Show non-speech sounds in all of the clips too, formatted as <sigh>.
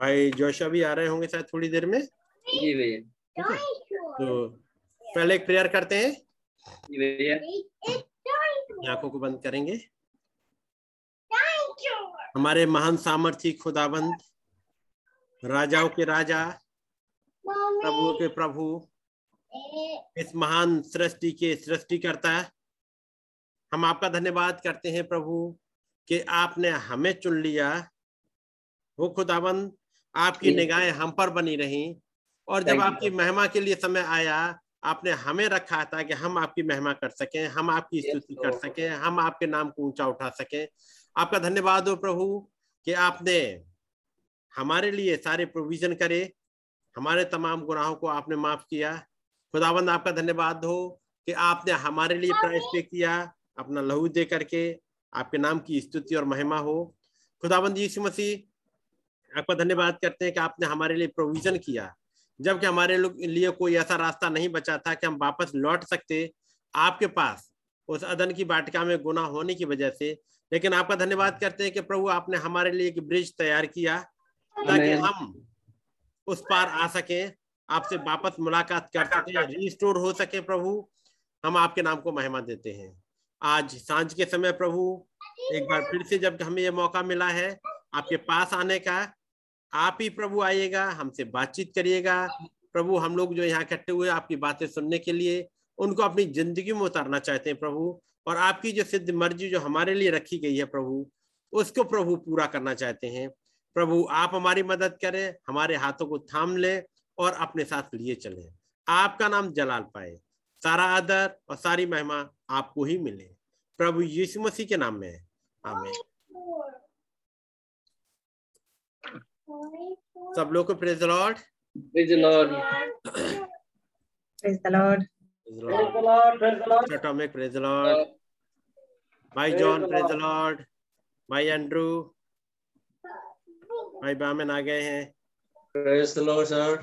भाई जोशा भी आ रहे होंगे शायद थोड़ी देर में? जी भैया। तो पहले एक प्रेयर करते हैं। जी भैया। आँखों को बंद करेंगे। हमारे महान सामर्थी खुदाबंद राजाओं के राजा प्रभुओं के प्रभु इस महान सृष्टि के सृष्टिकर्ता हम आपका धन्यवाद करते हैं प्रभु कि आपने हमें चुन लिया। वो खुदाबंद आपकी निगाहें हम पर बनी रही। और जब आपकी महिमा के लिए समय आया आपने हमें रखा था कि हम आपकी महिमा कर सकें हम आपकी स्तुति कर. सकें हम आपके नाम को ऊँचा उठा सकें। आपका धन्यवाद हो प्रभु कि आपने हमारे लिए सारे प्रोविज़न करे हमारे तमाम गुनाहों को आपने माफ़ किया। खुदाबंद आपका धन्यवाद हो कि आपने हमारे लिए प्राइस पे किया अपना लहू दे करके आपके नाम की स्तुति और महिमा हो। खुदाबंद यीशु मसीह आपका धन्यवाद करते हैं कि आपने हमारे लिए प्रोविज़न किया। जबकि हमारे लोग लिए कोई ऐसा रास्ता नहीं बचा था कि हम वापस लौट सकते आपके पास उस अदन की बाटिका में गुना होने की वजह से। लेकिन आपका धन्यवाद करते हैं कि प्रभु आपने हमारे लिए एक ब्रिज तैयार किया ताकि हम उस पार आ सके आपसे वापस मुलाकात कर सके रिस्टोर हो सके प्रभु। हम आपके नाम को महिमा देते हैं। आज साँझ के समय प्रभु एक बार फिर से जब हमें ये मौका मिला है आपके पास आने का आप ही प्रभु आइएगा, हमसे बातचीत करिएगा। प्रभु, हम लोग जो यहाँ इकट्ठे हुए आपकी बातें सुनने के लिए, उनको अपनी ज़िंदगी में उतारना चाहते हैं प्रभु। और आपकी जो सिद्ध मर्ज़ी जो हमारे लिए रखी गई है प्रभु, उसको प्रभु पूरा करना चाहते हैं। प्रभु, आप हमारी मदद करें, हमारे हाथों को थाम लें और अपने साथ लिए चलें। आपका नाम जलाल पाए। सारा आदर और सारी महिमा आपको ही मिले। प्रभु यीशु मसीह के नाम में आमीन। सब लोग को praise Lord praise Lord praise the Lord praise the Lord praise the Lord atomic praise Lord भाई जॉन प्रेज द लॉर्ड भाई एंड्रू भाई बामन आ गए हैं praise the Lord sir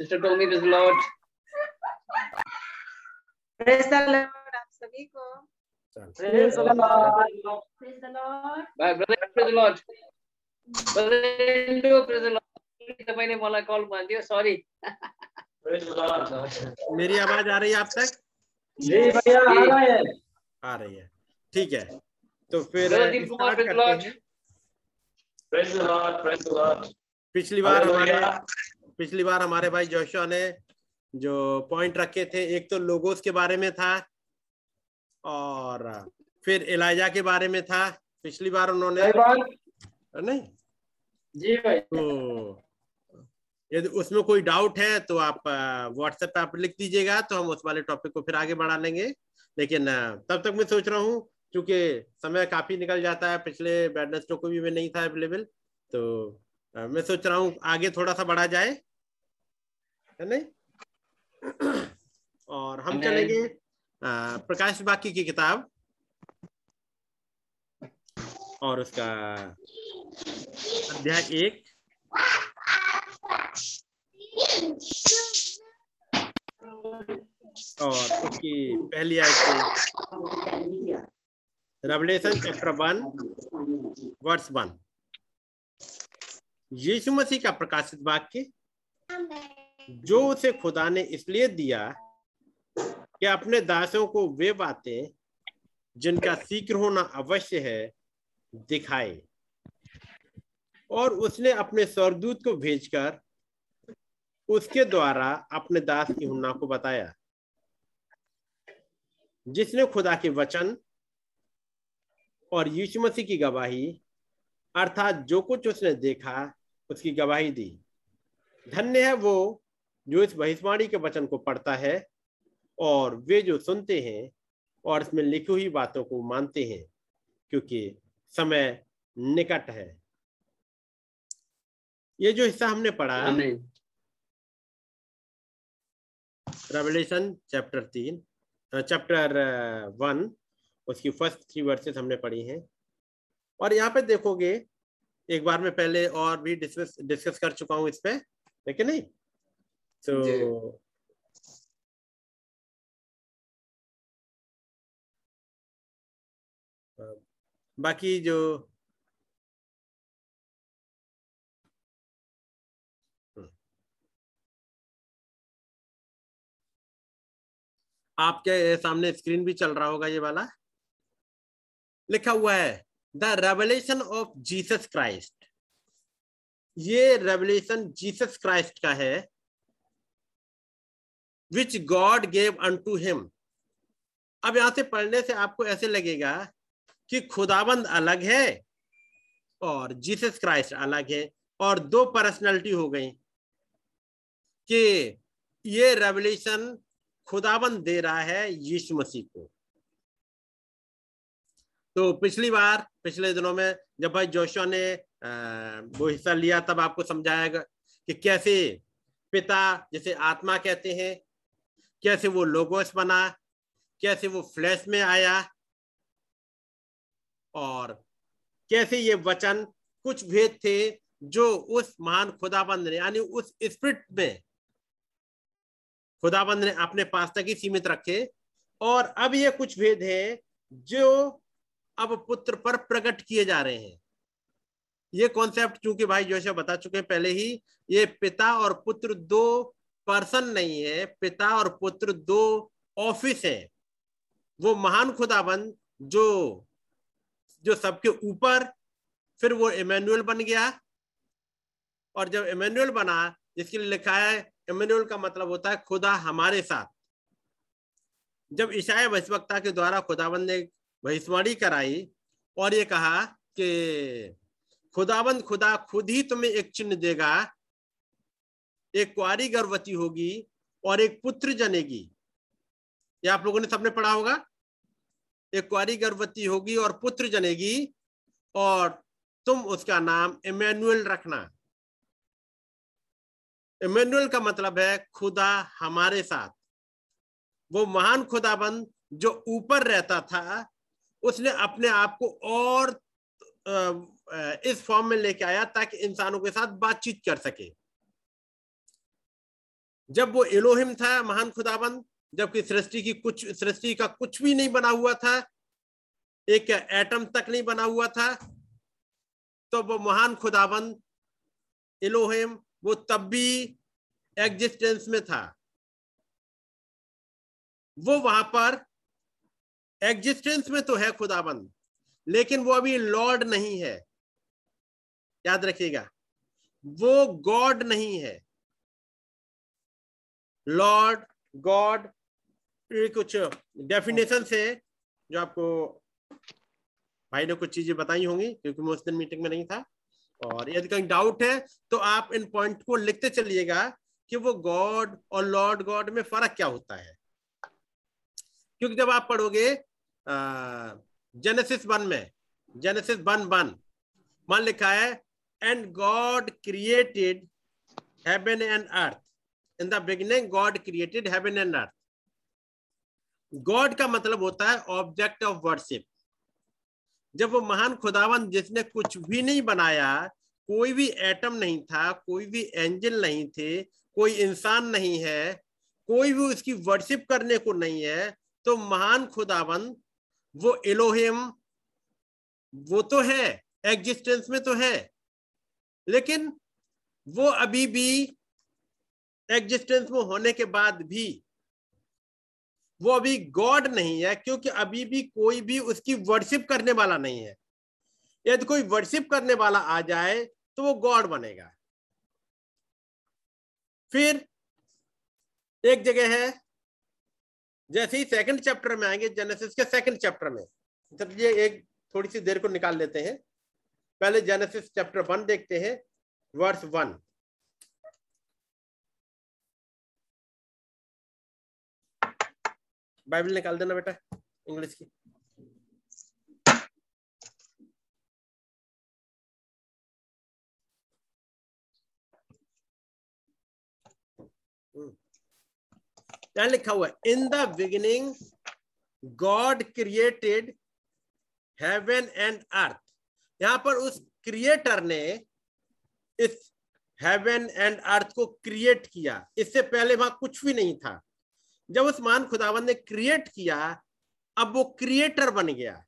sister Tommy praise the Lord praise the Lord आप सभी को praise the Lord praise the Lord bye brother praise the Lord तपाईँले मलाई कल सरी. मेरी आवाज़ आ रही है आप तक? जी भैया आ रहे हैं। आ रही है। ठीक है। तो फिर. पिछली बार हमारे पिछली बार हमारे भाई जोशुआ ने जो पॉइंट रखे थे एक तो लोगोस के बारे में था और फिर एलाइजा के बारे में था। पिछली बार उन्होंने नहीं जी भाई। तो यदि उसमें कोई डाउट है तो आप व्हाट्सएप पे आप लिख दीजिएगा तो हम उस वाले टॉपिक को फिर आगे बढ़ा लेंगे। लेकिन तब तक मैं सोच रहा हूँ क्योंकि समय काफ़ी निकल जाता है पिछले वेडनेसडे को भी मैं नहीं था अवेलेबल तो मैं सोच रहा हूँ आगे थोड़ा सा बढ़ा जाए। है नहीं? और हम चलेंगे प्रकाश बाकी की किताब। और उसका अध्याय एक। और उसकी पहली आयत Revelation chapter one verse one यीशु मसीह का प्रकाशित वाक्य, जो उसे खुदा ने इसलिए दिया कि अपने दासों को वे बातें जिनका शीघ्र होना अवश्य है, दिखाए। और उसने अपने स्वर्गदूत को भेजकर उसके द्वारा अपने दास की हुन्ना को बताया, जिसने खुदा के वचन और यीशु मसीह की गवाही, अर्थात जो कुछ उसने देखा, उसकी गवाही दी। धन्य है वो जो इस भविष्यवाणी के वचन को पढ़ता है और वे जो सुनते हैं और इसमें लिखी हुई बातों को मानते हैं, क्योंकि समय निकट है। ये जो हिस्सा हमने पढ़ा. रेवलेशन चैप्टर तीन चैप्टर वन उसकी फ़र्स्ट थ्री वर्सेस हमने पढ़ी हैं और यहाँ पे देखोगे एक बार मैं पहले और भी डिस्कस डिस्कस कर चुका हूँ इस पे लेकिन नहीं तो। बाकी जो आपके सामने स्क्रीन भी चल रहा होगा ये वाला। लिखा हुआ है the Revelation of Jesus Christ ये रेवलेशन जीसस क्राइस्ट का है which God gave unto him अब यहाँ से पढ़ने से आपको ऐसे लगेगा कि खुदाबंद अलग है और जीसस क्राइस्ट अलग है और दो पर्सनैलिटी हो गई कि ये रेवल्यूशन खुदाबंद दे रहा है यीशु मसीह को। तो पिछली बार, पिछले दिनों में जब भाई जोशुआ ने वो हिस्सा लिया, तब आपको समझाया कि कैसे पिता, जैसे आत्मा कहते हैं, कैसे वो लोगोस बना, कैसे वो फ्लैश में आया, और कैसे ये वचन कुछ भेद थे जो उस महान खुदाबंद ने, यानी उस स्पिरिट में खुदाबंद ने अपने पास तक ही सीमित रखे। और अब ये कुछ भेद है जो अब पुत्र पर प्रकट किए जा रहे हैं। ये कॉन्सेप्ट चूँकि भाई जोशा बता चुके हैं, पहले ही ये पिता और पुत्र दो पर्सन नहीं है, पिता और पुत्र दो ऑफ़िस है। वो महान खुदाबंद जो जो सबके ऊपर, फिर वो इमेनुअल बन गया। और जब इमेनुअल बना जिसके लिए लिखा है इमेनुअल का मतलब होता है खुदा हमारे साथ। जब ईशाया भविष्यवक्ता के द्वारा खुदाबंद ने भविष्यवाणी कराई और ये कहा कि खुदाबंद खुदा खुद ही तुम्हें एक चिन्ह देगा, एक कुआरी गर्भवती होगी और एक पुत्र जनेगी। ये आप लोगों ने सबने पढ़ा होगा? एक कुआरी गर्भवती होगी और पुत्र जनेगी और तुम उसका नाम इमेनुअल रखना। इमेनुअल का मतलब है खुदा हमारे साथ। वो महान खुदाबंद जो ऊपर रहता था, उसने अपने आप को और इस फॉर्म में लेके आया ताकि इंसानों के साथ बातचीत कर सके। जब वो इलोहिम था, महान खुदाबंद, जबकि सृष्टि की कुछ, सृष्टि का कुछ भी नहीं बना हुआ था, एक एटम तक नहीं बना हुआ था तो वो महान खुदाबंद इलोहिम वो तब भी एग्जिस्टेंस में था। वो वहाँ पर एग्जिस्टेंस में तो है खुदाबंद, लेकिन वो अभी लॉर्ड नहीं है। याद रखिएगा, वो गॉड नहीं है। लॉर्ड गॉड कुछ डेफिनेशन से जो आपको भाई ने कुछ चीज़ें बताई होंगी, क्योंकि मैं उस दिन मीटिंग में नहीं था। और यदि कहीं डाउट है तो आप इन पॉइंट को लिखते चलिएगा कि वो गॉड और लॉर्ड गॉड में फ़र्क क्या होता है। क्योंकि जब आप पढ़ोगे जेनेसिस वन में जेनेसिस वन वन, मान लिखा है and God created heaven and earth in the beginning God created heaven and earth God का मतलब होता है ऑब्जेक्ट ऑफ़ वर्शिप जब वो महान खुदावन जिसने कुछ भी नहीं बनाया, कोई भी एटम नहीं था, कोई भी एंजल नहीं थे, कोई इंसान नहीं है, कोई भी उसकी वर्शिप करने को नहीं है तो महान खुदावन, वो एलोहिम वो तो है एग्जिस्टेंस में तो है। लेकिन वो अभी भी एग्जिस्टेंस में होने के बाद भी वो अभी गॉड नहीं है, क्योंकि अभी भी कोई भी उसकी वर्शिप करने वाला नहीं है। यदि कोई वर्शिप करने वाला आ जाए तो वो गॉड बनेगा। फिर एक जगह है, जैसे ही सेकंड चैप्टर में आएँगे जेनेसिस के सेकंड चैप्टर में। चलिए एक थोड़ी सी देर को निकाल लेते हैं। पहले जेनेसिस चैप्टर वन देखते हैं वर्स वन बाइबल निकाल देना बेटा इंग्लिश की। क्या लिखा हुआ in the beginning God created heaven and earth यहाँ पर उस क्रिएटर ने इस हेवन एंड अर्थ को क्रिएट किया। इससे पहले वहाँ कुछ भी नहीं था। जब उस मान खुदावन ने क्रिएट किया अब वो क्रिएटर बन गया।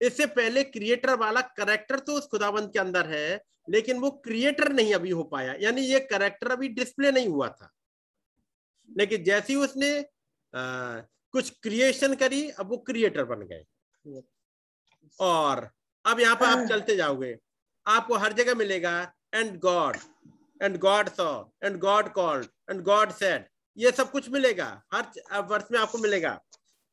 इससे पहले क्रिएटर वाला करेक्टर तो उस खुदाबंद के अंदर है लेकिन वो क्रिएटर नहीं अभी हो पाया। यानी ये करेक्टर अभी डिस्प्ले नहीं हुआ था। लेकिन जैसे ही उसने आ, कुछ क्रिएशन करी अब वो क्रिएटर बन गए। और अब यहाँ पर आप चलते जाओगे। आपको हर जगह मिलेगा and God and God saw and God called and God said ये सब कुछ मिलेगा। हर वर्ष में आपको मिलेगा।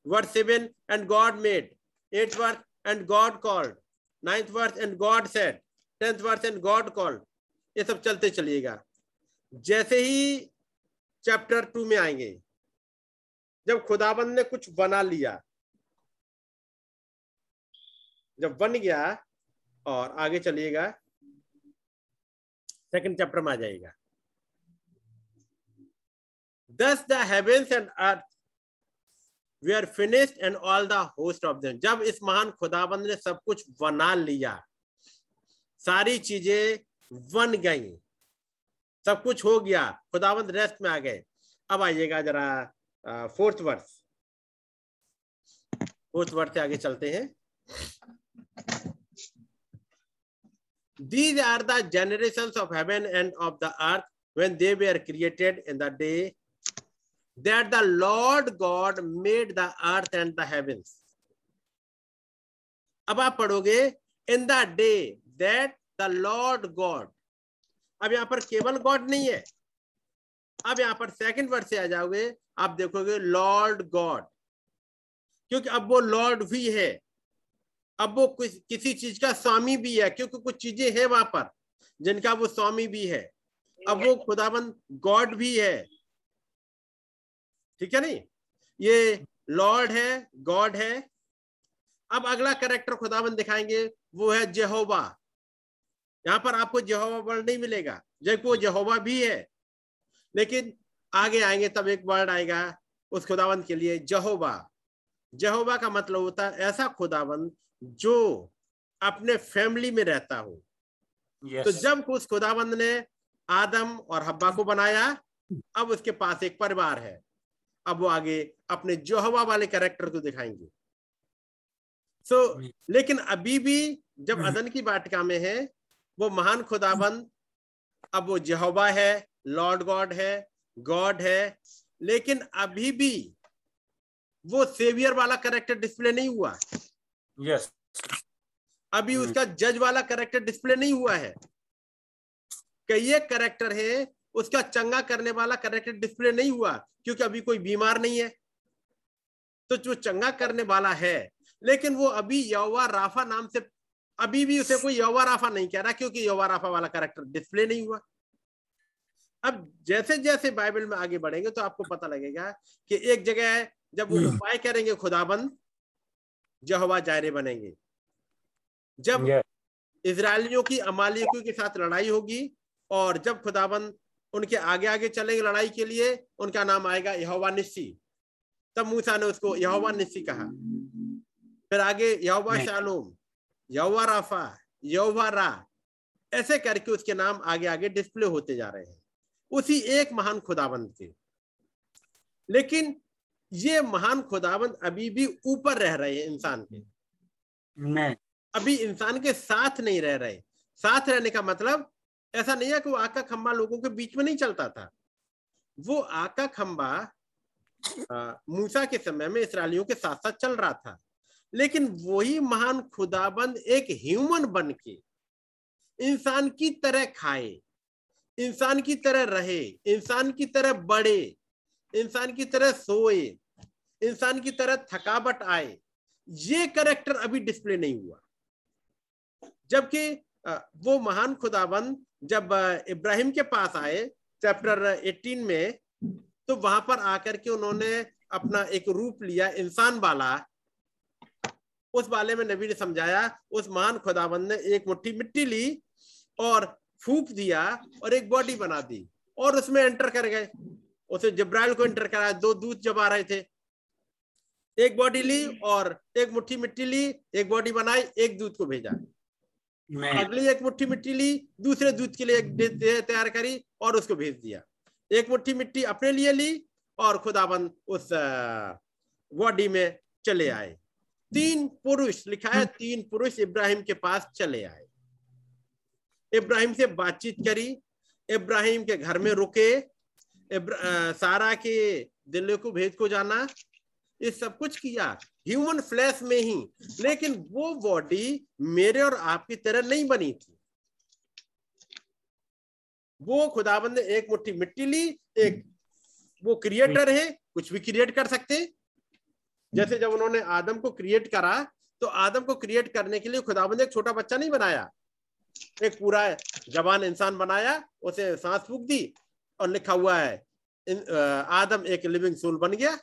Verse seven and God made eight verse and God called ninth verse and God said tenth verse and God called ये सब चलते चलिएगा। जैसे ही चैप्टर टू में आएँगे, जब खुदाबंद ने कुछ बना लिया, जब बन गया, और आगे चलिएगा सेकंड चैप्टर में आ जाएगा thus the heavens and earth we are finished and all the host of them जब इस महान खुदाबंद ने सब कुछ बना लिया, सारी चीज़ें बन गई, सब कुछ हो गया, खुदाबंद रेस्ट में आ गए। अब आइएगा जरा फोर्थ वर्ष फोर्थ वर्ष से आगे चलते हैं। These are the generations of heaven and of the earth when they were created in the day that the Lord God made the earth and the heavens. अब आप पढ़ोगे in the day that the Lord God अब यहाँ पर केवल God नहीं है। अब यहाँ पर सेकंड वर्ड से आ जाओगे, आप देखोगे लॉर्ड गॉड क्योंकि अब वो लॉर्ड भी है। अब वो किसी चीज़ का स्वामी भी है, क्योंकि कुछ चीज़ें हैं वहाँ पर, जिनका वो स्वामी भी है। अब वो खुदाबंद गॉड भी है। ठीक है नहीं? ये लॉर्ड है गॉड है। अब अगला करेक्टर खुदाबंद दिखाएँगे वो है जेहोवा यहाँ पर आपको जेहोवा वर्ड नहीं मिलेगा। जबकि वो जेहोवा भी है लेकिन आगे आएँगे तब एक वर्ड आएगा उस खुदाबंद के लिए जहोबा जहोबा का मतलब होता है ऐसा खुदाबंद जो अपने फैमिली में रहता हो। yes. तो जब उस खुदाबंद ने आदम और हब्बा को बनाया अब उसके पास एक परिवार है। अब वो आगे अपने जोहवा वाले कैरेक्टर को दिखाएँगे। सो so, लेकिन अभी भी जब अदन की वाटिका में है वो महान खुदाबंद अब वो जहोबा है लॉर्ड गॉड है गॉड है लेकिन अभी भी वो सेवियर वाला करेक्टर डिस्प्ले नहीं हुआ। Yes yes. अभी उसका जज वाला करेक्टर डिस्प्ले नहीं हुआ है। कई एक करेक्टर है उसका चंगा करने वाला करेक्टर डिस्प्ले नहीं हुआ क्योंकि अभी कोई बीमार नहीं है। तो जो चंगा करने वाला है लेकिन वो अभी यौवा राफा नाम से अभी भी उसे कोई यौवा राफा नहीं कह रहा क्योंकि यौवा राफा वाला करेक्टर डिस्प्ले नहीं हुआ। अब जैसे जैसे बाइबल में आगे बढ़ेंगे तो आपको पता लगेगा कि एक जगह है जब वो उपाय करेंगे खुदाबंद जहवा जायरे बनेंगे। जब इसराइलियों की अमालियों के साथ लड़ाई होगी और जब खुदाबंद उनके आगे आगे चलेंगे लड़ाई के लिए उनका नाम आएगा यहोवा निस्सी। तब मूसा ने उसको यहोवा निस्सी कहा। फिर आगे यहोवा शालोम यहोवा राफा यहोवा रा ऐसे करके उसके नाम आगे आगे डिस्प्ले होते जा रहे हैं। उसी एक महान खुदाबंद के लेकिन ये महान खुदाबंद अभी भी ऊपर रह रहे हैं इंसान के। मैं अभी इंसान के साथ नहीं रह रहे। साथ रहने का मतलब ऐसा नहीं है कि वो आका खंबा लोगों के बीच में नहीं चलता था। वो आका खंबा मूसा के समय में इसराइलियों के साथ साथ चल रहा था। लेकिन वही महान खुदाबंद एक ह्यूमन बन के इंसान की तरह खाए, इंसान की तरह रहे, इंसान की तरह बढ़े, इंसान की तरह सोए, इंसान की तरह थकावट आए, ये करेक्टर अभी डिस्प्ले नहीं हुआ। जबकि वो महान खुदाबंद जब इब्राहिम के पास आए चैप्टर 18 में तो वहाँ पर आकर के उन्होंने अपना एक रूप लिया, इंसान वाला। उस वाले में नबी ने समझाया, उस महान खुदाबंद ने एक मुट्ठी मिट्टी ली और फूक दिया और एक बॉडी बना दी और उसमें एंटर कर गए। उसे जब्राइल को एंटर कराया, दो दूध जब आ रहे थे। एक बॉडी ली और एक मुट्ठी मिट्टी ली, एक बॉडी बनाई, एक दूध को भेजा। अगली एक मुट्ठी मिट्टी ली, दूसरे दूध के लिए तैयार करी और उसको भेज दिया। एक मुट्ठी मिट्टी अपने लिए ली और खुदाबंद उस बॉडी में चले आए। तीन पुरुष, लिखा है तीन पुरुष इब्राहिम के पास चले आए। इब्राहिम से बातचीत करी, इब्राहिम के घर में रुके सारा के दिलों को भेज को जाना ये सब कुछ किया। ह्यूमन फ्लैश में ही। लेकिन वो बॉडी मेरे और आपकी तरह नहीं बनी थी। वो खुदाबंद ने एक मुट्ठी मिट्टी ली एक वो क्रिएटर है कुछ भी क्रिएट कर सकते। जैसे जब उन्होंने आदम को क्रिएट करा तो आदम को क्रिएट करने के लिए खुदाबंद ने एक छोटा बच्चा नहीं बनाया। एक पूरा जवान इंसान बनाया उसे सांस फूक दी और लिखा हुआ है इन, आदम एक लिविंग सोल बन गया।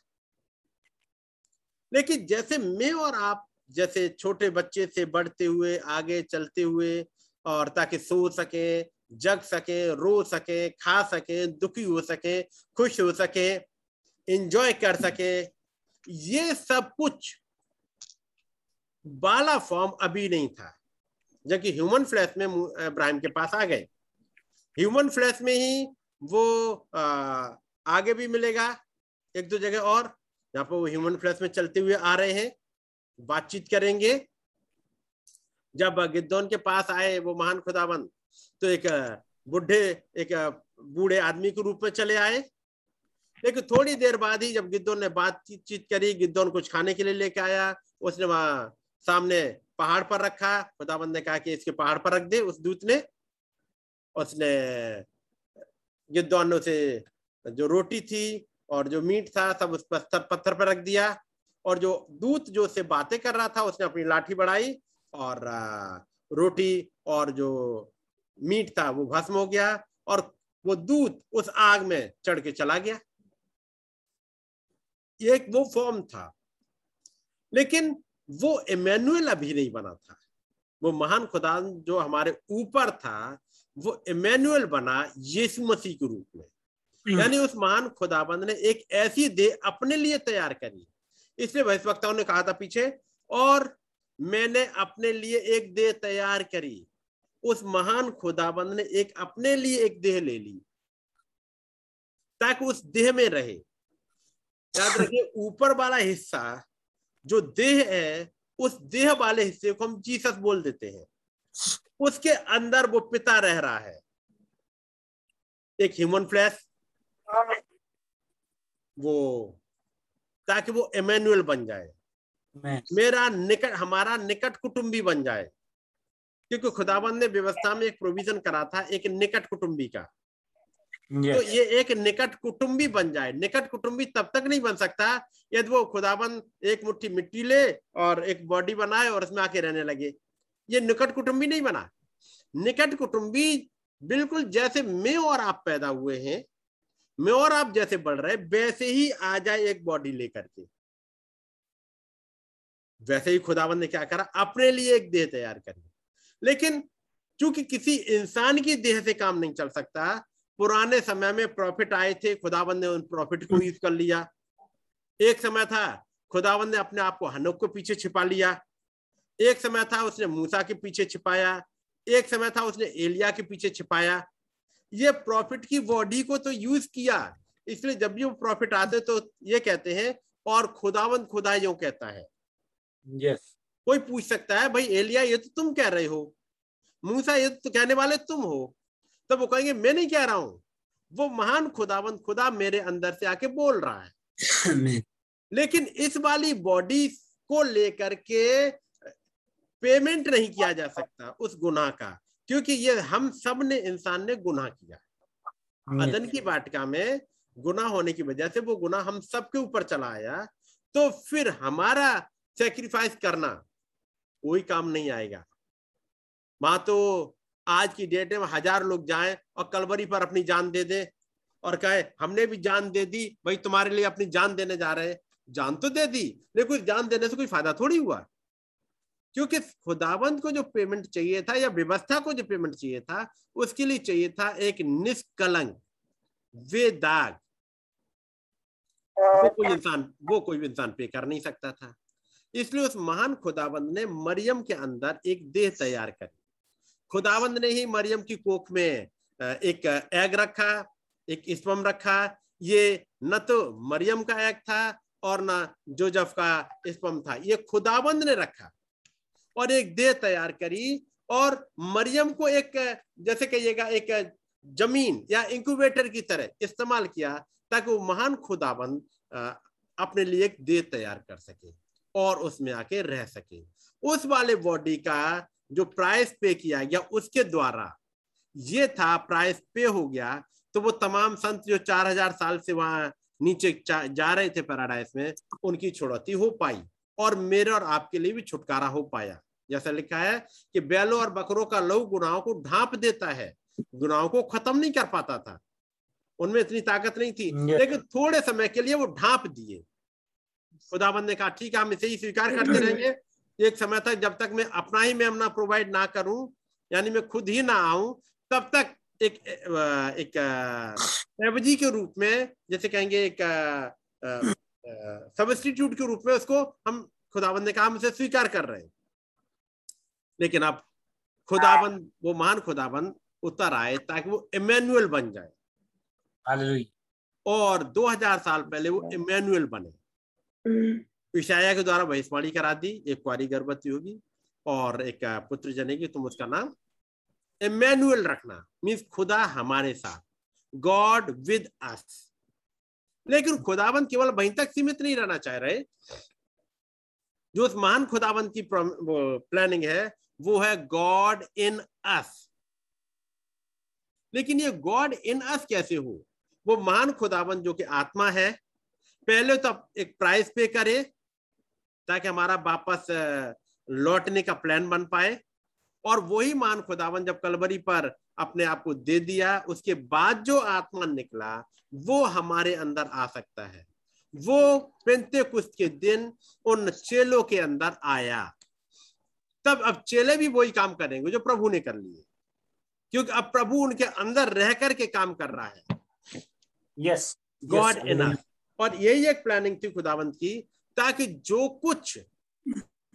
लेकिन जैसे मैं और आप जैसे छोटे बच्चे से बढ़ते हुए आगे चलते हुए और ताकि सो सके जग सके रो सके खा सके दुखी हो सके खुश हो सके एंजॉय कर सके ये सब कुछ बाला फॉर्म अभी नहीं था। जबकि ह्यूमन फ्लैश में इब्राहिम के पास आ गए। ह्यूमन फ्लैश में ही वो आ, आगे भी मिलेगा एक दो जगह और। यहाँ पर वो ह्यूमन फ्लैश में चलते हुए आ रहे हैं, बातचीत करेंगे। जब गिद्दौन के पास आए वो महान खुदाबंद तो एक बुढ़े, एक बूढ़े आदमी के रूप में चले आए। लेकिन थोड़ी देर बाद ही जब गिद्दौन ने बातचीत करी, गिद्दौन कुछ खाने के लिए लेके आया, उसने वहाँ सामने पहाड़ पर रखा। खुदाबंद ने कहा कि इसके पहाड़ पर रख दे उस दूत ने। उसने, गिद्दौन ने उसे, जो रोटी थी और जो मीट था, सब उस पत्थर पत्थर पर रख दिया। और जो दूत जो उससे बातें कर रहा था, उसने अपनी लाठी बढ़ाई और रोटी और जो मीट था, वो भस्म हो गया और वो दूत उस आग में चढ़ के चला गया। एक वो फॉर्म था। लेकिन वो इमेनुअल अभी नहीं बना था। वो महान खुदा जो हमारे ऊपर था, वो इमेनुअल बना यीशु मसीह के रूप में। यानी उस महान खुदाबंद ने एक ऐसी देह अपने लिए तैयार करी। इसलिए भविष्यवक्ताओं ने कहा था पीछे, और मैंने अपने लिए एक देह तैयार करी। उस महान खुदाबंद ने एक अपने लिए एक देह ले ली, ताकि उस देह में रहे। याद रखिए, ऊपर वाला हिस्सा, जो देह है, उस देह वाले हिस्से को हम जीसस बोल देते हैं। उसके अंदर वो पिता रह रहा है। एक ह्यूमन फ्लैश वो ताकि वो इमेनुअल बन जाए। मेरा निकट हमारा निकट कुटुंबी बन जाए। क्योंकि खुदाबंद ने व्यवस्था में एक प्रोविज़न करा था एक निकट कुटुंबी का। yes. तो ये एक निकट कुटुंबी बन जाए। निकट कुटुंबी तब तक नहीं बन सकता यदि वो खुदाबंद एक मुट्ठी मिट्टी ले और एक बॉडी बनाए और उसमें आके रहने लगे। ये निकट कुटुंबी नहीं बना। निकट कुटुंबी बिल्कुल जैसे मैं और आप पैदा हुए हैं मैं और आप जैसे बढ़ रहे वैसे ही आ जाए एक बॉडी लेकर के। वैसे ही खुदावन ने क्या करा? अपने लिए एक देह तैयार करी लेकिन चूँकि किसी इंसान की देह से काम नहीं चल सकता, पुराने समय में प्रॉफिट आए थे, खुदावन ने उन प्रॉफिट को यूज़ कर लिया। एक समय था, खुदावन ने अपने आप को हनोक के पीछे छिपा लिया। एक समय था, उसने मूसा के पीछे छिपाया। एक समय था, उसने एलिया के पीछे छिपाया। ये प्रॉफिट की बॉडी को तो यूज़ किया। इसलिए जब भी वो प्रॉफिट आते तो ये कहते हैं और खुदावंद खुदा यो कहता है। Yes. कोई पूछ सकता है भाई एलिया ये तो तुम कह रहे हो। मूसा ये तो कहने वाले तुम हो। तब वो कहेंगे मैं नहीं कह रहा हूँ। वो महान खुदावंद खुदा मेरे अंदर से आके बोल रहा है। लेकिन इस वाली बॉडी को लेकर के पेमेंट नहीं किया जा सकता उस गुनाह का। क्योंकि ये हम सबने इंसान ने गुनाह किया। अदन की वाटिका में गुनाह होने की वजह से वो गुनाह हम सबके ऊपर चला आया तो फिर हमारा सेक्रीफाइस करना कोई काम नहीं आएगा। वहाँ तो आज की डेट में हज़ार लोग जाएँ और कलवरी पर अपनी जान दे दे और कहे हमने भी जान दे दी भाई तुम्हारे लिए अपनी जान देने जा रहे हैं। जान तो दे दी लेकिन जान देने से कोई फ़ायदा थोड़ी हुआ। क्योंकि खुदाबंद को जो पेमेंट चाहिए था या व्यवस्था को जो पेमेंट चाहिए था, उसके लिए चाहिए था एक निष्कलंक वेदाग वो कोई इंसान, वो कोई इंसान पे कर नहीं सकता था। इसलिए उस महान खुदाबंद ने मरियम के अंदर एक देह तैयार करी। खुदाबंद ने ही मरियम की कोख में एक एग रखा, एक स्पम रखा। ये न तो मरियम का एग था और न जोजफ का स्पम था। ये खुदाबंद ने रखा। और एक देह तैयार करी और मरियम को एक, जैसे कहिएगा, एक ज़मीन या इंक्यूबेटर की तरह इस्तेमाल किया ताकि वो महान खुदाबंद अपने लिए एक देह तैयार कर सके और उसमें आके रह सके। उस वाले बॉडी का जो प्राइस पे किया गया, उसके द्वारा ये था प्राइस पे हो गया तो वो तमाम संत जो चार हज़ार साल से वहाँ नीचे जा रहे थे पैराडाइस में, उनकी छुड़ौती हो पाई। और मेरे और आपके लिए भी छुटकारा हो पाया। जैसा लिखा है कि बैलों और बकरों का लहू गुनाहों को ढांप देता है। गुनाहों को खत्म नहीं कर पाता था। उनमें इतनी ताकत नहीं थी। लेकिन थोड़े समय के लिए वो ढांप दिए। खुदाबंद ने कहा ठीक है हम इसे ही स्वीकार करते <clears throat> रहेंगे। एक समय तक जब तक मैं अपना ही मेमना प्रोवाइड ना करूँ यानी मैं खुद ही ना आऊँ तब तक एक एक एवजी के रूप में जैसे कहेंगे एक सब्स्टिट्यूट के रूप में उसको हम खुदाबंद ने कहा हम उसे स्वीकार कर रहे हैं। लेकिन अब खुदाबंद वो महान खुदाबंद उतर आए ताकि वो इमैनुअल बन जाए। और 2000 साल पहले वो इमेनुअल बने। ईशाया के द्वारा भविष्यवाणी करा दी एक कुआरी गर्भवती होगी और एक पुत्र जनेगी तुम उसका नाम इमेनुअल रखना। मीन्स खुदा हमारे साथ। God with us. लेकिन खुदाबंद केवल वहीं तक सीमित नहीं रहना चाह रहे। जो उस महान खुदाबंद की प्लानिंग है, वो है गॉड इन अस लेकिन ये गॉड इन अस कैसे हो? वो महान खुदाबंद जो कि आत्मा है, पहले तो एक प्राइस पे करे, ताकि हमारा वापस लौटने का प्लान बन पाए। और वही मान खुदावन जब कलवरी पर अपने आप को दे दिया उसके बाद जो आत्मा निकला वो हमारे अंदर आ सकता है। वो पेंते के दिन उन चेलों के अंदर आया। तब अब चेले भी वही काम करेंगे जो प्रभु ने कर लिए। क्योंकि अब प्रभु उनके अंदर रह करके काम कर रहा है। Yes. गॉड इन और यही एक प्लानिंग थी खुदाबंद की ताकि जो कुछ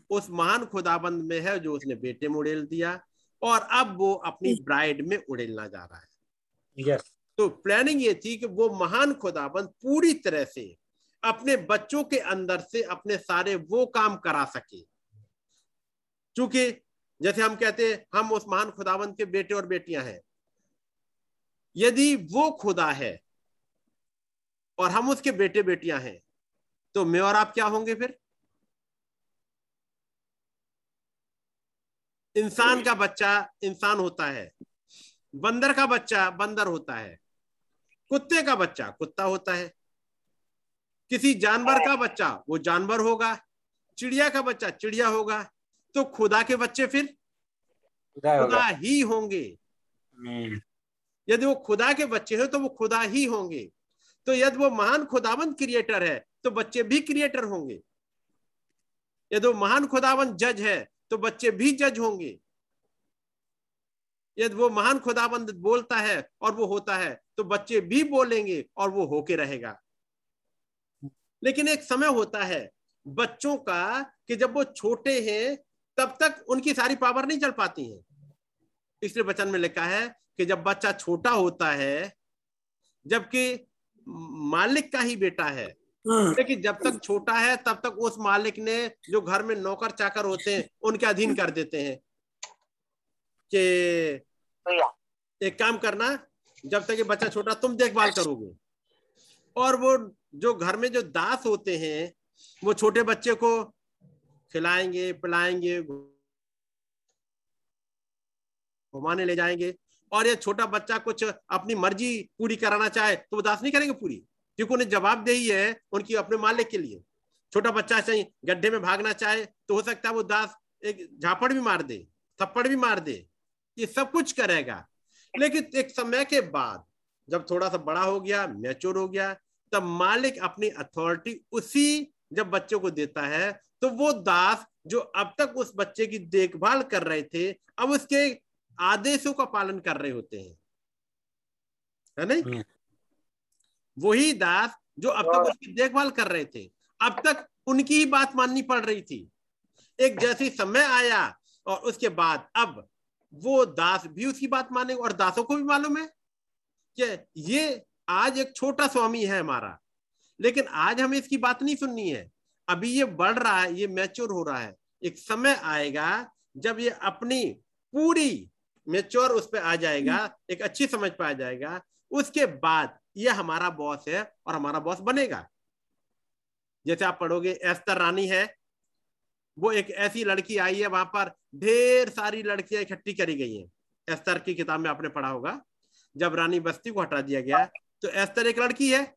उस महान खुदाबंद में है जो उसने बेटे में उड़ेल दिया और अब वो अपनी ब्राइड में उड़ेलना जा रहा है। Yes. तो प्लानिंग ये थी कि वो महान खुदाबंद पूरी तरह से अपने बच्चों के अंदर से अपने सारे वो काम करा सके। क्योंकि जैसे हम कहते हैं हम उस महान खुदाबंद के बेटे और बेटियाँ हैं। यदि वो खुदा है और हम उसके बेटे बेटियाँ हैं तो मैं और आप क्या होंगे फिर? इंसान का बच्चा इंसान होता है। बंदर का बच्चा बंदर होता है। कुत्ते का बच्चा कुत्ता होता है। किसी जानवर का बच्चा वो जानवर होगा। चिड़िया का बच्चा चिड़िया होगा। तो खुदा के बच्चे फिर खुदा ही होंगे। यदि वो खुदा के बच्चे हैं तो वो खुदा ही होंगे। तो यदि वो महान खुदाबंद क्रिएटर है तो बच्चे भी क्रिएटर होंगे। यदि वो महान खुदाबंद जज है तो बच्चे भी जज होंगे। यदि वो महान खुदाबंद बोलता है और वो होता है तो बच्चे भी बोलेंगे और वो होके रहेगा। लेकिन एक समय होता है बच्चों का कि जब वो छोटे हैं, तब तक उनकी सारी पावर नहीं चल पाती है। इसलिए वचन में लिखा है कि जब बच्चा छोटा होता है, जबकि मालिक का ही बेटा है लेकिन जब तक छोटा है तब तक उस मालिक ने जो घर में नौकर चाकर होते हैं उनके अधीन कर देते हैं। कि एक काम करना जब तक ये बच्चा छोटा तुम देखभाल करोगे। और वो जो घर में जो दास होते हैं वो छोटे बच्चे को खिलाएँगे पिलाएँगे घुमाने ले जाएँगे। और ये छोटा बच्चा कुछ अपनी मर्ज़ी पूरी कराना चाहे तो वो दास नहीं करेंगे पूरी? क्योंकि उन्हें जवाबदेही है उनकी अपने मालिक के लिए। छोटा बच्चा चाहे गड्ढे में भागना चाहे तो हो सकता है वो दास एक झापड़ भी मार दे, थप्पड़ भी मार दे, ये सब कुछ करेगा। लेकिन एक समय के बाद जब थोड़ा सा बड़ा हो गया मैच्योर हो गया, तब मालिक अपनी अथॉरिटी उसी जब बच्चों को देता है तो वो दास जो अब तक उस बच्चे की देखभाल कर रहे थे, अब उसके आदेशों का पालन कर रहे होते हैं। है नहीं? हम्म। वही दास जो अब तक उसकी देखभाल कर रहे थे अब तक उनकी ही बात माननी पड़ रही थी। एक जैसी समय आया और उसके बाद अब वो दास भी उसकी बात माने और दासों को भी मालूम है कि ये आज एक छोटा स्वामी है हमारा। लेकिन आज हमें इसकी बात नहीं सुननी है। अभी ये बढ़ रहा है ये मैच्योर हो रहा है। एक समय आएगा जब ये अपनी पूरी मेच्योर उस पर आ जाएगा एक अच्छी समझ पे आ जाएगा। उसके बाद ये हमारा बॉस है और हमारा बॉस बनेगा। जैसे आप पढ़ोगे एस्तर रानी है। वो एक ऐसी लड़की आई है, वहाँ पर ढेर सारी लड़कियाँ इकट्ठी करी गई हैं। एस्तर की किताब में आपने पढ़ा होगा। जब रानी बस्ती को हटा दिया गया तो एस्तर एक लड़की है,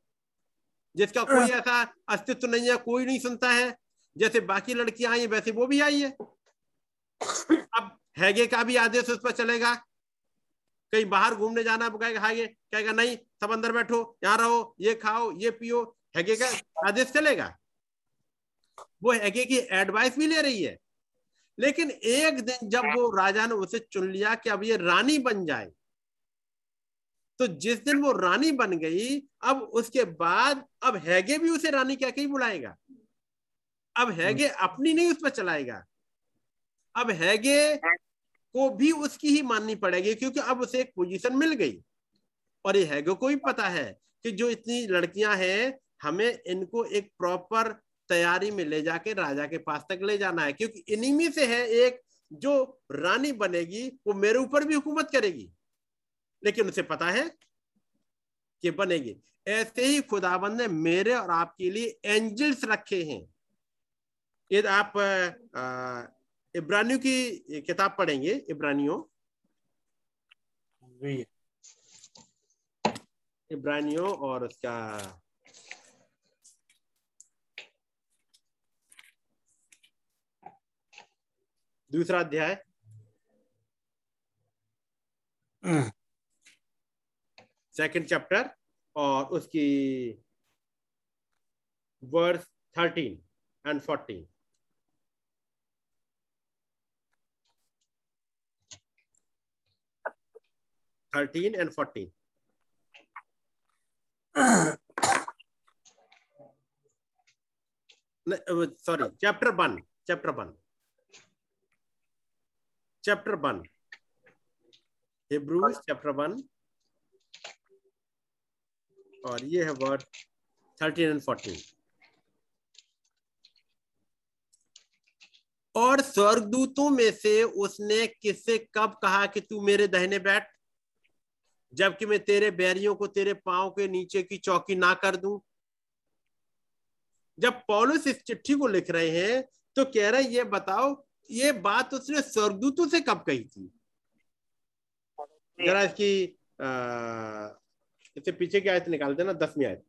जिसका कोई ऐसा अस्तित्व नहीं है, कोई नहीं सुनता है। जैसे बाकी लड़कियाँ आई है, वैसे वो भी आई है। अब हैगे का भी आदेश उस पर चलेगा कहीं बाहर घूमने जाना है कहेगा हागे कहेगा नहीं सब अंदर बैठो यहाँ रहो ये खाओ ये पियो। हैगे का आदेश चलेगा? वो हैगे की एडवाइस भी ले रही है। लेकिन एक दिन जब वो राजा ने उसे चुन लिया कि अब ये रानी बन जाए तो जिस दिन वो रानी बन गई अब उसके बाद अब हैगे भी उसे रानी क्या कहीं बुलाएगा? अब हैगे अपनी नहीं उस पर चलाएगा। अब हैगे को भी उसकी ही माननी पड़ेगी, क्योंकि अब उसे एक पोजीशन मिल गई। और ये हैगे को भी पता है कि जो इतनी लड़कियाँ हैं, हमें इनको एक प्रॉपर तैयारी में ले जाके, राजा के पास तक ले जाना है, क्योंकि इन्हीं में से है एक जो रानी बनेगी, वो मेरे ऊपर भी हुकूमत करेगी। लेकिन उसे पता है कि बनेगी। ऐसे ही खुदाबंद ने मेरे और आपके लिए एंजल्स रखे हैं। यदि आप इब्रानियों की किताब पढ़ेंगे इब्रानियों। इब्रानियों और उसका दूसरा अध्याय। सेकंड चैप्टर और उसकी verse thirteen and fourteen thirteen and fourteen sorry chapter one chapter one chapter one Hebrews chapter one और ये है वर्ड थर्टीन एंड फोर्टीन और स्वर्गदूतों में से उसने किससे कब कहा कि तू मेरे दहने बैठ? जबकि मैं तेरे बैरियों को तेरे पाँव के नीचे की चौकी ना कर दूँ। जब पौलुस इस चिट्ठी को लिख रहे हैं तो कह रहे ये बताओ, ये बात उसने स्वर्गदूतों से कब कही थी? जरा इसकी इससे पीछे की आयत निकाल देना, दसवीं आयत।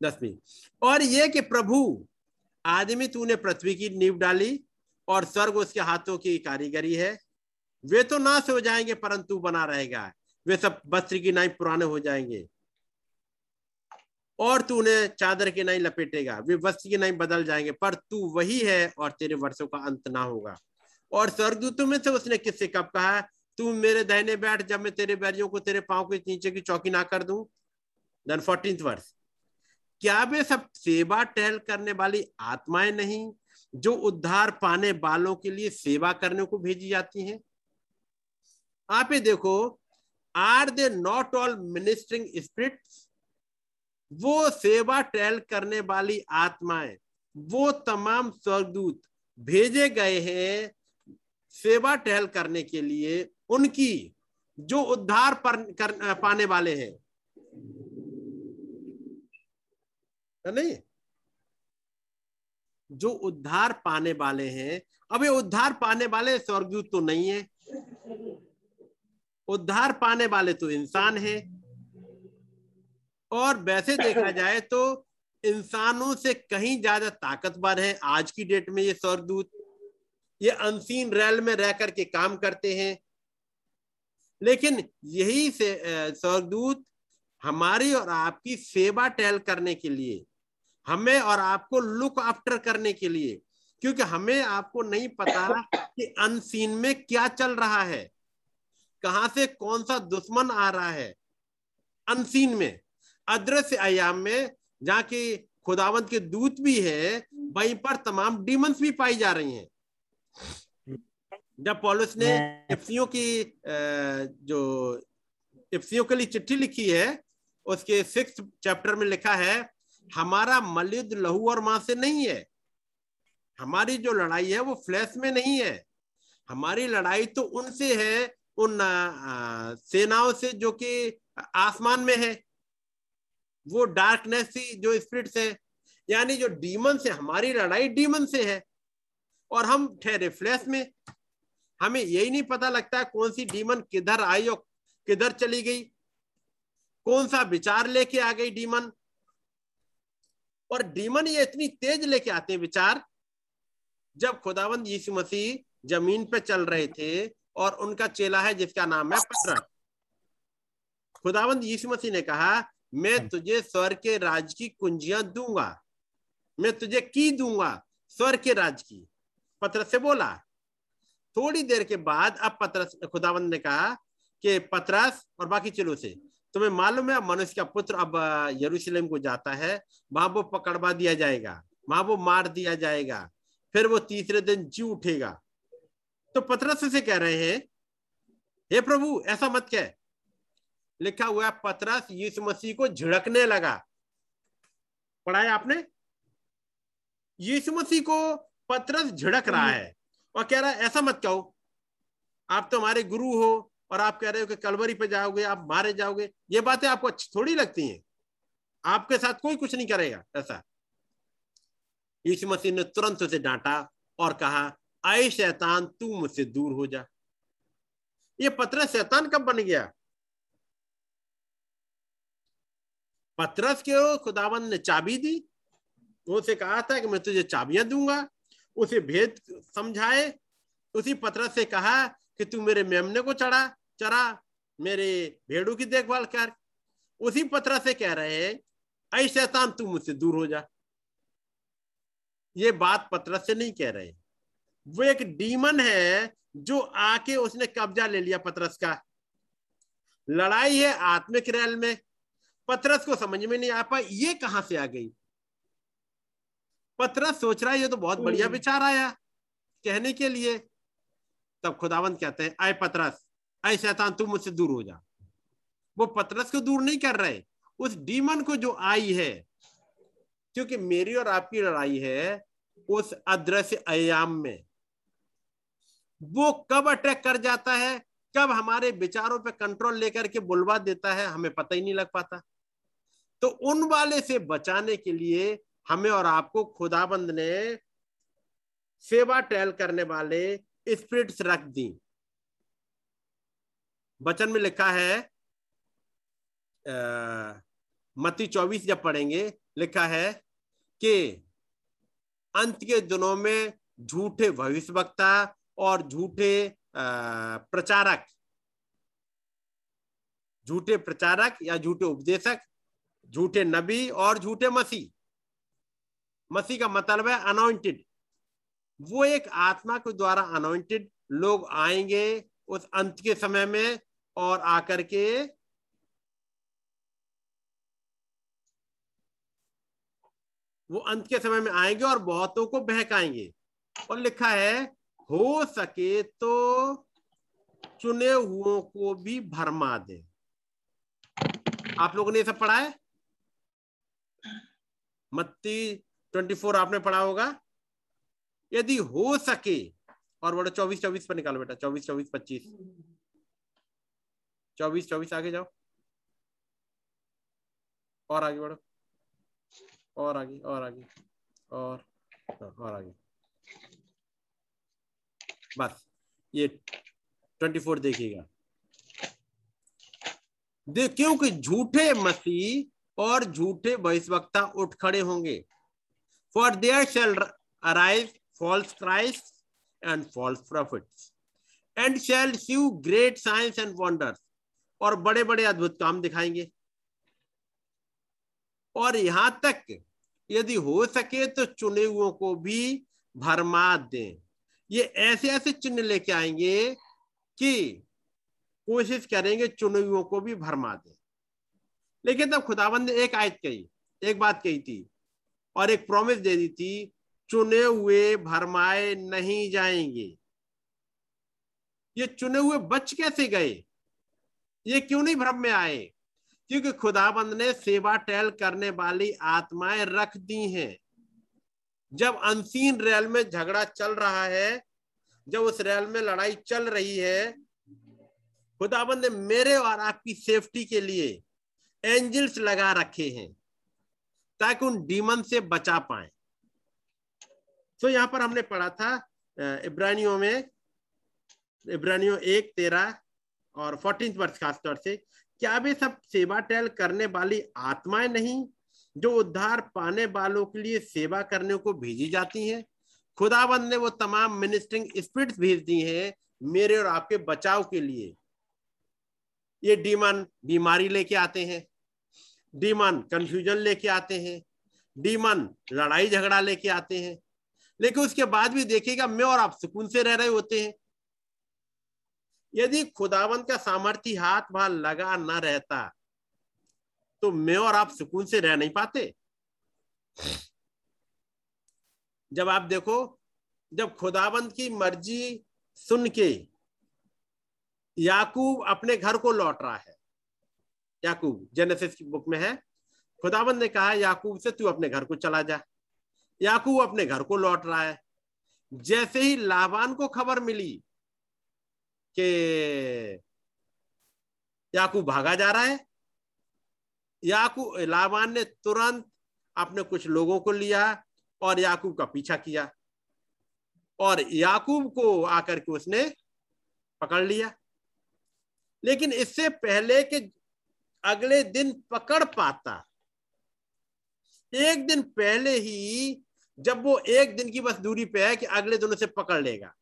दसवीं। और ये कि प्रभु आदमी तूने पृथ्वी की नींव डाली और स्वर्ग उसके हाथों की कारीगरी है। वे तो नाश हो जाएँगे, परंतु बना रहेगा। वे सब वस्त्र की नाई पुराने हो जाएँगे। और तू उन्हें चादर के नहीं लपेटेगा। वे वस्त्र की नहीं बदल जाएँगे, पर तू वही है और तेरे वर्षों का अंत ना होगा। और स्वर्गदूतों में से उसने किससे कब कहा, तू मेरे दहने बैठ, जब मैं तेरे बैरियों को तेरे पाँव के नीचे की चौकी ना कर दूँ? देन वर्ष क्या वे सब सेवा टहल करने वाली आत्माएँ नहीं जो उद्धार पाने वालों के लिए सेवा करने को भेजी जाती हैं? आप ये देखो are they not all ministering spirits वो सेवा टहल करने वाली आत्माएँ वो तमाम स्वर्गदूत भेजे गए हैं सेवा टहल करने के लिए उनकी जो उद्धार पर कर, पाने वाले हैं। नहीं? जो उद्धार पाने वाले हैं, अब ये उद्धार पाने वाले स्वर्गदूत तो नहीं है। उद्धार पाने वाले तो इंसान है। और वैसे देखा जाए तो इंसानों से कहीं ज़्यादा ताकतवर है आज की डेट में ये स्वर्गदूत। ये अनसीन रेल में रह करके काम करते हैं। लेकिन यही से स्वर्गदूत हमारी और आपकी सेवा टहल करने के लिए हमें और आपको लुक आफ्टर करने के लिए। क्योंकि हमें आपको नहीं पता कि अनसीन में क्या चल रहा है। कहाँ से कौन सा दुश्मन आ रहा है। अनसीन में। अदृश्य आयाम में जहाँ की खुदावंत के दूत भी है वहीं पर तमाम डीमंस भी पाई जा रही हैं। जब पॉलिस ने इफ्सियों की जो इफ्सियों के लिए चिट्ठी लिखी है उसके सिक्स चैप्टर में लिखा है हमारा मलयुद्ध लहू और माँ से नहीं है। हमारी जो लड़ाई है वो फ्लैश में नहीं है। हमारी लड़ाई तो उनसे है, उन सेनाओं से जो कि आसमान में है। वो डार्कनेस जो स्पिरिट है। यानी जो डीमन से हमारी लड़ाई डीमन से है। और हम ठहरे फ्लैश में। हमें यही नहीं पता लगता कौन सी डीमन किधर आई और किधर चली गई। कौन सा विचार लेके आ गई डीमन और डीमन ये इतनी तेज लेके आते हैं विचार। जब खुदावंद यीशु मसीह ज़मीन पे चल रहे थे और उनका चेला है जिसका नाम है पत्र खुदावंद यीशु मसीह ने कहा मैं तुझे स्वर के राज की कुंजियाँ दूँगा। मैं तुझे की दूँगा? स्वर के राज की? पत्रस से बोला। थोड़ी देर के बाद अब पत्रस खुदावंद ने कहा कि पत्रस और बाकी चलो से तुम्हें मालूम है मनुष्य का पुत्र अब यरूशलेम को जाता है। वहाँ वो पकड़वा दिया जाएगा वहाँ वो मार दिया जाएगा। फिर वो तीसरे दिन जी उठेगा। तो पत्रस से कह रहे हैं हे प्रभु ऐसा मत कह। लिखा हुआ है पतरस यीशु मसीह को झिड़कने लगा। पढ़ाया आपने? यीशु मसीह को पतरस झिड़क रहा है और कह रहा है ऐसा मत कहो आप तो हमारे गुरु हो और आप कह रहे हो कि कलवरी पे जाओगे, आप मारे जाओगे, ये बातें आपको अच्छी थोड़ी लगती हैं। आपके साथ कोई कुछ नहीं करेगा, ऐसा। यीशु मसीह ने तुरंत उसे डांटा और कहा, आए शैतान, तू मुझसे दूर हो जा। ये पत्रस शैतान कब बन गया? पत्रस के खुदावन ने चाबी दी। उसे कहा था कि मैं तुझे चाबियाँ दूँगा। उसे भेद समझाए। उसी पत्रस से कहा कि तू मेरे मेमने को चढ़ा। चरा मेरे भेड़ों की देखभाल कर। उसी पत्रस से कह रहे हैं ऐ शैतान तू मुझसे दूर हो जा। ये बात पत्रस से नहीं कह रहे। वो एक डीमन है जो आके उसने कब्जा ले लिया पत्रस का। लड़ाई है आत्मिक रैल में। पत्रस को समझ में नहीं आ पा ये कहाँ से आ गई? पत्रस सोच रहा है ये तो बहुत बढ़िया विचार आया कहने के लिए। तब खुदावंत कहते हैं आए पत्रस आए शैतान, तू मुझसे दूर हो जा। वो पतरस को दूर नहीं कर रहे, उस डीमन को जो आई है, क्योंकि मेरी और आपकी लड़ाई है उस अदृश्य अयाम में। वो कब अटैक कर जाता है, कब हमारे विचारों पे कंट्रोल लेकर के बुलवा देता है, हमें पता ही नहीं लग पाता। तो उन वाले से बचाने के लिए हमें और आपको खुदाबंद ने सेवा टहल करने वाले स्पिरिट्स रख दी। वचन में लिखा है मत्ती चौबीस जब पढ़ेंगे, लिखा है कि अंत के दिनों में झूठे भविष्यवक्ता और झूठे प्रचारक झूठे प्रचारक या झूठे उपदेशक, झूठे नबी और झूठे मसीह। मसीह का मतलब है अनोइंटेड वो एक आत्मा के द्वारा अनोइंटेड लोग आएँगे उस अंत के समय में और आकर के वो अंत के समय में आएँगे और बहुतों को बहकाएँगे। और लिखा है, हो सके तो चुने हुओं को भी भरमा दे। आप लोगों ने सब पढ़ा है? मत्ती ट्वेंटी फोर आपने पढ़ा होगा। यदि हो सके, और बड़ो चौबीस चौबीस पर निकालो बेटा, चौबीस चौबीस, पच्चीस। चौबीस चौबीस, आगे जाओ। और आगे बढ़ो। और आगे और आगे, और और आगे। बस, ये ट्वेंटी फोर देखिएगा। देख, क्योंकि झूठे मसीह और झूठे भविष्यवक्ता उठ खड़े होंगे। For there shall arise false Christ and false prophet and shall see great signs and wonders और बड़े बड़े अद्भुत काम दिखाएँगे। और यहाँ तक यदि हो सके तो चुने हुओं को भी भरमा दें। ये ऐसे ऐसे चिन्ह लेके आएँगे कि कोशिश करेंगे चुने हुओं को भी भरमा दें। लेकिन तब खुदाबंद ने एक आयत कही, एक बात कही थी और एक प्रॉमिस दे दी थी, चुने हुए भरमाए नहीं जाएँगे। ये चुने हुए बच कैसे गए? ये क्यों नहीं भ्रम में आए? क्योंकि खुदाबंद ने सेवा टहल करने वाली आत्माएँ रख दी हैं। जब अनसीन रेल में झगड़ा चल रहा है, जब उस रेल में लड़ाई चल रही है, खुदाबंद ने मेरे और आपकी सेफ्टी के लिए एंजल्स लगा रखे हैं, ताकि उन डीमन से बचा पाए। तो यहाँ पर हमने पढ़ा था इब्रानियों में, इब्रानियों एक तेरह और फोर्टीन वर्ष खासतौर से, क्या वे सब सेवा टहल करने वाली आत्माएँ नहीं, जो उद्धार पाने वालों के लिए सेवा करने को भेजी जाती हैं? खुदाबंद ने वो तमाम मिनिस्टरिंग स्पिरिट्स भेज दी हैं मेरे और आपके बचाव के लिए। ये डीमन बीमारी लेके आते हैं डीमन कंफ्यूजन लेके आते हैं डीमन लड़ाई झगड़ा लेके आते हैं। लेकिन उसके बाद भी देखिएगा, मैं और आप सुकून से रह रहे होते हैं। यदि खुदावन का सामर्थ्य हाथ वहाँ लगा ना रहता तो मैं और आप सुकून से रह नहीं पाते। जब आप देखो, जब खुदाबंद की मर्ज़ी सुन के याकूब अपने घर को लौट रहा है, याकूब, जेनेसिस की बुक में है खुदाबंद ने कहा, याकूब से तू अपने घर को चला जा। याकूब अपने घर को लौट रहा है। जैसे ही लाबान को खबर मिली कि याकूब भागा जा रहा है? याकूब, लाबान ने तुरंत अपने कुछ लोगों को लिया और याकूब का पीछा किया। और याकूब को आकर के उसने पकड़ लिया। लेकिन इससे पहले कि अगले दिन पकड़ पाता, एक दिन पहले ही जब वो एक दिन की बस दूरी पे है कि अगले दिनों से पकड़ लेगा।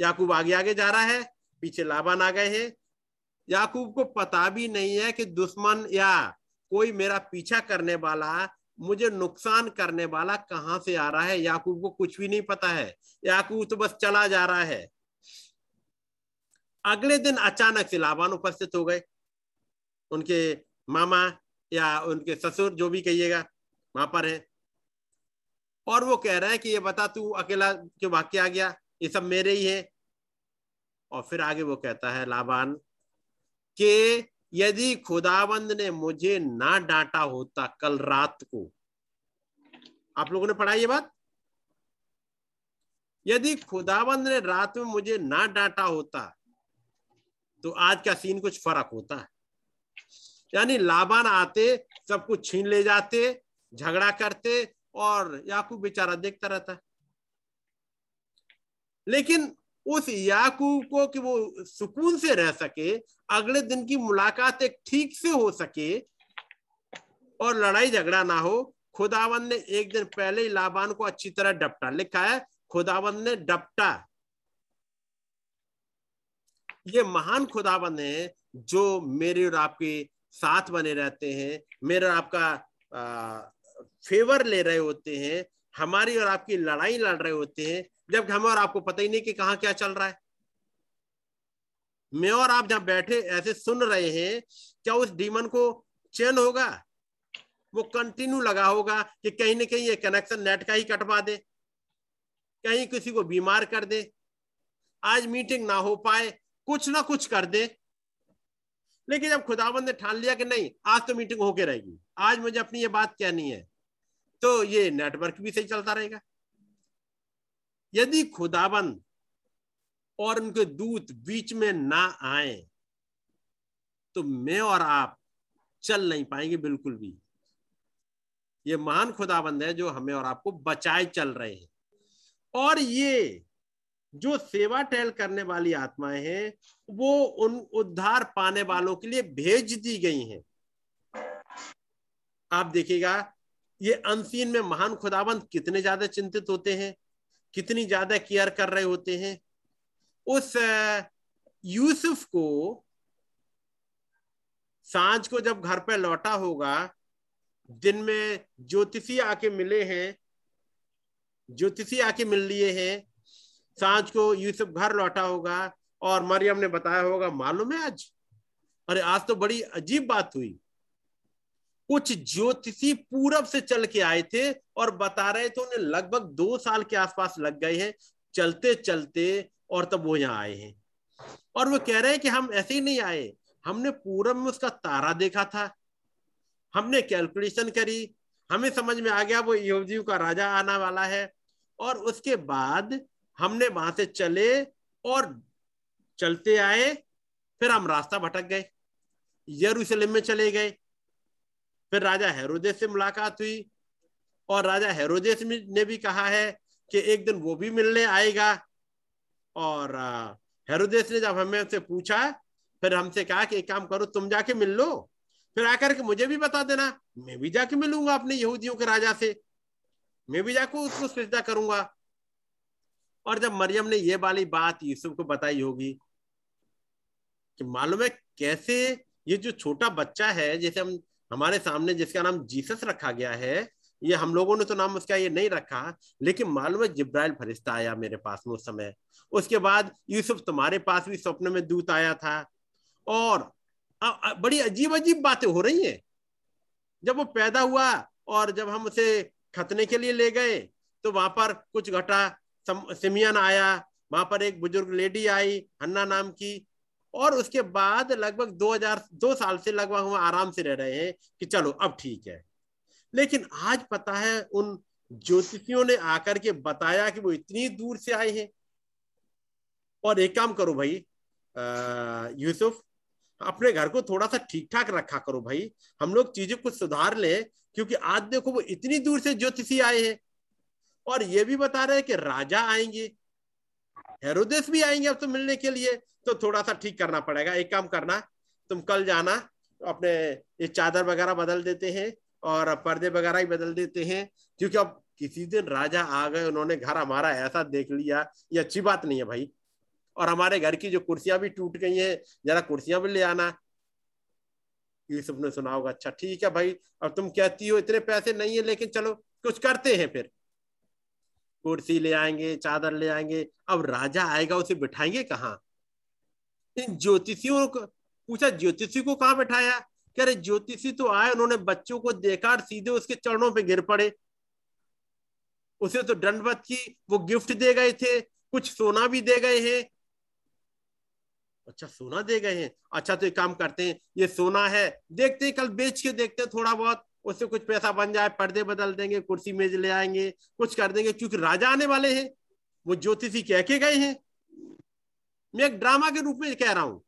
याकूब आगे आगे जा रहा है पीछे लाबान आ गए हैं। याकूब को पता भी नहीं है कि दुश्मन या कोई मेरा पीछा करने वाला, मुझे नुकसान करने वाला कहाँ से आ रहा है, याकूब को कुछ भी नहीं पता है। याकूब तो बस चला जा रहा है। अगले दिन अचानक से लाबान उपस्थित हो गए। उनके मामा या उनके ससुर, जो भी कहिएगा, वहाँ पर है। और वो कह रहे हैं कि ये बता, तू अकेला क्यों भाग के आ गया? ये सब मेरे ही है। और फिर आगे वो कहता है, लाबान, के यदि खुदाबंद ने मुझे ना डांटा होता कल रात को, आप लोगों ने पढ़ा ये बात? यदि खुदाबंद ने रात में मुझे ना डांटा होता तो आज का सीन कुछ फ़र्क होता? है यानी लाबान आते, सब कुछ छीन ले जाते, झगड़ा करते और याकूब बेचारा देखता रहता। लेकिन उस याकूब को कि वो सुकून से रह सके अगले दिन की मुलाकात एक ठीक से हो सके और लड़ाई झगड़ा ना हो खुदावन ने एक दिन पहले ही लाबान को अच्छी तरह डपटा। लिखा है खुदावन ने डपटा। ये महान खुदावन है जो मेरे और आपके साथ बने रहते हैं मेरा आपका आ, फेवर ले रहे होते हैं हमारी और आपकी लड़ाई लड़ रहे होते हैं जब हमें और आपको पता ही नहीं कि कहाँ क्या चल रहा है। मैं और आप जहाँ बैठे ऐसे सुन रहे हैं, क्या उस डीमन को चैन होगा? वो कंटिन्यू लगा होगा कि कहीं ना कहीं ये कनेक्शन नेट का ही कटवा दे, कहीं किसी को बीमार कर दे, आज मीटिंग ना हो पाए, कुछ ना कुछ कर दे। लेकिन जब खुदाबंद ने ठान लिया कि नहीं, आज तो मीटिंग होके रहेगी। आज मुझे अपनी ये बात कहनी है। तो ये नेटवर्क भी सही चलता रहेगा। यदि खुदाबंद और उनके दूत बीच में ना आए तो मैं और आप चल नहीं पाएँगे बिल्कुल भी। ये महान खुदाबंद है जो हमें और आपको बचाए चल रहे हैं। और ये जो सेवा टहल करने वाली आत्माएँ हैं, वो उन उद्धार पाने वालों के लिए भेज दी गई हैं। आप देखिएगा, ये अनसीन में महान खुदाबंद कितने ज़्यादा चिंतित होते हैं? कितनी ज़्यादा केयर कर रहे होते हैं? उस यूसुफ को साँझ को जब घर पे लौटा होगा, दिन में ज्योतिषी आके मिले हैं, ज्योतिषी आके मिल लिए हैं, साँझ को यूसुफ घर लौटा होगा और मरियम ने बताया होगा, मालूम है आज? अरे आज तो बड़ी अजीब बात हुई। कुछ ज्योतिषी पूरब से चल के आए थे और बता रहे थे उन्हें लगभग दो साल के आसपास लग गए हैं, चलते चलते और तब वो यहाँ आए हैं। और वो कह रहे हैं कि हम ऐसे ही नहीं आए, हमने पूरब में उसका तारा देखा था, हमने कैलकुलेशन करी, हमें समझ में आ गया वो यहूदियों का राजा आने वाला है, और उसके बाद हमने वहाँ से चले और चलते आए, फिर हम रास्ता भटक गए, यरूशलेम में चले गए फिर राजा हेरोदेस से मुलाकात हुई और राजा हेरोदेस ने भी कहा है कि एक दिन वो भी मिलने आएगा। और हेरोदेस ने जब हमें उससे पूछा, फिर हमसे कहा कि एक काम करो, तुम जाके मिल लो। फिर आकर के मुझे भी बता देना, मैं भी जाके मिलूँगा अपने यहूदियों के राजा से। मैं भी जाकर उसको सजदा करूँगा। और जब मरियम ने ये वाली बात यूसुफ को बताई होगी कि मालूम है कैसे ये जो छोटा बच्चा है, जैसे हम हमारे सामने जिसका नाम जीसस रखा गया है, ये हम लोगों ने तो नाम उसका ये नहीं रखा, लेकिन मालूम है जिब्राइल फरिश्ता आया मेरे पास में उस समय। उसके बाद यूसुफ तुम्हारे पास भी स्वप्न में दूत आया था। और बड़ी अजीब अजीब बातें हो रही हैं। जब वो पैदा हुआ और जब हम उसे खतने के लिए ले गए तो वहाँ पर कुछ घटा सिमियन आया। वहाँ पर एक बुज़ुर्ग लेडी आई, हन्ना नाम की। और उसके बाद लगभग 2000 दो साल से लगभग हम आराम से रह रहे हैं कि चलो, अब ठीक है। लेकिन आज पता है उन ज्योतिषियों ने आकर के बताया कि वो इतनी दूर से आए हैं। और एक काम करो भाई यूसुफ, अपने घर को थोड़ा सा ठीक ठाक रखा करो भाई। हम लोग चीज़ों को सुधार ले, क्योंकि आज देखो वो इतनी दूर से ज्योतिषी आए हैं। और ये भी बता रहे हैं कि राजा आएँगे। हेरोदेस भी आएँगे अब तो मिलने के लिए तो थोड़ा सा ठीक करना पड़ेगा। एक काम करना, तुम कल जाना, अपने ये चादर वगैरह बदल देते हैं और पर्दे वगैरह ही बदल देते हैं, क्योंकि अब किसी दिन राजा आ गए, उन्होंने घर हमारा ऐसा देख लिया, ये अच्छी बात नहीं है भाई। और हमारे घर की जो कुर्सियाँ भी टूट गई हैं, जरा कुर्सियाँ भी ले आना। ये सबने सुना होगा। अच्छा ठीक है भाई, अब तुम कहती हो, इतने पैसे नहीं है, लेकिन चलो, कुछ करते हैं फिर। कुर्सी ले आएँगे, चादर ले आएँगे। अब राजा आएगा, उसे बिठाएँगे कहाँ? इन ज्योतिषियों को पूछा, ज्योतिषी को कहा बैठाया? कह रहे, ज्योतिषी तो आए, उन्होंने बच्चों को देखा और सीधे उसके चरणों पे गिर पड़े। उसे तो दंडवत की, वो गिफ्ट दे गए थे। कुछ सोना भी दे गए हैं। अच्छा सोना दे गए हैं। अच्छा तो एक काम करते हैं, ये सोना है, देखते हैं, कल बेच के देखते हैं थोड़ा बहुत। उससे कुछ पैसा बन जाए, पर्दे बदल देंगे, कुर्सी मेज ले आएँगे, कुछ कर देंगे, क्योंकि राजा आने वाले हैं, वो ज्योतिषी कह के गए हैं। मैं एक ड्रामा के रूप में कह रहा हूँ।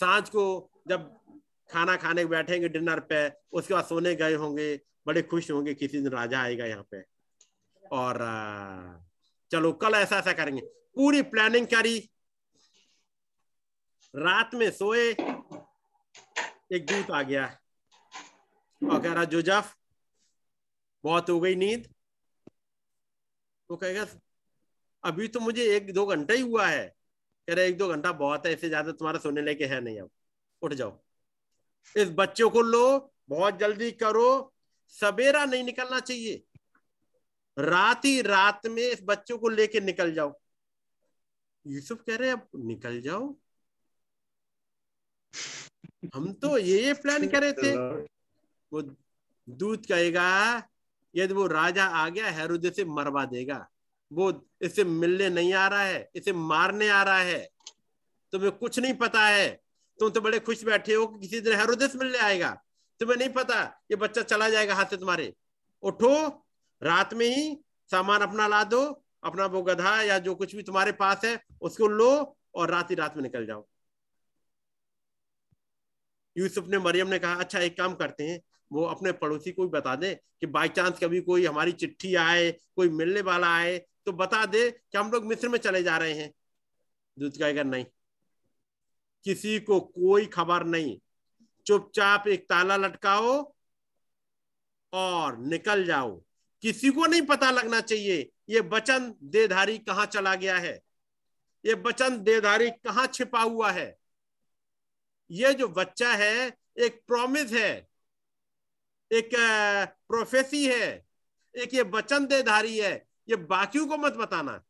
साँझ को जब खाना खाने बैठेंगे डिनर पे, उसके बाद सोने गए होंगे, बड़े खुश होंगे किसी दिन राजा आएगा यहाँ पे। और चलो, कल ऐसा ऐसा करेंगे। पूरी प्लानिंग करी। रात में सोए, एक दूत आ गया। और कह रहा जोजफ बहुत हो गई नींद। तो कहेगा अभी तो मुझे एक दो घंटा ही हुआ है। कह रहे एक दो घंटा बहुत है इससे ज़्यादा तुम्हारा सोने लेके है नहीं अब। उठ जाओ। इस बच्चों को लो बहुत जल्दी करो। सवेरा नहीं निकलना चाहिए। रात ही रात में इस बच्चों को लेके निकल जाओ। यूसुफ कह रहे अब निकल जाओ। हम तो ये प्लान <laughs> कर रहे थे। वो दूध कहेगा, यदि वो राजा आ गया, हेरोदे से मरवा देगा। वो इसे मिलने नहीं आ रहा है, इसे मारने आ रहा है। तुम्हें कुछ नहीं पता है। तुम तो बड़े खुश बैठे हो कि किसी दिन हेरोदेस मिलने आएगा। तुम्हें नहीं पता, ये बच्चा चला जाएगा हाथ से तुम्हारे। उठो, रात में ही सामान अपना ला दो, अपना वो गधा या जो कुछ भी तुम्हारे पास है, उसको लो और रात ही रात में निकल जाओ। यूसुफ ने मरियम ने कहा अच्छा एक काम करते हैं। वो अपने पड़ोसी को भी बता दे कि बाई चांस कभी कोई हमारी चिट्ठी आए, कोई मिलने वाला आए तो बता दे कि हम लोग मिस्र में चले जा रहे हैं। दूध कहेगा नहीं। किसी को कोई खबर नहीं। चुपचाप एक ताला लटकाओ और निकल जाओ। किसी को नहीं पता लगना चाहिए, ये बचन देधारी कहाँ चला गया है? ये बचन देधारी कहाँ छिपा हुआ है? ये जो बच्चा है, एक प्रॉमिस है। एक प्रोफेसी है। एक ये वचन देधारी है। ये बाकियों को मत बताना।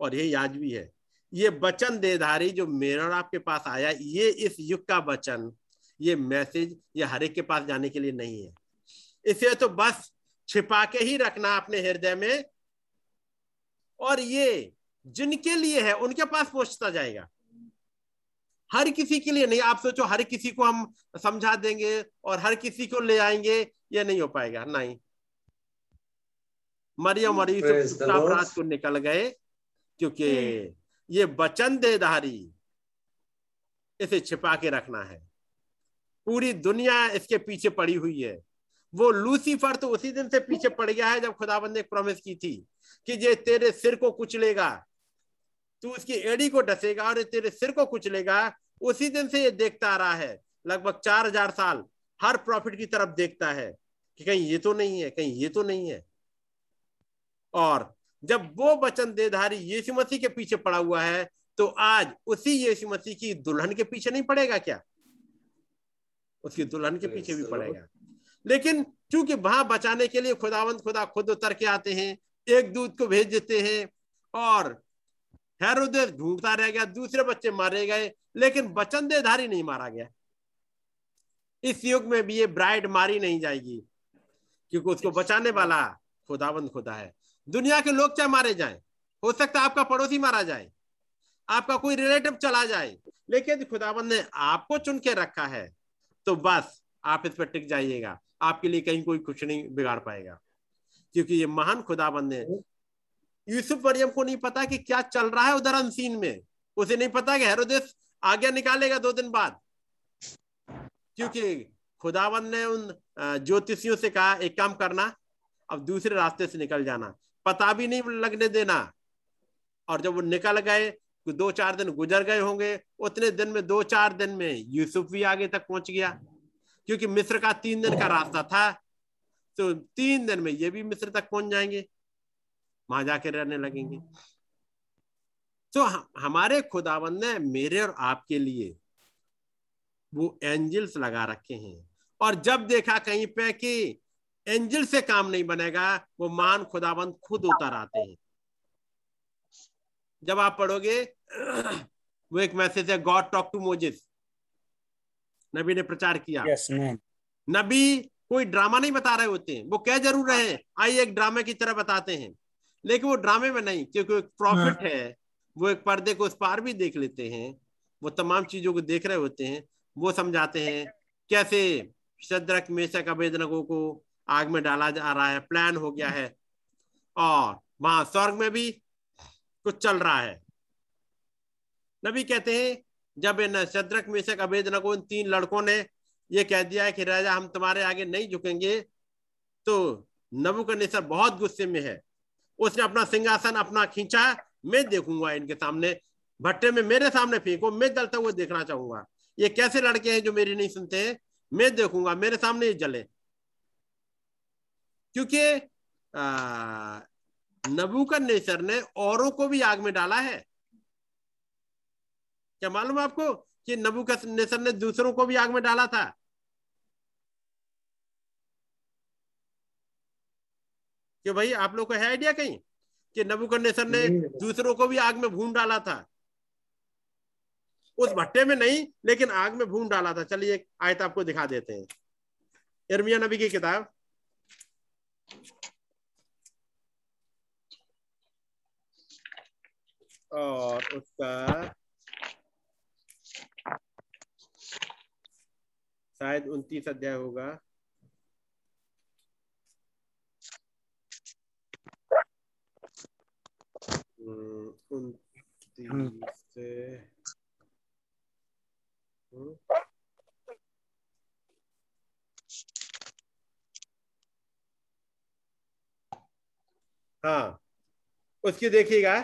और ये आज भी है। ये वचन देधारी जो मेरे और आपके पास आया, ये इस युग का वचन, ये मैसेज ये हर एक के पास जाने के लिए नहीं है। इसे तो बस छिपा के ही रखना अपने हृदय में। और ये जिनके लिए है, उनके पास पहुँचता जाएगा। हर किसी के लिए नहीं आप सोचो हर किसी को हम समझा देंगे और हर किसी को ले आएँगे ये नहीं हो पाएगा नहीं। मरियम और Praise यूसुफ रात को निकल गए क्योंकि ये वचन देधारी इसे छिपा के रखना है। पूरी दुनिया इसके पीछे पड़ी हुई है। वो लूसीफर तो उसी दिन से पीछे पड़ गया है जब खुदाबंद ने प्रॉमिस की थी कि ये तेरे सिर को कुचलेगा। तू उसकी एड़ी को डसेगा और तेरे सिर को कुचलेगा उसी दिन से ये देखता आ रहा है। लगभग चार हज़ार साल हर प्रॉफिट की तरफ़ देखता है कि कहीं ये तो नहीं है कहीं ये तो नहीं है। और जब वो वचन देधारी यीशु मसीह के पीछे पड़ा हुआ है तो आज उसी यीशु मसीह की दुल्हन के पीछे नहीं पड़ेगा क्या? उसकी दुल्हन के पीछे भी. पड़ेगा। लेकिन चूँकि वहाँ बचाने के लिए खुदावंत खुदा खुद उतर के आते हैं एक दूध को भेज देते हैं और हेरोदेस ढूंढता रह गया दूसरे बच्चे मारे गए लेकिन वचन देधारी नहीं मारा गया। इस युग में भी ये ब्राइड मारी नहीं जाएगी क्योंकि उसको बचाने वाला खुदावंद खुदा है। दुनिया के लोग चाहे मारे जाए हो सकता है आपका पड़ोसी मारा जाए आपका कोई रिलेटिव चला जाए लेकिन खुदाबंद ने आपको चुन के रखा है तो बस आप इस पर टिक जाइएगा आपके लिए कहीं कोई कुछ नहीं बिगाड़ पाएगा क्योंकि ये महान खुदाबंद ने यूसुफ मरियम को नहीं पता कि क्या चल रहा है उधर अनसीन में। उसे नहीं पता कि हेरोदेस आगे निकालेगा दो दिन बाद। क्योंकि खुदावन ने उन ज्योतिषियों से कहा, एक काम करना, अब दूसरे रास्ते से निकल जाना। पता भी नहीं लगने देना। और जब वो निकल गए, दो चार दिन गुजर गए होंगे, उतने दिन में, दो चार दिन में यूसुफ भी आगे तक पहुँच गया। क्योंकि मिस्र का तीन दिन का रास्ता था तो तीन दिन में ये भी मिस्र तक पहुँच जाएँगे। वहाँ जाके रहने लगेंगे। तो हमारे खुदावंद ने मेरे और आपके लिए वो एंजल्स लगा रखे हैं। और जब देखा कहीं पे कि एंजल से काम नहीं बनेगा वो मान खुदावंद खुद उतर आते हैं। जब आप पढ़ोगे वो एक मैसेज है गॉड टॉक टू मोजिस नबी ने प्रचार किया। Yes, नबी कोई ड्रामा नहीं बता रहे होते हैं। वो कह ज़रूर रहे हैं आइए एक ड्रामे की तरह बताते हैं। लेकिन वो ड्रामे में नहीं क्योंकि एक प्रॉफिट है। वो एक पर्दे को उस पार भी देख लेते हैं। वो तमाम चीज़ों को देख रहे होते हैं। वो समझाते हैं कैसे शद्रक मेशक अभेदनगों को आग में डाला जा रहा है प्लान हो गया है। और वहाँ स्वर्ग में भी कुछ चल रहा है। नबी कहते हैं जब इन शद्रक मेशक अभेदनगो इन तीन लड़कों ने ये कह दिया है कि राजा हम तुम्हारे आगे नहीं झुकेंगे तो नबूकदनेस्सर बहुत गुस्से में है। उसने अपना सिंहासन अपना खींचा, मैं देखूँगा इनके सामने। भट्टे में मेरे सामने फेंको, मैं जलता हुआ देखना चाहूँगा। ये कैसे लड़के हैं जो मेरी नहीं सुनते हैं? मैं देखूँगा, मेरे सामने ये जले। क्योंकि नबूकदनेस्सर ने औरों को भी आग में डाला है। क्या मालूम आपको कि नबूकदनेस्सर ने दूसरों को भी आग में डाला था? कि भाई आप लोग को है आइडिया कहीं? कि नबूकदनेस्सर ने दूसरों को भी आग में भून डाला था। उस भट्टे में नहीं लेकिन आग में भून डाला था। चलिए एक आयत आपको दिखा देते हैं। इर्मिया नबी की किताब। और उसका शायद उनतीस अध्याय होगा। उनतीस से हाँ उसकी देखिएगा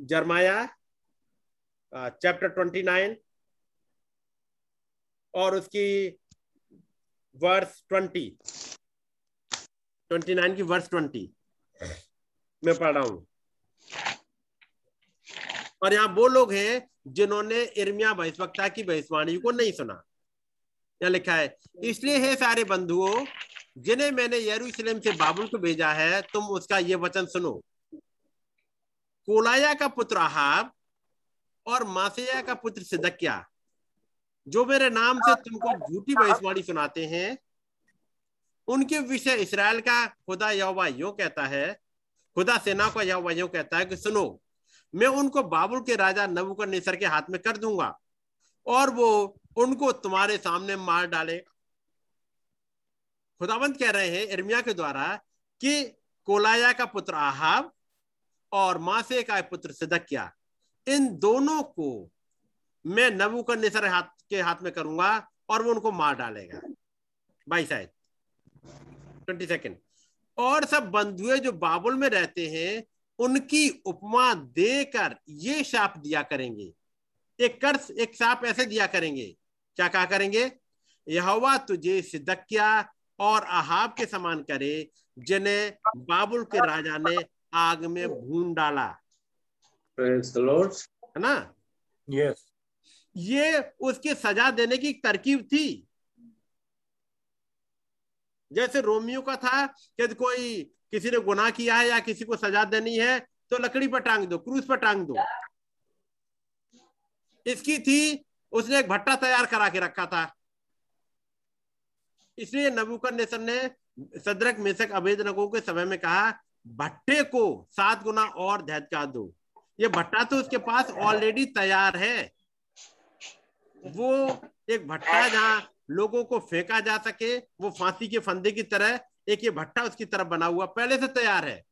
जरमाया चैप्टर ट्वेंटी नाइन और उसकी वर्स ट्वेंटी ट्वेंटी नाइन की वर्स ट्वेंटी मैं पढ़ रहा हूँ। और यहाँ वो लोग हैं जिन्होंने इर्मिया भविष्यवक्ता की भविष्यवाणी को नहीं सुना। यहाँ लिखा है? इसलिए है सारे बंधुओं, जिन्हें मैंने यरूशलेम से बाबुल को भेजा है, तुम उसका ये वचन सुनो। कोलाया का पुत्र अहाब और मासेया का पुत्र सिदकिया, जो मेरे नाम से तुमको झूठी भविष्यवाणी सुनाते हैं, उनके विषय इसराइल का खुदा यहोवा यूँ कहता है खुदा सेना का यहोवा यूँ कहता है कि सुनो, मैं उनको बाबुल के राजा नबूकदनेस्सर के हाथ में कर दूँगा और वो उनको तुम्हारे सामने मार डाले। खुदावंत कह रहे हैं इर्मिया के द्वारा कि कोलाया का पुत्र आहाब और मासे का पुत्र सिदकिया, इन दोनों को मैं नबूकदनेस्सर हाथ, के हाथ में करूँगा और वो उनको मार डालेगा। बाईस आयत ट्वेंटी सेकेंड। और सब बंधुए जो बाबुल में रहते हैं उनकी उपमा देकर ये शाप दिया करेंगे। एक कर्ज एक शाप ऐसे दिया करेंगे। क्या कहा करेंगे? यहोवा तुझे सिदकिया और अहाब के समान करे जिन्हें बाबुल के राजा ने आग में भून डाला। Praise the Lord. है ना? Yes. ये उसकी सजा देने की तरकीब थी। जैसे रोमियो का था कि कोई किसी ने गुनाह किया है या किसी को सजा देनी है तो लकड़ी पर टांग दो क्रूज पर टांग दो। इसकी थी, उसने एक भट्टा तैयार करा के रखा था। इसलिए नबूकदनेस्सर ने सदरक, मेसक अभेद नगो के समय में कहा, भट्टे को सात गुना और धैर्य दो। ये भट्टा तो उसके पास ऑलरेडी तैयार है। वो एक भट्टा जहाँ लोगों को फेंका जा सके, वो फांसी के फंदे की तरह एक ये भट्टा उसकी तरफ़ बना हुआ पहले से तैयार है।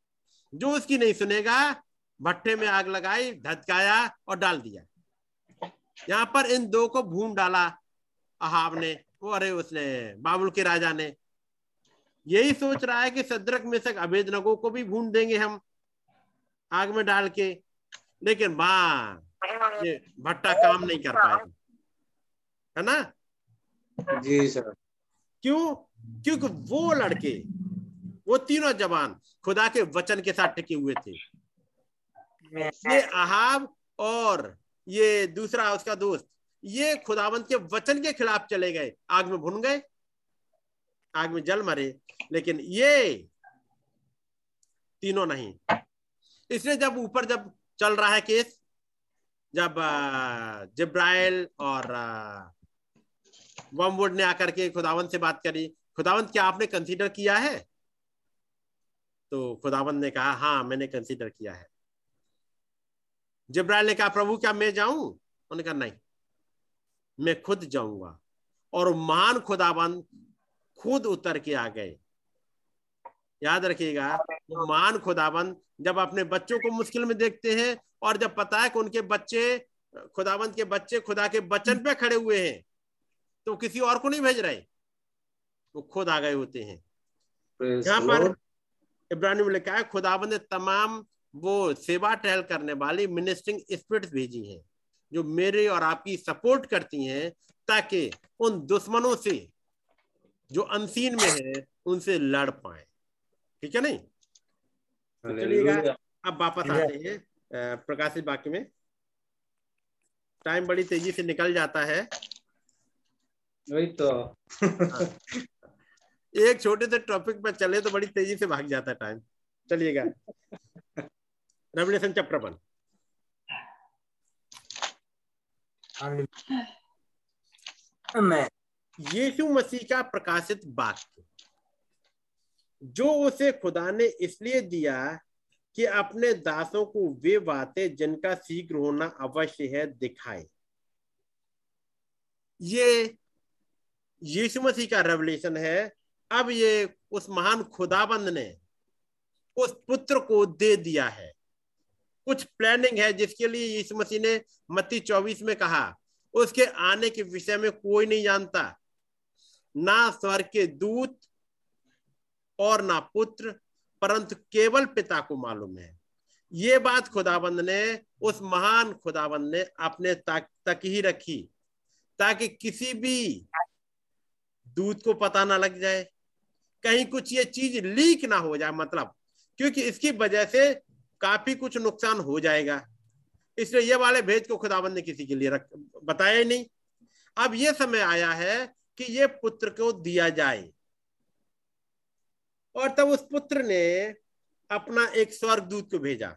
जो उसकी नहीं सुनेगा भट्टे में आग लगाई धधकाया और डाल दिया। यहाँ पर इन दो को भूम डाला, अहाब ने, वो अरे उसने, बाबुल के राजा ने। यही सोच रहा है कि सदरक में से अभेद नगो को भी भून देंगे हम, आग में डाल के। लेकिन बा भट्टा काम नहीं कर पाएगा। है ना? जी सर। क्यों? क्योंकि वो लड़के वो तीनों जवान खुदा के वचन के साथ टिके हुए थे। ये अहाब और ये दूसरा उसका दोस्त ये खुदावंत के वचन के खिलाफ चले गए। आग में भुन गए आग में जल मरे लेकिन ये तीनों नहीं। इसलिए जब ऊपर जब चल रहा है केस जब जिब्राइल और वमवुड ने आकर के खुदावंत से बात करी खुदावंत क्या आपने कंसीडर किया है? तो खुदावंत ने कहा हाँ मैंने कंसीडर किया है. जिब्राइल ने कहा प्रभु क्या मैं जाऊँ? उन्होंने कहा नहीं मैं खुद जाऊँगा। और महान खुदाबंद खुद उतर के आ गए। याद रखिएगा महान खुदाबंद जब अपने बच्चों को मुश्किल में देखते हैं और जब पता है कि उनके बच्चे खुदाबंद के बच्चे खुदा के वचन पे खड़े हुए हैं तो किसी और को नहीं भेज रहे। वो खुद आ गए होते हैं। यहाँ पर. इब्राहिम ने लिखा है खुदाबंद ने तमाम वो सेवा टहल करने वाली मिनिस्ट्रिंग स्पिरिट्स भेजी हैं जो मेरे और आपकी सपोर्ट करती हैं ताकि उन दुश्मनों से जो अनसीन में है उनसे लड़ पाए। ठीक है नहीं? तो चलिएगा अब वापस. आते हैं प्रकाशित वाक्य में। टाइम बड़ी तेज़ी से निकल जाता है। वही तो। एक छोटे से टॉपिक पर चले तो बड़ी तेज़ी से भाग जाता है टाइम चलिएगा। Revelation chapter one. यीशु मसीह का प्रकाशित वाक्य जो उसे खुदा ने इसलिए दिया कि अपने दासों को वे बातें जिनका शीघ्र होना अवश्य है दिखाए। ये यीशु मसीह का रेवलेशन है। अब ये उस महान खुदाबंद ने उस पुत्र को दे दिया है। कुछ प्लानिंग है जिसके लिए यीशु मसीह ने मत्ती चौबीस में कहा, उसके आने के विषय में कोई नहीं जानता। ना स्वर्ग के दूत और ना पुत्र, परंतु केवल पिता को मालूम है। ये बात खुदाबंद ने, उस महान खुदाबंद ने अपने तक तक ही रखी, ताकि किसी भी दूत को पता ना लग जाए, कहीं कुछ ये चीज़ लीक ना हो जाए मतलब क्योंकि इसकी वजह से काफ़ी कुछ नुकसान हो जाएगा। इसलिए ये वाले भेद को खुदाबंद ने किसी के लिए रख, बताया ही नहीं। अब ये समय आया है कि ये पुत्र को दिया जाए। और तब उस पुत्र ने अपना एक स्वर्गदूत को भेजा।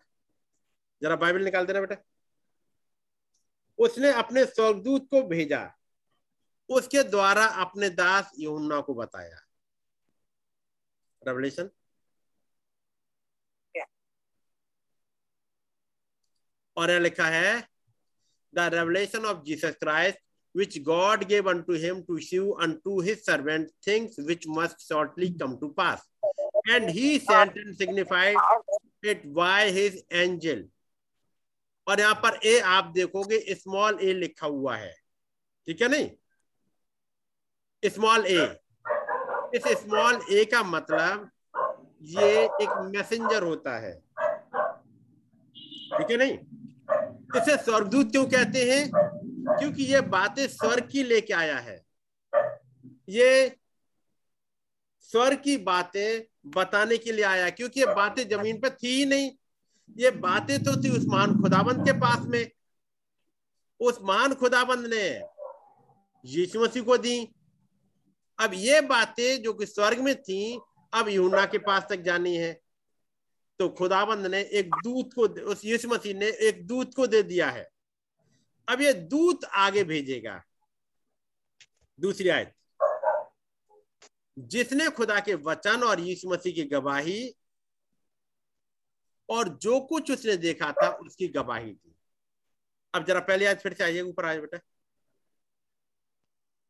जरा बाइबल निकाल देना बेटा। उसने अपने स्वर्गदूत को भेजा। उसके द्वारा अपने दास यमुना को बताया। रेवल्यूशन और यह लिखा है the Revelation of Jesus Christ which God gave unto him to show unto his servant things which must shortly come to pass and he sent and signified it by his angel और यहाँ पर ए आप देखोगे small ए लिखा हुआ है। ठीक है नहीं? स्मॉल ए इस स्मॉल ए का मतलब ये एक मैसेंजर होता है। ठीक है नहीं? इसे स्वर्गदूत क्यों कहते हैं? क्योंकि ये बातें स्वर्ग की लेके आया है। ये स्वर्ग की बातें बताने के लिए आया क्योंकि ये बातें ज़मीन पर थी ही नहीं। ये बातें तो थी उस महान खुदाबंद के पास में। उस महान खुदाबंद ने यीशु मसीह को दी। अब ये बातें जो कि स्वर्ग में थी, अब यूना के पास तक जानी है। तो खुदाबंद ने एक दूत को उस यीशु मसीह ने एक दूत को दे दिया है। अब ये दूत आगे भेजेगा। दूसरी आयत। जिसने खुदा के वचन और यीशु मसीह की गवाही और जो कुछ उसने देखा था, उसकी गवाही थी अब जरा पहले आज फिर से आइए, ऊपर आइए बेटा।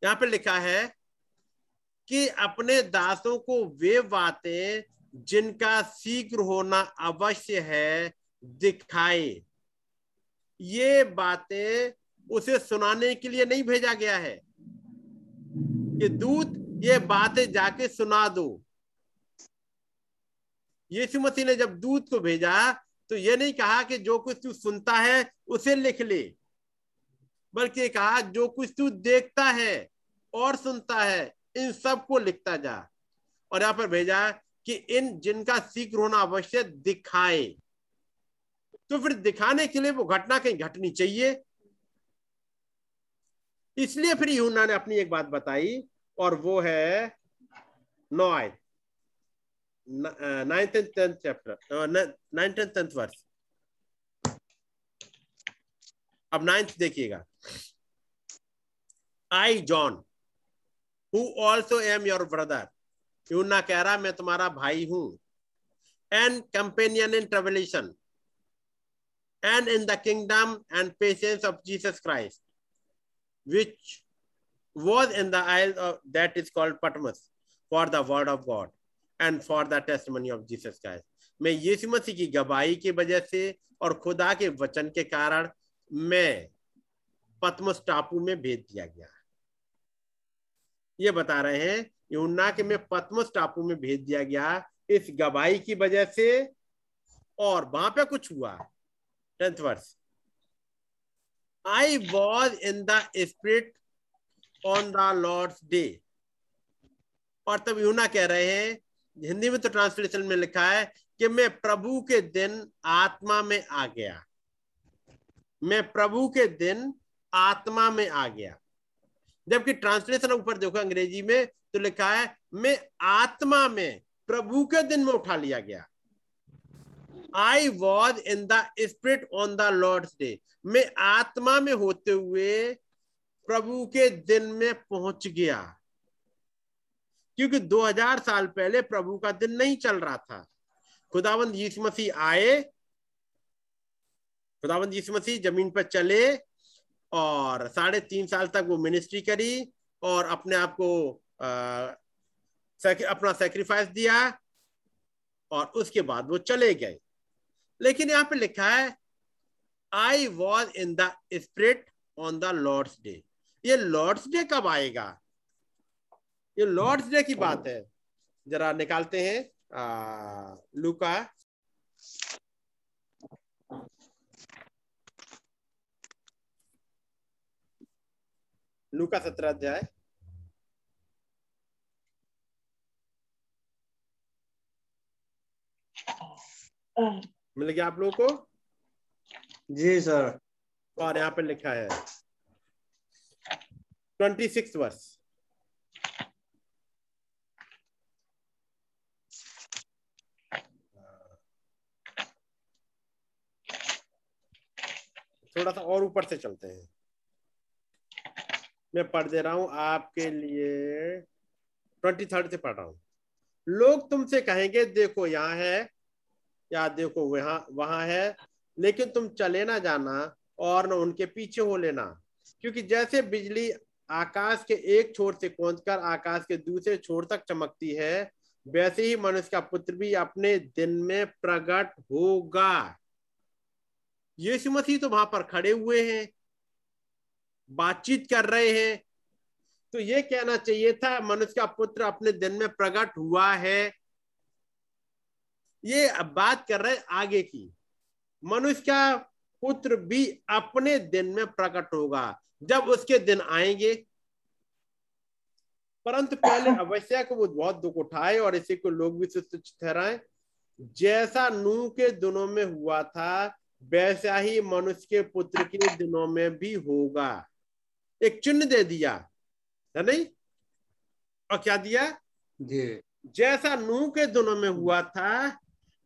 यहाँ पर लिखा है कि अपने दासों को वे बातें जिनका शीघ्र होना अवश्य है, दिखाए। ये बातें उसे सुनाने के लिए नहीं भेजा गया है कि दूत, ये बातें जाके सुना दो। यीशु मसीह ने जब दूत को भेजा तो ये नहीं कहा कि जो कुछ तू सुनता है, उसे लिख ले, बल्कि कहा, जो कुछ तू देखता है और सुनता है इन सबको लिखता जा। और यहाँ पर भेजा कि इन जिनका शीघ्र होना अवश्य दिखाए। तो फिर दिखाने के लिए वो घटना कहीं घटनी चाहिए। इसलिए फिर यूना ने अपनी एक बात बताई, और वो है नौ आय। Ninth and tenth chapter ninth and tenth वर्ष अब नाइन्थ देखिएगा। I John who also am your brother यूना कह रहा, मैं तुम्हारा भाई हूँ। And companion in tribulation and in the kingdom and patience of Jesus Christ which was in the isle that is called Patmos for the word of God and for the testimony of Jesus Christ मैं यीशु मसीह की गवाही की वजह से और खुदा के वचन के कारण मैं पद्म टापू में भेज दिया गया ये बता रहे हैं यूना के में पतमस टापू में भेज दिया गया। इस गवाही की वजह से और वहाँ पे कुछ हुआ, tenth verse I was in the spirit on the Lord's day और तब यूना कह रहे हैं, हिंदी में तो ट्रांसलेशन में लिखा है कि मैं प्रभु के दिन आत्मा में आ गया। मैं प्रभु के दिन आत्मा में आ गया। जबकि ट्रांसलेशन ऊपर देखो अंग्रेज़ी में तो लिखा है, मैं आत्मा में प्रभु के दिन में उठा लिया गया। I was in the spirit on the Lord's day मैं आत्मा में होते हुए प्रभु के दिन में पहुँच गया। क्योंकि 2000 साल पहले प्रभु का दिन नहीं चल रहा था। खुदावंद यीशु मसीह आए। खुदावंद यीशु मसीह ज़मीन पर चले। और साढ़े तीन साल तक वो मिनिस्ट्री करी और अपने आप को अपना सेक्रीफाइस दिया और उसके बाद वो चले गए। लेकिन यहाँ पे लिखा है I was in the spirit on the Lord's day ये लॉर्ड्स डे कब आएगा? ये लॉर्ड्स डे की बात है। जरा निकालते हैं आ, लुका। लुका सत्रह अध्याय मिल गया आप लोगों को? जी सर। और यहाँ पे लिखा है। ट्वेंटी सिक्स वर्ष थोड़ा सा और ऊपर से चलते हैं। मैं पढ़ दे रहा हूँ आपके लिए। ट्वेंटी थर्ड से पढ़ रहा हूँ। लोग तुमसे कहेंगे, देखो, यहाँ है, या देखो, वहाँ वहाँ है, लेकिन तुम चले ना जाना और न उनके पीछे हो लेना। क्योंकि जैसे बिजली आकाश के एक छोर से पहुंचकर आकाश के दूसरे छोर तक चमकती है, वैसे ही मनुष्य का पुत्र भी अपने दिन में प्रकट होगा। यीशु मसीह तो वहाँ पर खड़े हुए हैं। बातचीत कर रहे हैं। तो ये कहना चाहिए था मनुष्य का पुत्र अपने दिन में प्रकट हुआ है। ये अब बात कर रहे आगे की। मनुष्य का पुत्र भी अपने दिन में प्रकट होगा जब उसके दिन आएँगे। परंतु पहले <coughs> अवश्य को वो बहुत दुख उठाए और इसी को लोग भी ठहराए। जैसा नूह के दिनों में हुआ था वैसा ही मनुष्य के पुत्र के दिनों में भी होगा। एक चिन्ह दे दिया है नहीं? और क्या दिया? जी। जैसा नूह के दिनों में हुआ था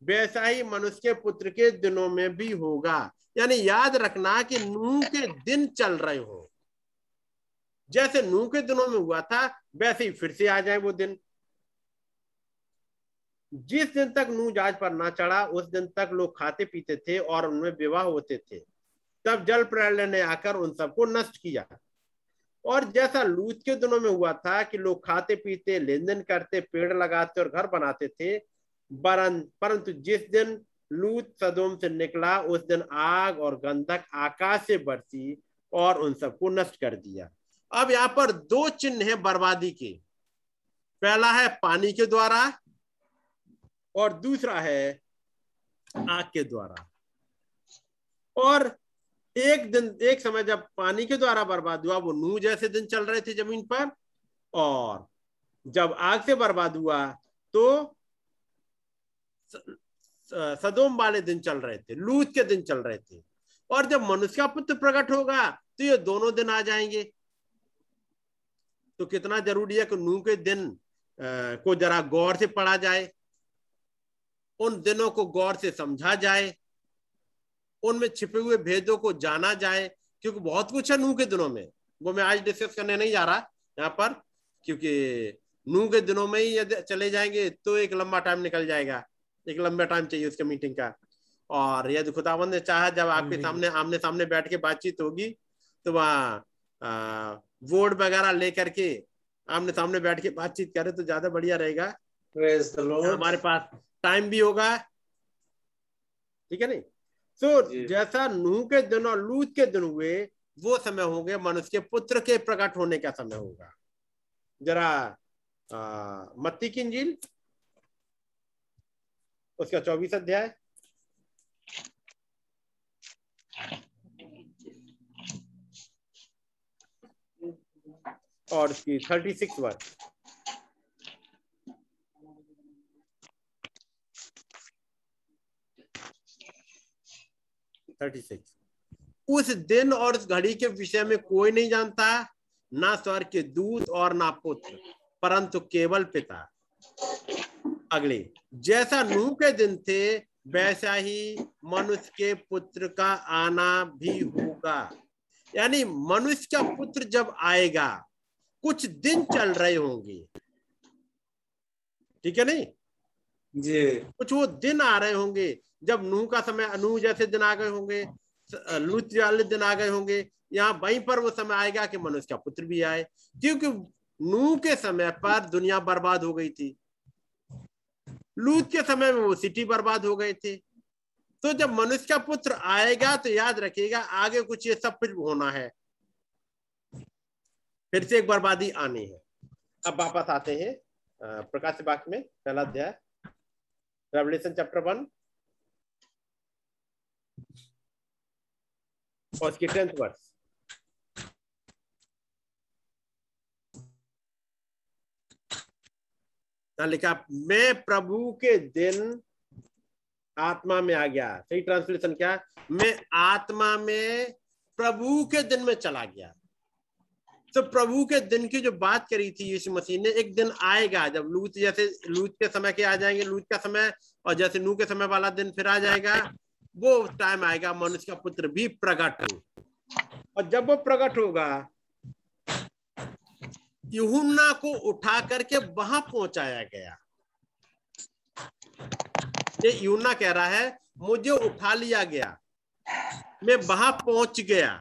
वैसा ही मनुष्य के पुत्र के दिनों में भी होगा। यानी याद रखना कि नूह के दिन चल रहे हो। जैसे नूह के दिनों में हुआ था वैसे ही फिर से आ जाए वो दिन। जिस दिन तक नूह जहाज़ पर ना चढ़ा उस दिन तक लोग खाते पीते थे और उनमें विवाह होते थे। तब जल प्रलय ने आकर उन सबको नष्ट किया। और जैसा लूत के दिनों में हुआ था कि लोग खाते पीते लेन देन करते, पेड़ लगाते और घर बनाते थे परंतु जिस दिन लूत सदोम से निकला, उस दिन आग और गंधक आकाश से बरसी और उन सबको नष्ट कर दिया। अब यहाँ पर दो चिन्ह है बर्बादी के। पहला है पानी के द्वारा और दूसरा है आग के द्वारा। और एक दिन, एक समय जब पानी के द्वारा बर्बाद हुआ, वो नू जैसे दिन चल रहे थे ज़मीन पर, और जब आग से बर्बाद हुआ तो सदोम वाले दिन चल रहे थे, लूत के दिन चल रहे थे। और जब मनुष्य का पुत्र प्रकट होगा तो ये दोनों दिन आ जाएँगे। तो कितना ज़रूरी है कि नू के दिन को जरा गौर से पढ़ा जाए, उन दिनों को गौर से समझा जाए उनमें छिपे हुए भेदों को जाना जाए क्योंकि बहुत कुछ है नू के दिनों में। वो मैं आज डिस्कस करने नहीं जा रहा यहाँ पर क्योंकि नू के दिनों में ही यदि चले जाएँगे तो एक लंबा टाइम निकल जाएगा। एक लंबा टाइम चाहिए उसके मीटिंग का। और यदि खुदावंद ने चाहा जब आपके सामने आमने सामने बैठ के बातचीत होगी तो वहाँ वोट वगैरह लेकर के आमने सामने बैठ के बातचीत करे तो ज़्यादा बढ़िया रहेगा। हमारे पास टाइम भी होगा। ठीक है नहीं? तो so, जैसा नूह के दिन और लूत के दिन हुए वो समय होंगे मनुष्य के पुत्र के प्रकट होने का समय होगा। जरा मत्ती की इंजील? उसका चौबीस अध्याय। और उसकी थर्टी सिक्स वर्ष। थर्टी सिक्स उस दिन और उस घड़ी के विषय में कोई नहीं जानता ना स्वर के दूत और ना पुत्र परंतु केवल पिता। अगले जैसा नूह के दिन थे वैसा ही मनुष्य के पुत्र का आना भी होगा। यानी मनुष्य का पुत्र जब आएगा कुछ दिन चल रहे होंगे। ठीक है नहीं? जी। कुछ वो दिन आ रहे होंगे जब नूह का समय नूह जैसे दिन आ गए होंगे लूत वाले दिन आ गए होंगे, यहाँ वहीं पर वो समय आएगा कि मनुष्य का पुत्र भी आए। क्योंकि नूह के समय पर दुनिया बर्बाद हो गई थी। लूत के समय में वो सिटी बर्बाद हो गए थे। तो जब मनुष्य का पुत्र आएगा तो याद रखिएगा, आगे कुछ ये सब फिर होना है। फिर से एक बर्बादी आनी है। अब वापस आते हैं प्रकाश बाग में, पहला अध्याय। रेवलेशन चैप्टर वन और उसकी टेंथ वर्ष। लिखा, मैं प्रभु के दिन आत्मा में आ गया। सही ट्रांसलेशन क्या? मैं आत्मा में प्रभु के दिन में चला गया। तो प्रभु के दिन की जो बात करी थी यीशु मसीह ने, एक दिन आएगा जब लूत जैसे, लूत के समय के आ जाएँगे, लूत का समय, और जैसे नू के समय वाला दिन फिर आ जाएगा। वो टाइम आएगा, मनुष्य का पुत्र भी प्रकट हो और जब वो प्रकट होगा, यूहुन्ना को उठा करके वहाँ पहुँचाया गया। ये यूना कह रहा है, मुझे उठा लिया गया। मैं वहाँ पहुँच गया।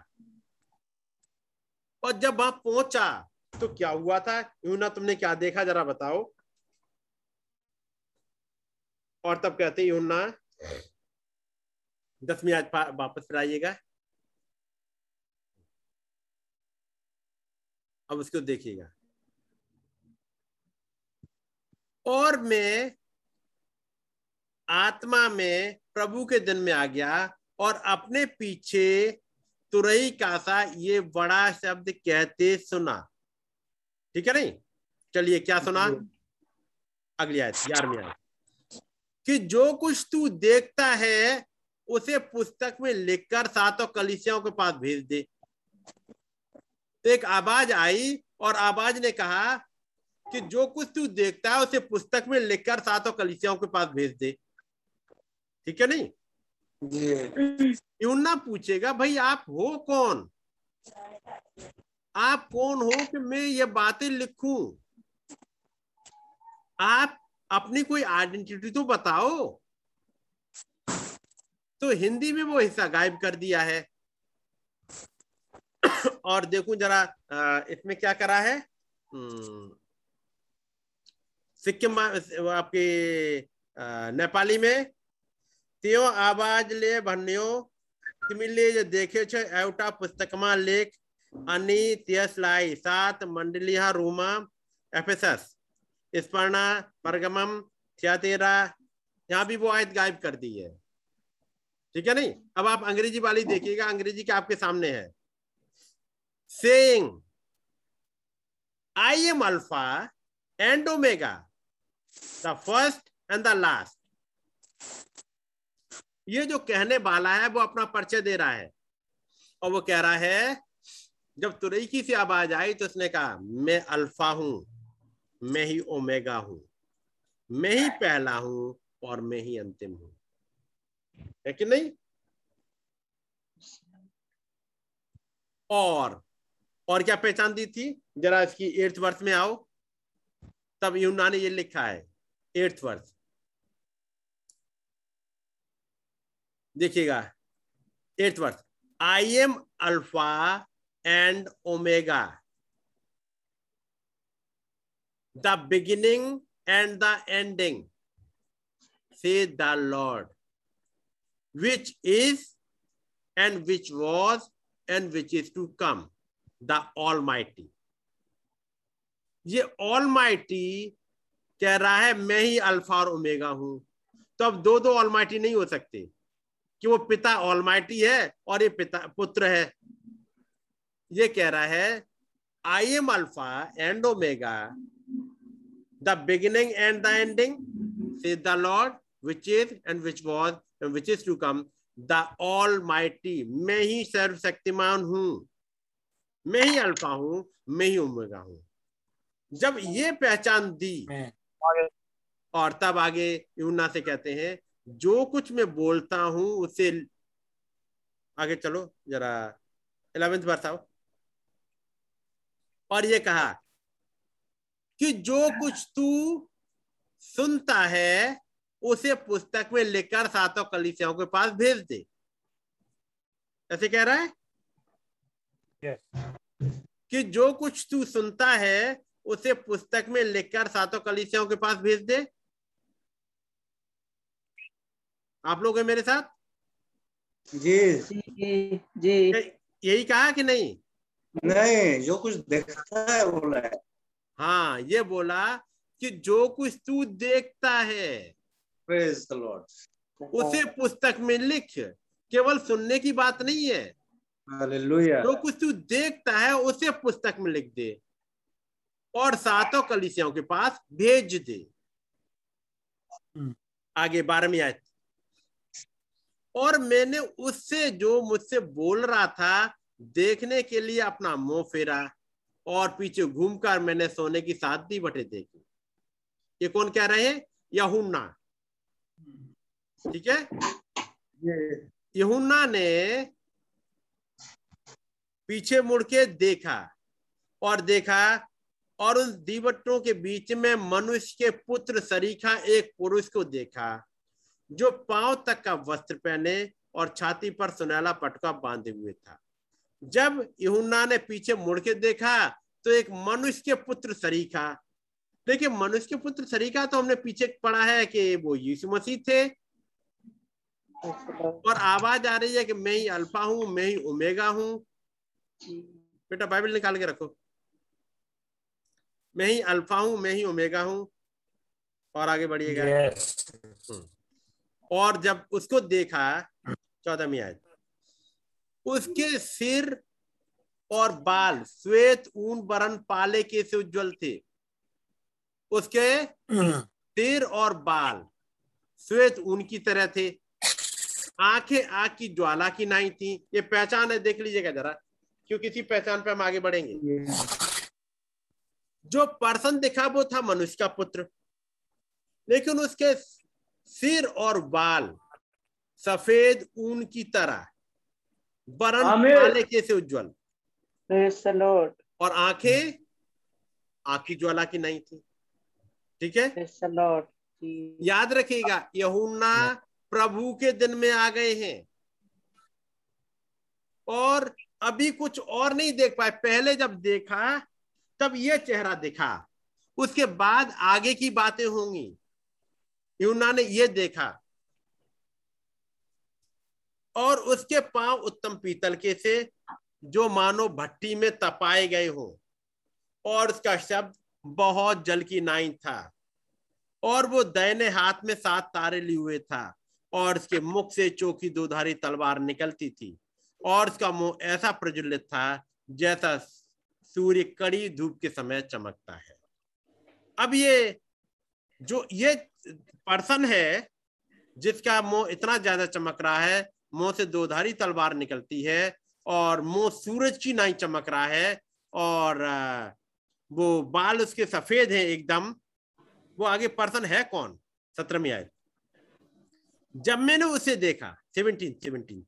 और जब वहाँ पहुँचा तो क्या हुआ था? यूना तुमने क्या देखा? जरा बताओ। और तब कहते यूना दसवीं आज वापस फिर आइएगा अब उसको देखिएगा। और मैं आत्मा में प्रभु के दिन में आ गया और अपने पीछे तुरई कासा ये बड़ा शब्द कहते सुना। ठीक है नहीं? चलिए क्या सुना? अगली आयत ग्यारहवीं आयत। कि जो कुछ तू देखता है उसे पुस्तक में लिखकर सातों कलिसियाओं के पास भेज दे। तो एक आवाज़ आई और आवाज़ ने कहा कि जो कुछ तू देखता है उसे पुस्तक में लिखकर सातों कलिसियाओं के पास भेज दे। ठीक है नहीं? यूना पूछेगा भाई आप हो कौन? आप कौन हो कि मैं ये बातें लिखूं? आप अपनी कोई आइडेंटिटी तो बताओ। तो हिंदी में वो हिस्सा गायब कर दिया है। और देखूँ जरा इसमें क्या करा है? सिक्किम आपके नेपाली में, त्यो आवाज़ ले भन्यो, तिमीले जो देखे छ एउटा पुस्तकमा लेख, अनि त्यसलाई सात मण्डलीय रोमा, एफएसएस, स्पर्णा परगमम थियातेरा, यहाँ भी वो आयत गायब कर दी है। ठीक है नहीं? अब आप अंग्रेज़ी वाली देखिएगा, अंग्रेज़ी के आपके सामने है? Saying I am Alpha and Omega the first and the last ये जो कहने वाला है, वो अपना परिचय दे रहा है। और वो कह रहा है, जब तुरैकी से आवाज़ आई तो उसने कहा, मैं अल्फ़ा हूँ, मैं ही ओमेगा हूँ। मैं ही पहला हूँ और मैं ही अंतिम हूँ। है कि नहीं? और और क्या पहचान दी थी? जरा इसकी एट्थ वर्ष में आओ। तब यूना ने ये लिखा है एट्थ वर्ष देखिएगा एट्थ वर्ष I am Alpha and Omega the beginning and the ending saith the Lord which is and which was and which is to come, the almighty. ये ऑलमाइटी कह रहा है, मैं ही अल्फ़ा और ओमेगा हूँ। तो अब दो दो ऑलमाइटी नहीं हो सकते। कि वो पिता ऑलमाइटी है और ये पिता, पुत्र है। ये कह रहा है I am Alpha and Omega the beginning and the ending the Lord which is and which was which is to come the almighty. मैं ही सर्वशक्तिमान हूँ। मैं ही अल्फ़ा हूँ मैं ही ओमेगा हूँ। जब ये पहचान दी और तब आगे यूना से कहते हैं जो कुछ मैं बोलता हूँ उसे आगे चलो जरा इलेवेंथ वर्ष आओ और ये कहा कि जो कुछ तू सुनता है उसे पुस्तक में लिखकर सातों कलिसियाओं के पास भेज दे। ऐसे कह रहा है? Yes. कि जो कुछ तू सुनता है उसे पुस्तक में लिखकर सातों कलिसियाओं के पास भेज दे। आप लोग हैं मेरे साथ? जी। जी जी। यही कहा कि नहीं? नहीं जो कुछ देखता है बोला है। हाँ ये बोला कि जो कुछ तू देखता है Praise the Lord. उसे पुस्तक में लिख केवल सुनने की बात नहीं है। Hallelujah. जो कुछ तू देखता है उसे पुस्तक में लिख दे। और सातों कलिसियों के पास भेज दे। आगे बारहवीं आयत। और मैंने उससे जो मुझसे बोल रहा था देखने के लिए अपना मुँह फेरा और पीछे घूमकर मैंने सोने की सात दी बटे देखी। ये कौन कह रहे हैं? यहुन्ना। ठीक है? यहुन्ना ने पीछे मुड़ के देखा और देखा, और उन दीवटों के बीच में मनुष्य के पुत्र सरीखा, एक पुरुष को देखा, जो पाँव तक का वस्त्र पहने और छाती पर सुनहला पटका बांधे हुए था। जब यूहन्ना ने पीछे मुड़ के देखा तो एक मनुष्य के पुत्र सरीखा। देखिए, मनुष्य के पुत्र सरीखा तो हमने पीछे पढ़ा है कि वो यीशु मसीह थे और आवाज़ आ रही है कि मैं ही अल्फ़ा हूँ मैं ही ओमेगा हूँ। बेटा बाइबल निकाल के रखो। मैं ही अल्फ़ा हूँ मैं ही ओमेगा हूँ। और आगे बढ़िएगा। हम्म। और जब उसको देखा चौदह आयत उसके सिर और बाल श्वेत ऊन बरन पाले के से उज्जवल थे? उसके सिर और बाल श्वेत ऊन की तरह थे। आँखें आग की ज्वाला की नाई थी। ये पहचान है देख लीजिएगा जरा क्यों किसी पहचान पे हम आगे बढ़ेंगे? जो पर्सन दिखा वो था मनुष्य का पुत्र लेकिन उसके सिर और बाल सफ़ेद ऊन की तरह बरन आमीन। काले के से उज्जवल. और आँखें आग की ज्वाला की नहीं थी। ठीक है. याद रखिएगा यहुन्ना प्रभु के दिन में आ गए हैं। और अभी कुछ और नहीं देख पाए। पहले जब देखा, तब ये चेहरा देखा। उसके बाद आगे की बातें होंगी। यूना ने ये देखा। और उसके पाँव उत्तम पीतल के से जो मानो भट्टी में तपाए गए हो। और उसका शब्द बहुत जल की नाई था। और वो दैने हाथ में सात तारे लिए हुए था। और उसके मुख से चौकी दोधारी तलवार निकलती थी। और उसका मुँह ऐसा प्रज्वलित था जैसा सूर्य कड़ी धूप के समय चमकता है। अब ये जो ये पर्सन है जिसका मुँह इतना ज़्यादा चमक रहा है, मुँह से दोधारी तलवार निकलती है और मुँह सूरज की नाई चमक रहा है और वो बाल उसके सफ़ेद है एकदम। वो आगे पर्सन है कौन? सत्रहवीं आयत। जब मैंने उसे देखा सेवनटीन सेवनटीन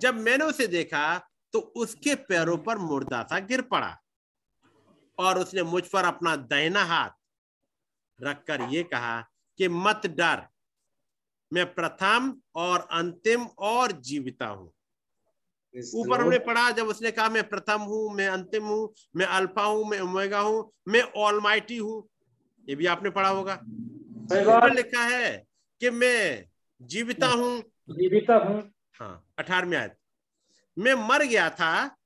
जब मैंने उसे देखा तो उसके पैरों पर मुर्दा सा गिर पड़ा और उसने मुझ पर अपना दाहिना हाथ रखकर ये कहा कि मत डर मैं प्रथम और अंतिम और जीविता हूँ। ऊपर हमने पढ़ा जब उसने कहा मैं प्रथम हूँ मैं अंतिम हूँ मैं अल्फ़ा हूँ मैं ओमेगा हूँ मैं ऑलमाइटी हूँ। ये भी आपने पढ़ा होगा। लिखा है कि मैं जीविता हूँ। जीविता हूँ। हाँ अठारहवीं आयत। मैं मर गया था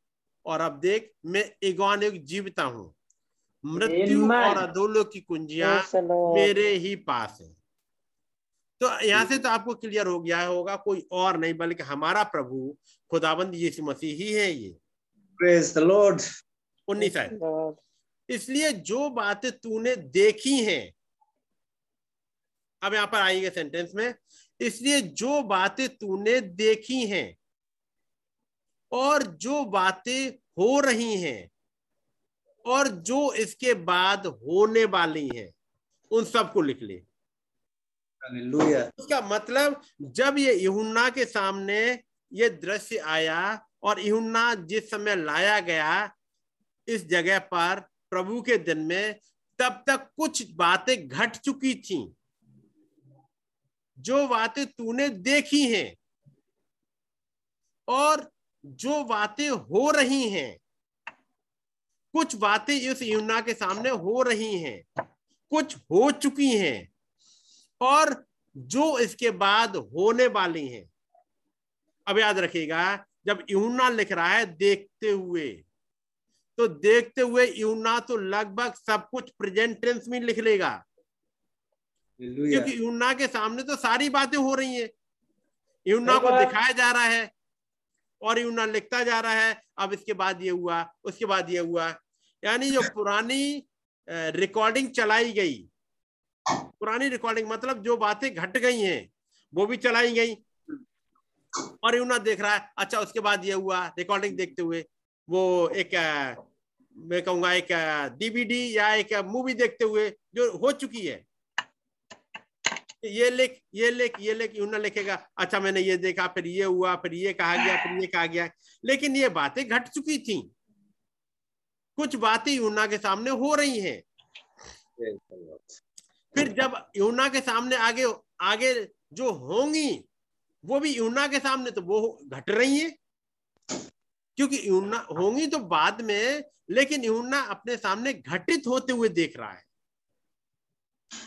और अब देख मैं एगोन एक जीविता हूँ। मृत्यु और अधोलों की कुंजियाँ. मेरे ही पास है। तो यहाँ से तो आपको क्लियर हो गया होगा कोई और नहीं बल्कि हमारा प्रभु खुदाबंद यीशु मसीह ही है ये। Praise the Lord. उन्नीस आयत। इसलिए जो बातें तूने देखी हैं अब यहाँ पर आएँगे सेंटेंस में। इसलिए जो बातें तूने देखी हैं और जो बातें हो रही हैं और जो इसके बाद होने वाली हैं उन सबको लिख ले. उसका मतलब जब ये यूहन्ना के सामने ये दृश्य आया और यूहन्ना जिस समय लाया गया इस जगह पर प्रभु के दिन में तब तक कुछ बातें घट चुकी थी जो बातें तूने देखी हैं और जो बातें हो रही हैं, कुछ बातें इस यूना के सामने हो रही हैं, कुछ हो चुकी हैं और जो इसके बाद होने वाली हैं अब याद रखिएगा, जब यूना लिख रहा है देखते हुए तो देखते हुए यूना तो लगभग सब कुछ प्रेजेंट टेंस में लिख लेगा. क्योंकि यूना के सामने तो सारी बातें हो रही हैं। यूना को दिखाया जा रहा है और यूना लिखता जा रहा है अब इसके बाद ये हुआ उसके बाद ये हुआ। यानी जो <laughs> पुरानी रिकॉर्डिंग चलाई गई। पुरानी रिकॉर्डिंग मतलब जो बातें घट गई हैं वो भी चलाई गई। और यूना देख रहा है अच्छा उसके बाद ये हुआ रिकॉर्डिंग देखते हुए। वो एक मैं कहूँगा एक डीवीडी या एक मूवी देखते हुए जो हो चुकी है। ये लिख ये लिख ये लिख यूना लिखेगा अच्छा मैंने ये देखा, फिर ये हुआ, फिर ये कहा गया, फिर ये कहा गया। लेकिन ये बातें घट चुकी थी। कुछ बातें यूना के सामने हो रही हैं. फिर जब यूना के सामने आगे आगे जो होंगी, वो भी यूना के सामने तो वो घट रही है। क्योंकि यूना, होंगी तो बाद में, लेकिन यूना अपने सामने घटित होते हुए देख रहा है।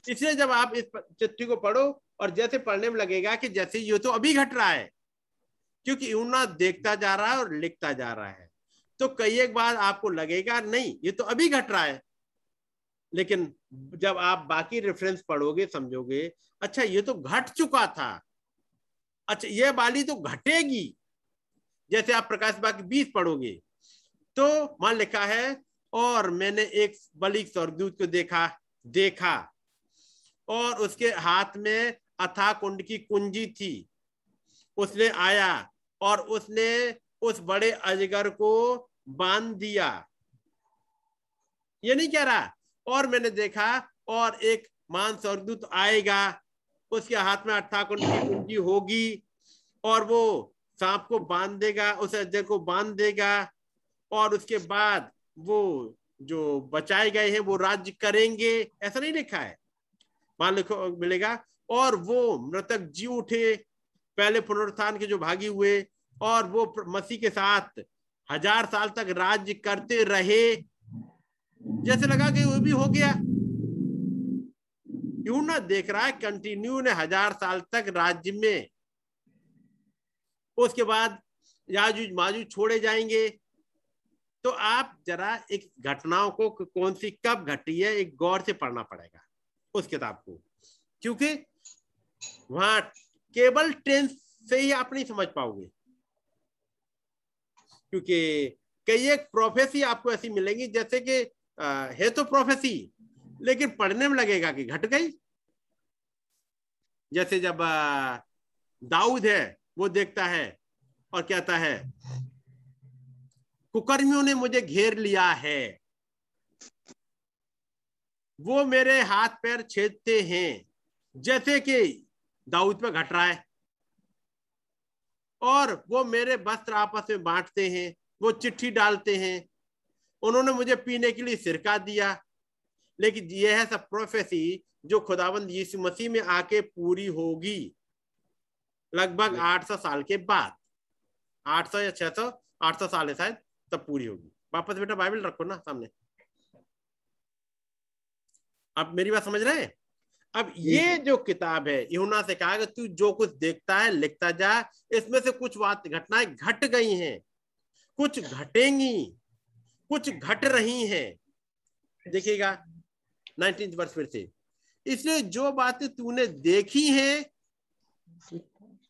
इसलिए जब आप इस चिट्ठी को पढ़ो और जैसे पढ़ने में लगेगा कि जैसे ये तो अभी घट रहा है, क्योंकि यूना देखता जा रहा है और लिखता जा रहा है। तो कई एक बार आपको लगेगा, नहीं, ये तो अभी घट रहा है। लेकिन जब आप बाकी रेफरेंस पढ़ोगे, समझोगे अच्छा ये तो घट चुका था। अच्छा ये बाली तो घटेगी। जैसे आप प्रकाश बाग बीस पढ़ोगे तो मान लिखा है, और मैंने एक बलिक स्वर्गदूत को देखा देखा। और उसके हाथ में अथा कुंड की कुंजी थी। उसने आया और उसने उस बड़े अजगर को बाँध दिया। ये नहीं कह रहा, और मैंने देखा और एक मान स्वर्गदूत आएगा, उसके हाथ में अट्ठा कुंड की कुंजी होगी और वो सांप को बाँध देगा, उस अजगर को बाँध देगा और उसके बाद वो जो बचाए गए हैं वो राज्य करेंगे। ऐसा नहीं लिखा है। मान मिलेगा। और वो मृतक जी उठे, पहले पुनरुत्थान के जो भागी हुए, और वो मसीह के साथ हज़ार साल तक राज्य करते रहे। जैसे लगा कि वो भी हो गया। क्यों यूना देख रहा है कंटिन्यू ने हज़ार साल तक राज्य में। उसके बाद याजूज माजूज छोड़े जाएँगे। तो आप जरा एक घटनाओं को, कौन सी कब घटी है, एक गौर से पढ़ना पड़ेगा। उस किताब को। क्योंकि वहाँ केवल टेंस से ही आप नहीं समझ पाओगे। क्योंकि कई एक प्रोफेसी आपको ऐसी मिलेंगी, जैसे कि है तो प्रोफेसी लेकिन पढ़ने में लगेगा कि घट गई। जैसे जब दाऊद है, वो देखता है और कहता है, कुकर्मियों ने मुझे घेर लिया है। वो मेरे हाथ पैर छेदते हैं जैसे कि दाऊद पे घट रहा है। और वो मेरे वस्त्र आपस में बांटते हैं वो चिट्ठी डालते हैं। उन्होंने मुझे पीने के लिए सिरका दिया। लेकिन यह है सब प्रोफेसी जो खुदाबंद यीशु मसीह में आके पूरी होगी लगभग 800 साल के बाद। 800 या 600 800 साल है शायद तब पूरी होगी। वापस बेटा बाइबल रखो ना सामने। अब मेरी बात समझ रहे हैं? अब ये जो। किताब है यूना से कहा तू जो कुछ देखता है लिखता जा इसमें से कुछ बात घटनाएँ घट गई हैं। कुछ घटेंगी कुछ घट रही हैं। देखिएगा नाइनटीन वर्ष फिर से। इसलिए जो बातें तूने देखी हैं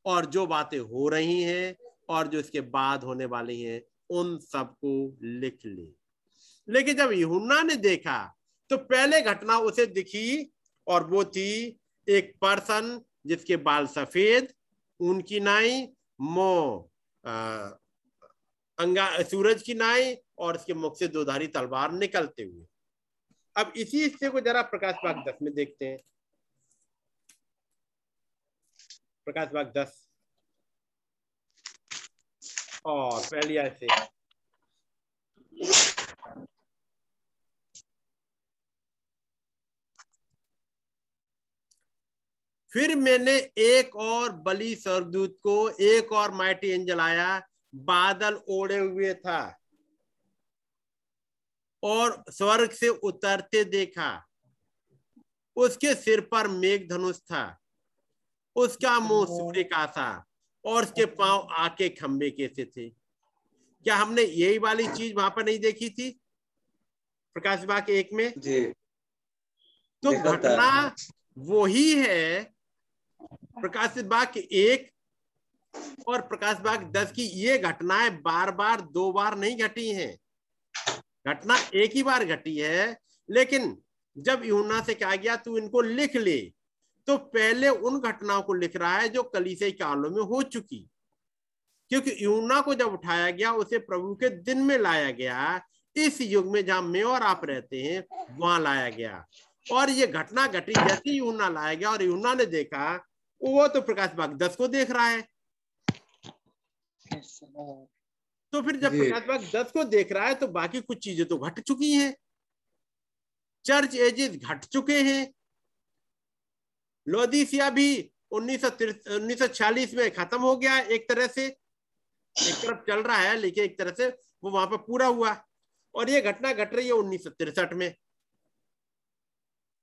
और जो बातें हो रही हैं और जो इसके बाद होने वाली हैं उन सबको लिख ले। लेकिन जब यूना ने देखा तो पहले घटना उसे दिखी और वो थी एक पर्सन जिसके बाल सफ़ेद, उनकी नाई मो अंगा, सूरज की नाई और उसके मुख से दोधारी तलवार निकलते हुए। अब इसी हिस्से को जरा प्रकाश बाग दस में देखते हैं। प्रकाश बाग दस। और पहली ऐसे फिर मैंने एक और बलि स्वर्गदूत को एक और माइटी एंजल आया बादल ओढ़े हुए था और स्वर्ग से उतरते देखा। उसके सिर पर मेघ धनुष था उसका मुँह सूर्य का था और उसके पाँव आके खंबे कैसे थे। क्या हमने यही वाली चीज़ वहाँ पर नहीं देखी थी? प्रकाश बाग एक में? जी। तो घटना वही है प्रकाश बाग एक और प्रकाश बाग दस की ये घटनाएँ बार बार दो बार नहीं घटी हैं। घटना एक ही बार घटी है, लेकिन जब यूना से कहा गया तू इनको लिख ले तो पहले उन घटनाओं को लिख रहा है जो कलीसे कालों में हो चुकी। क्योंकि यूना को जब उठाया गया, उसे प्रभु के दिन में लाया गया, इस युग में जहाँ मैं और आप रहते हैं, वहाँ लाया गया। और ये घटना घटी जैसे यूना लाया गया, और यूना ने देखा वो तो प्रकाश बाग दस को देख रहा है। तो फिर जब प्रकाश बाग दस को देख रहा है तो बाकी कुछ चीज़ें तो घट चुकी हैं। चर्च एजेस घट चुके हैं। लोदीसिया भी उन्नीस उन्नीस सौ छियालीस में खत्म हो गया एक तरह से। एक तरफ़ चल रहा है लेकिन एक तरह से वो वहाँ पर पूरा हुआ। और ये घटना घट रही है उन्नीस में।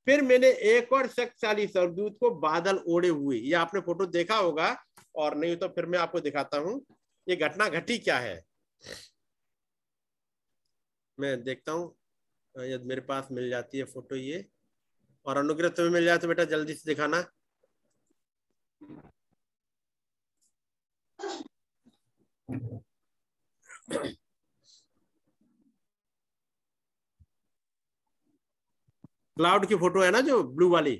फिर मैंने एक और शक्तिशाली सरदूत को बादल ओढ़े हुए। ये आपने फ़ोटो देखा होगा और नहीं तो फिर मैं आपको दिखाता हूँ, ये घटना घटी क्या है? मैं देखता हूँ, यदि मेरे पास मिल जाती है फ़ोटो ये। और अनुग्रह तुम्हें मिल जाए तो बेटा जल्दी से दिखाना। क्लाउड की फ़ोटो है ना जो ब्लू वाली?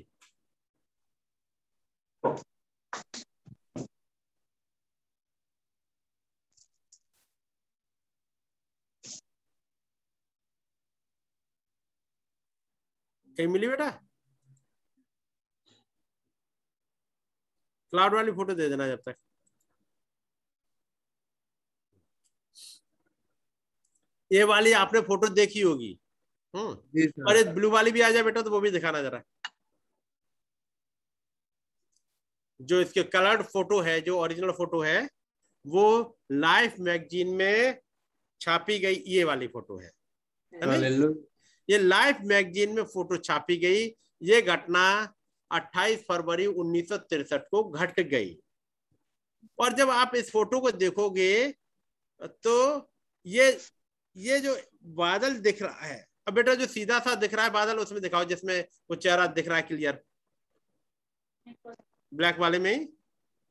कहीं मिली बेटा? क्लाउड वाली फ़ोटो दे देना जब तक। ये वाली आपने फ़ोटो देखी होगी। हम्म। और ये ब्लू वाली भी आ जाए बेटा तो वो भी दिखाना जरा। जो इसके कलर्ड फ़ोटो है जो ओरिजिनल फ़ोटो है वो लाइफ मैगजीन में छापी गई ये वाली फ़ोटो है, है ये लाइफ मैगजीन में फ़ोटो छापी गई ये घटना 28 फरवरी उन्नीस को घट गई। और जब आप इस फ़ोटो को देखोगे तो ये ये जो बादल दिख रहा है अब बेटा जो सीधा सा दिख रहा है बादल, उसमें दिखाओ, जिसमें वो चेहरा दिख रहा है क्लियर ब्लैक वाले में ही?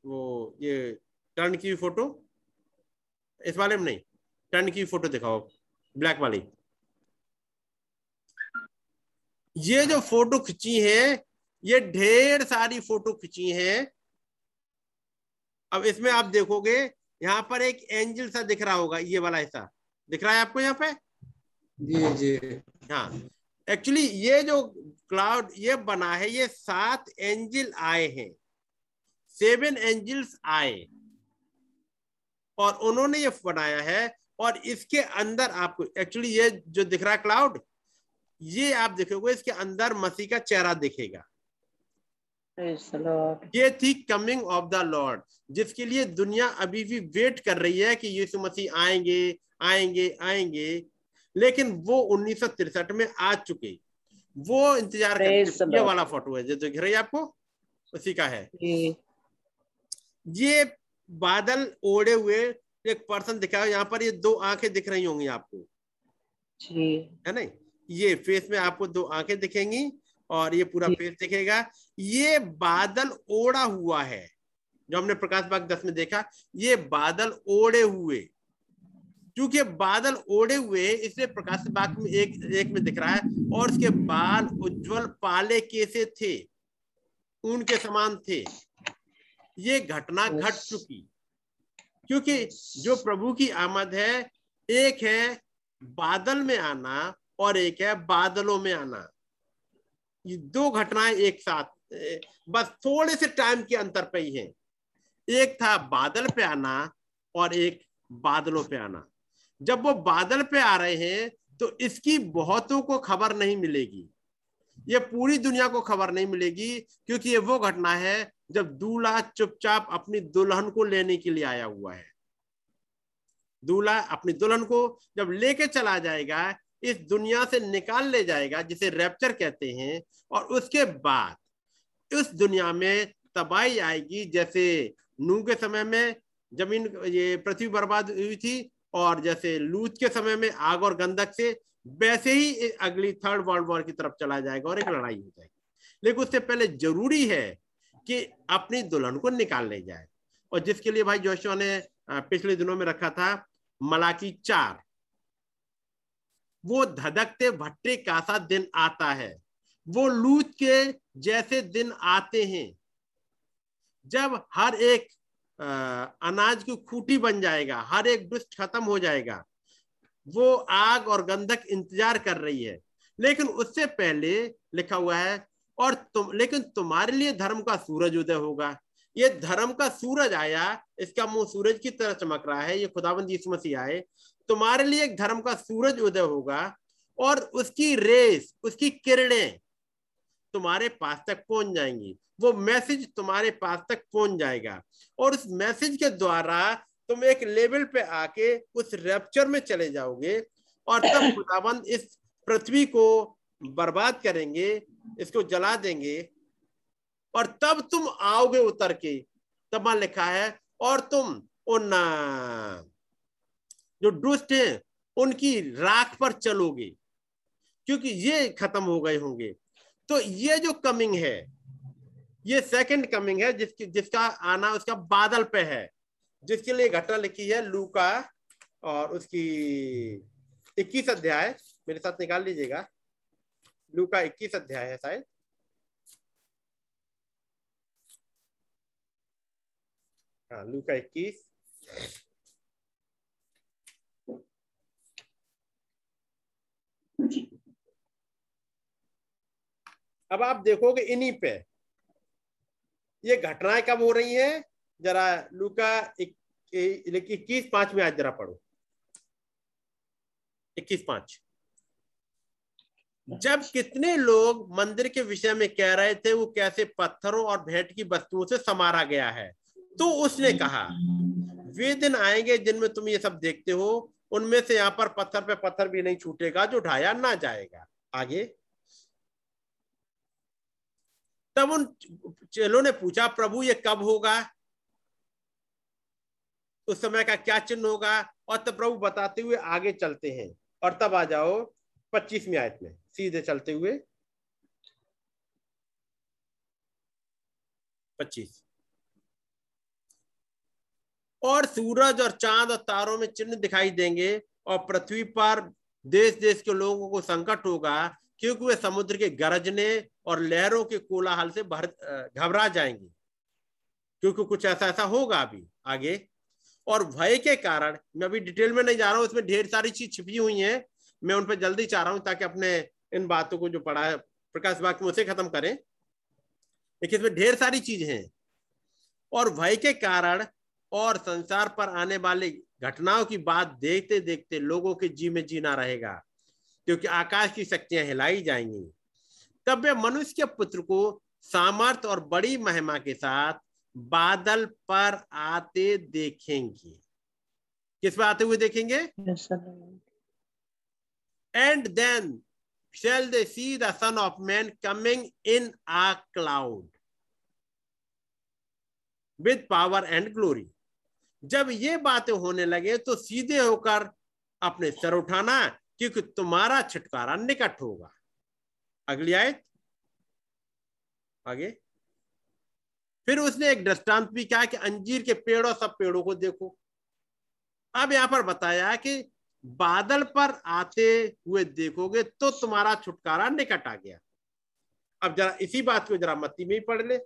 वो ये टर्न की फ़ोटो इस वाले में नहीं। टर्न की फ़ोटो दिखाओ ब्लैक वाली। ये जो फ़ोटो खिंची है, ये ढेर सारी फ़ोटो खिंची है। अब इसमें आप देखोगे, यहाँ पर एक एंजल सा दिख रहा होगा, ये वाला हिस्सा। दिख रहा है आपको यहाँ पे? जी जी। हाँ। एक्चुअली ये जो क्लाउड ये बना है ये सात एंजिल आए हैं। सेवन एंजिल्स आए। और उन्होंने ये बनाया है और इसके अंदर आपको एक्चुअली ये जो दिख रहा है क्लाउड ये आप देखोगे इसके अंदर मसीह का चेहरा दिखेगा। ये थी कमिंग ऑफ़ द लॉर्ड जिसके लिए दुनिया अभी भी वेट कर रही है कि यीशु मसीह आएँगे आएँगे आएँगे। लेकिन वो उन्नीस में आ चुके। वो इंतज़ार ये वाला फ़ोटो है जो दिख रही है आपको उसी का है। ये बादल ओढ़े हुए एक पर्सन दिखा यहाँ पर ये दो आँखें दिख रही होंगी आपको। है नहीं ये फेस में आपको दो आँखें दिखेंगी और ये पूरा फेस दिखेगा। ये बादल ओढ़ा हुआ है जो हमने प्रकाश बाग दस में देखा ये बादल ओढ़े हुए क्योंकि बादल ओढ़े हुए इसलिए प्रकाश बाग में एक एक में दिख रहा है और उसके बाल उज्जवल पाले कैसे थे? उनके समान थे। ये घटना घट चुकी। क्योंकि जो प्रभु की आमद है एक है बादल में आना और एक है बादलों में आना। ये दो घटनाएँ एक साथ बस थोड़े से टाइम के अंतर पे ही है। एक था बादल पे आना और एक बादलों पे आना। जब वो बादल पे आ रहे हैं तो इसकी बहुतों को खबर नहीं मिलेगी। ये पूरी दुनिया को खबर नहीं मिलेगी, क्योंकि ये वो घटना है जब दूल्हा चुपचाप अपनी दुल्हन को लेने के लिए आया हुआ है। दूल्हा अपनी दुल्हन को जब लेके चला जाएगा, इस दुनिया से निकाल ले जाएगा, जिसे रैप्चर कहते हैं, और उसके बाद उस दुनिया में तबाही आएगी। जैसे नू के समय में ज़मीन, ये पृथ्वी बर्बाद हुई थी और जैसे लूत के समय में आग और गंधक से वैसे ही अगली थर्ड वर्ल्ड वॉर की तरफ़ चला जाएगा और एक लड़ाई हो जाएगी। लेकिन उससे पहले ज़रूरी है कि अपनी दुल्हन को निकाल ले जाए। और जिसके लिए भाई जोशो ने पिछले दिनों में रखा था मलाकी चार। वो धधकते भट्टे का सा दिन आता है। वो लूत के जैसे दिन आते हैं। जब हर एक अनाज की खूटी बन जाएगा, हर एक दुष्ट खत्म हो जाएगा। वो आग और गंधक इंतज़ार कर रही है। लेकिन उससे पहले लिखा हुआ है, और तुम, लेकिन तुम्हारे लिए धर्म का सूरज उदय होगा। ये धर्म का सूरज आया, इसका मुँह सूरज की तरह चमक रहा है। ये खुदाबंद मसीह आए। तुम्हारे लिए एक धर्म का सूरज उदय होगा, और उसकी रेस, उसकी किरणें तुम्हारे पास तक पहुँच जाएँगी। वो मैसेज तुम्हारे पास तक पहुँच जाएगा। और उस मैसेज के द्वारा तुम एक लेवल पे आके उस रैप्चर में चले जाओगे और तब <coughs> खुदाबंद इस पृथ्वी को बर्बाद करेंगे इसको जला देंगे। और तब तुम आओगे उतर के। तब वहाँ लिखा है और तुम उन जो दुष्ट हैं उनकी राख पर चलोगे क्योंकि ये खत्म हो गए होंगे। तो ये जो कमिंग है, ये सेकंड कमिंग है, जिसकी, जिसका आना, उसका बादल पे है। जिसके लिए घटना लिखी है लू का और उसकी इक्कीस अध्याय, मेरे साथ निकाल लीजिएगा। लू का इक्कीस अध्याय है शायद। हाँ लू का इक्कीस। अब आप देखोगे इन्हीं पे। ये घटनाएँ कब हो रही हैं? जरा लूका इक्कीस पाँच में आज जरा पढ़ो। इक्कीस पाँच। जब कितने लोग मंदिर के विषय में कह रहे थे, वो कैसे पत्थरों और भेंट की वस्तुओं से समारा गया है? तो उसने कहा, वे दिन आएँगे जिनमें तुम ये सब देखते हो, उनमें से यहाँ पर पत्थर पे पत्थर भी नहीं छूटेगा, जो ढाया ना जाएगा। आगे। तब उन चेलों ने पूछा, प्रभु, ये कब होगा? उस समय का क्या चिन्ह होगा? और तब प्रभु बताते हुए आगे चलते हैं। और तब आ जाओ पच्चीसवीं आयत में, सीधे चलते हुए। पच्चीस। और सूरज और चाँद और तारों में चिन्ह दिखाई देंगे और पृथ्वी पर देश देश के लोगों को संकट होगा। क्योंकि वे समुद्र के गरजने और लहरों के कोलाहल से भर घबरा जाएँगे। क्योंकि कुछ ऐसा ऐसा होगा अभी आगे। और भय के कारण, मैं अभी डिटेल में नहीं जा रहा हूँ, इसमें ढेर सारी चीज़ छिपी हुई है। मैं उन पर जल्दी चाह रहा हूँ ताकि अपने इन बातों को जो पढ़ा है, प्रकाश बाग में उसे खत्म करें। लेकिन इसमें ढेर सारी चीज़ हैं। और भय के कारण और संसार पर आने वाली घटनाओं की बात देखते देखते लोगों के जी में जीना रहेगा। क्योंकि आकाश की शक्तियाँ हिलाई जाएँगी। तब वे मनुष्य के पुत्र को सामर्थ और बड़ी महिमा के साथ बादल पर आते देखेंगे। किस पर आते हुए देखेंगे? And then shall they see the Son of Man coming in a cloud with power and glory जब ये बातें होने लगे तो सीधे होकर अपने सर उठाना क्योंकि तुम्हारा छुटकारा निकट होगा। अगली आयत। आगे। फिर उसने एक दृष्टांत भी कहा कि अंजीर के पेड़ों, सब पेड़ों को देखो। अब यहाँ पर बताया कि बादल पर आते हुए देखोगे तो तुम्हारा छुटकारा निकट आ गया। अब जरा इसी बात को जरा मत्ती में ही पढ़ ले।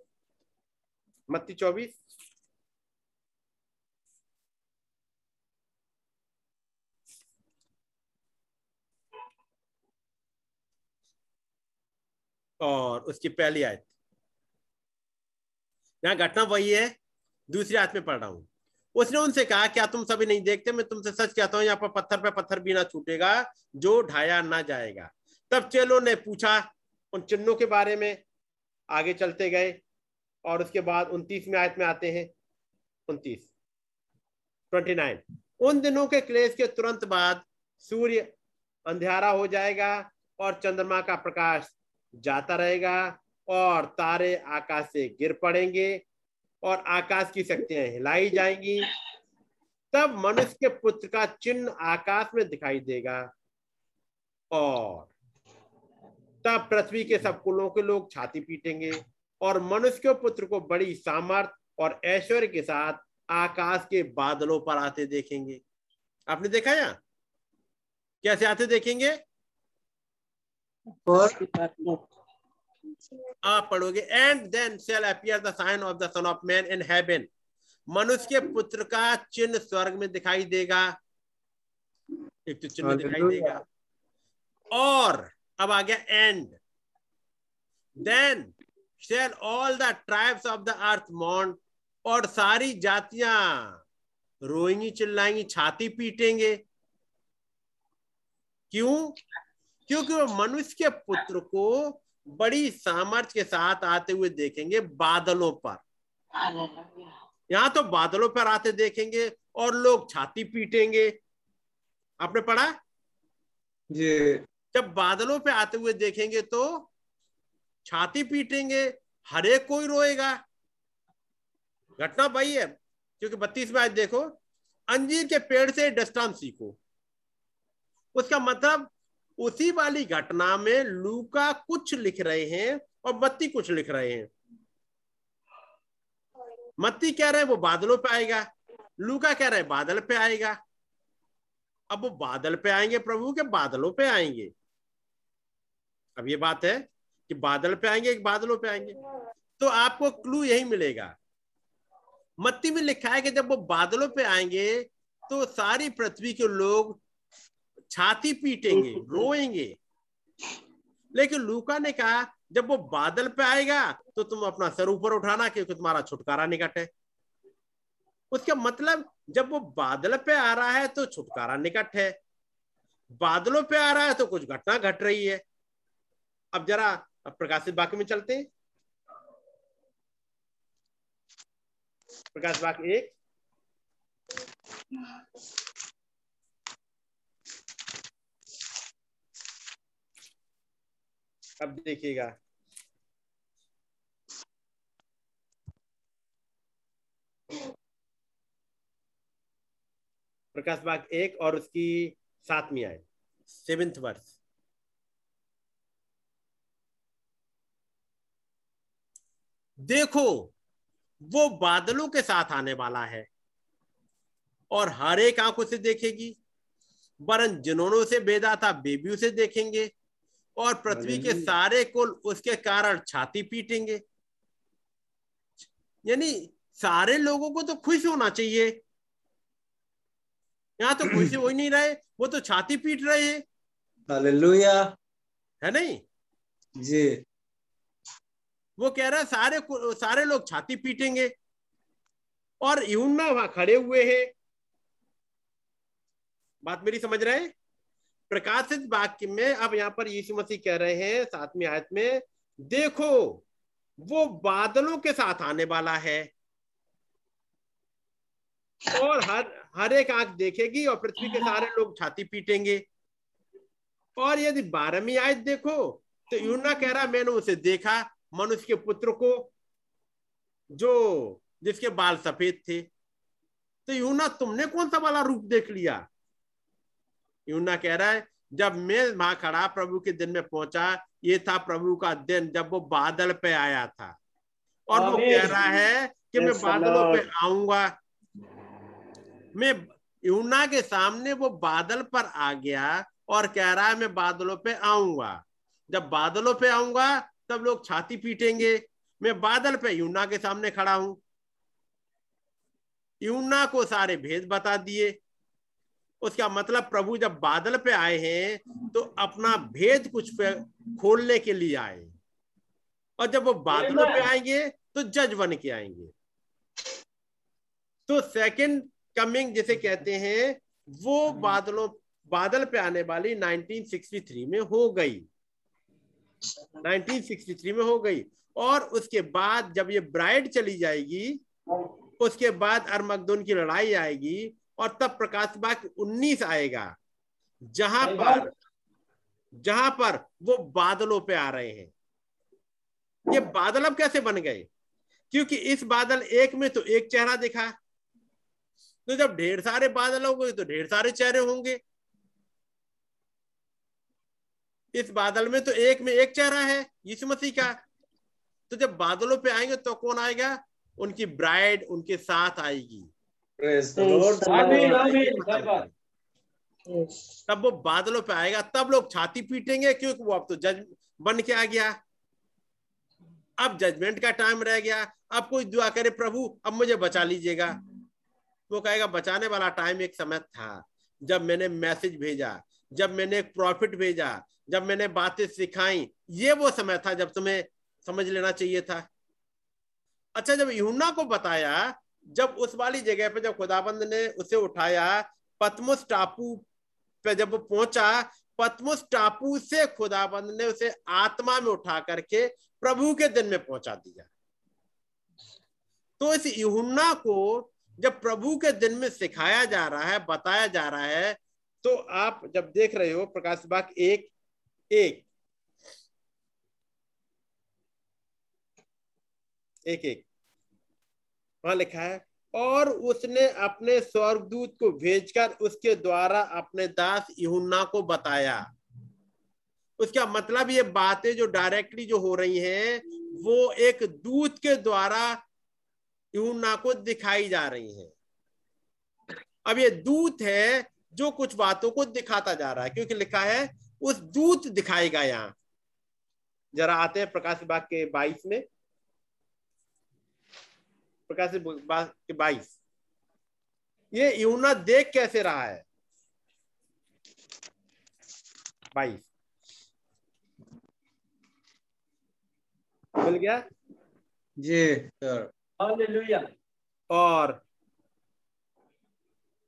मत्ती चौबीस। और उसकी पहली आयत। यहाँ घटना वही है, दूसरी आयत में पढ़ रहा हूँ। उसने उनसे कहा, क्या तुम सभी नहीं देखते? मैं तुमसे सच कहता हूँ, यहाँ पर पत्थर पे पत्थर भी ना छूटेगा, जो ढाया ना जाएगा। तब चेलों ने पूछा उन चिन्हों के बारे में। आगे चलते गए और उसके बाद उनतीस में आयत में आते हैं। उनतीस ट्वेंटी नाइन उन दिनों के क्लेश के तुरंत बाद सूर्य अंधेरा हो जाएगा और चंद्रमा का प्रकाश जाता रहेगा और तारे आकाश से गिर पड़ेंगे और आकाश की शक्तियाँ हिलाई जाएँगी। तब मनुष्य के पुत्र का चिन्ह आकाश में दिखाई देगा और तब पृथ्वी के सब कुलों के लोग छाती पीटेंगे और मनुष्य के पुत्र को बड़ी सामर्थ और ऐश्वर्य के साथ आकाश के बादलों पर आते देखेंगे। आपने देखा या? कैसे आते देखेंगे? आप पढ़ोगे. And then shall appear the sign of the Son of Man in heaven मनुष्य के पुत्र का चिन्ह स्वर्ग में दिखाई देगा. एक तो चिन्ह दिखाई देगा. और अब आ गया and then shall all the tribes of the earth मॉन्ट और सारी जातियाँ रोएँगी चिल्लाएँगी छाती पीटेंगे. क्यों? क्योंकि वो मनुष्य के पुत्र को बड़ी सामर्थ्य के साथ आते हुए देखेंगे बादलों पर। हालेलुया यहाँ तो बादलों पर आते देखेंगे और लोग छाती पीटेंगे। आपने पढ़ा? जी। जब बादलों पे आते हुए देखेंगे तो छाती पीटेंगे हर एक कोई रोएगा। घटना भाई है क्योंकि बत्तीस में आज देखो अंजीर के पेड़ से दृष्टांत सीखो। उसका मतलब उसी वाली घटना में लूका कुछ लिख रहे हैं और बत्ती कुछ लिख रहे हैं। मत्ती कह रहे हैं, वो बादलों पे आएगा। लूका कह रहे हैं, बादल पे आएगा। अब वो बादल पे आएँगे प्रभु के, बादलों पे आएँगे। अब ये बात है कि बादल पे आएँगे कि बादलों पे आएँगे? तो आपको क्लू यही मिलेगा। मत्ती में लिखा है कि जब वो बादलों पे आएँगे तो सारी पृथ्वी के लोग छाती पीटेंगे रोएँगे। लेकिन लूका ने कहा जब वो बादल पे आएगा तो तुम अपना सर ऊपर उठाना क्योंकि तुम्हारा छुटकारा निकट है। उसका मतलब जब वो बादल पे आ रहा है तो छुटकारा निकट है। बादलों पे आ रहा है तो कुछ घटना घट रही है। अब जरा अब प्रकाशित वाक्य में चलते हैं। प्रकाश वाक्य एक। अब देखिएगा। प्रकाश बाग एक और उसकी सातवीं आय सेवेंथ वर्ष। देखो, वो बादलों के साथ आने वाला है और हर एक आँखों से देखेगी, वरन जिन्होंने उसे बेदा था बेबी उसे देखेंगे। और पृथ्वी के सारे कुल उसके कारण छाती पीटेंगे। यानी सारे लोगों को तो खुश होना चाहिए। यहाँ तो खुश हो ही नहीं रहे वो तो छाती पीट रहे हैं। है नहीं? जी। वो कह रहा है सारे सारे लोग छाती पीटेंगे। और यूना वहाँ खड़े हुए हैं। बात मेरी समझ रहे हैं? प्रकाशित वाक्य में अब यहाँ पर यीशु मसीह कह रहे हैं, सातवीं आयत में, देखो, वो बादलों के साथ आने वाला है। और हर हर एक आँख देखेगी और पृथ्वी के सारे लोग छाती पीटेंगे। और यदि बारहवीं आयत देखो तो यूना कह रहा, मैंने उसे देखा, मनुष्य के पुत्र को, जो, जिसके बाल सफ़ेद थे। तो यूना तुमने कौन सा वाला रूप देख लिया? यूना कह रहा है जब मैं वहाँ खड़ा प्रभु के दिन में पहुँचा ये था प्रभु का दिन जब वो बादल पे आया था। और वो कह रहा है कि मैं बादलों पे आऊँगा। मैं यूना के सामने वो बादल पर आ गया और कह रहा है मैं बादलों पे आऊँगा। जब बादलों पे आऊँगा तब लोग छाती पीटेंगे। मैं बादल पे यूना के सामने खड़ा हूँ। यूना को सारे भेद बता दिए। उसका मतलब प्रभु जब बादल पे आए हैं तो अपना भेद कुछ पे खोलने के लिए आए। और जब वो बादलों पे आएँगे तो जज बन के आएँगे। तो सेकंड कमिंग जिसे कहते हैं वो बादलों बादल पे आने वाली 1963 में हो गई। 1963 में हो गई। और उसके बाद जब ये ब्राइड चली जाएगी उसके बाद अरमगदोन की लड़ाई आएगी और तब प्रकाश बाग 19 आएगा। जहाँ पर जहाँ पर वो बादलों पे आ रहे हैं। ये बादल अब कैसे बन गए? क्योंकि इस बादल एक में तो एक चेहरा दिखा। तो जब ढेर सारे बादल होंगे तो ढेर सारे चेहरे होंगे। इस बादल में तो एक में एक चेहरा है यीशु मसीह का। तो जब बादलों पे आएँगे तो कौन आएगा? उनकी ब्राइड उनके साथ आएगी। तब वो बादलों पे आएगा तब लोग छाती पीटेंगे क्योंकि वो अब तो जज बन के आ गया। अब जजमेंट का टाइम रह गया। अब कोई दुआ करे प्रभु अब मुझे बचा लीजिएगा। वो कहेगा बचाने वाला टाइम एक समय था जब मैंने मैसेज भेजा जब मैंने एक प्रॉफिट भेजा जब मैंने बातें सिखाई। ये वो समय था जब तुम्हें समझ लेना चाहिए था। अच्छा जब यूना को बताया जब उस वाली जगह पे जब खुदाबंद ने उसे उठाया, पतमुस टापू पे जब वो पहुँचा, पतमुस टापू से खुदाबंद ने उसे आत्मा में उठा करके प्रभु के दिन में पहुँचा दिया। तो इस यूहन्ना को जब प्रभु के दिन में सिखाया जा रहा है, बताया जा रहा है तो आप जब देख रहे हो प्रकाश बाग एक एक एक एक। वहाँ लिखा है, और उसने अपने स्वर्गदूत को भेजकर उसके द्वारा अपने दास यूहन्ना को बताया। उसका मतलब ये बातें जो डायरेक्टली जो हो रही हैं, वो एक दूत के द्वारा यूहन्ना को दिखाई जा रही हैं। अब ये दूत है जो कुछ बातों को दिखाता जा रहा है, क्योंकि लिखा है, उस दूत दिखाएगा यहाँ जरा आते हैं प्रकाश बाग के बाईस में। प्रकाश के बाईस। ये यूना देख कैसे रहा है? बाईस। मिल गया? जी सर। हालेलुया। और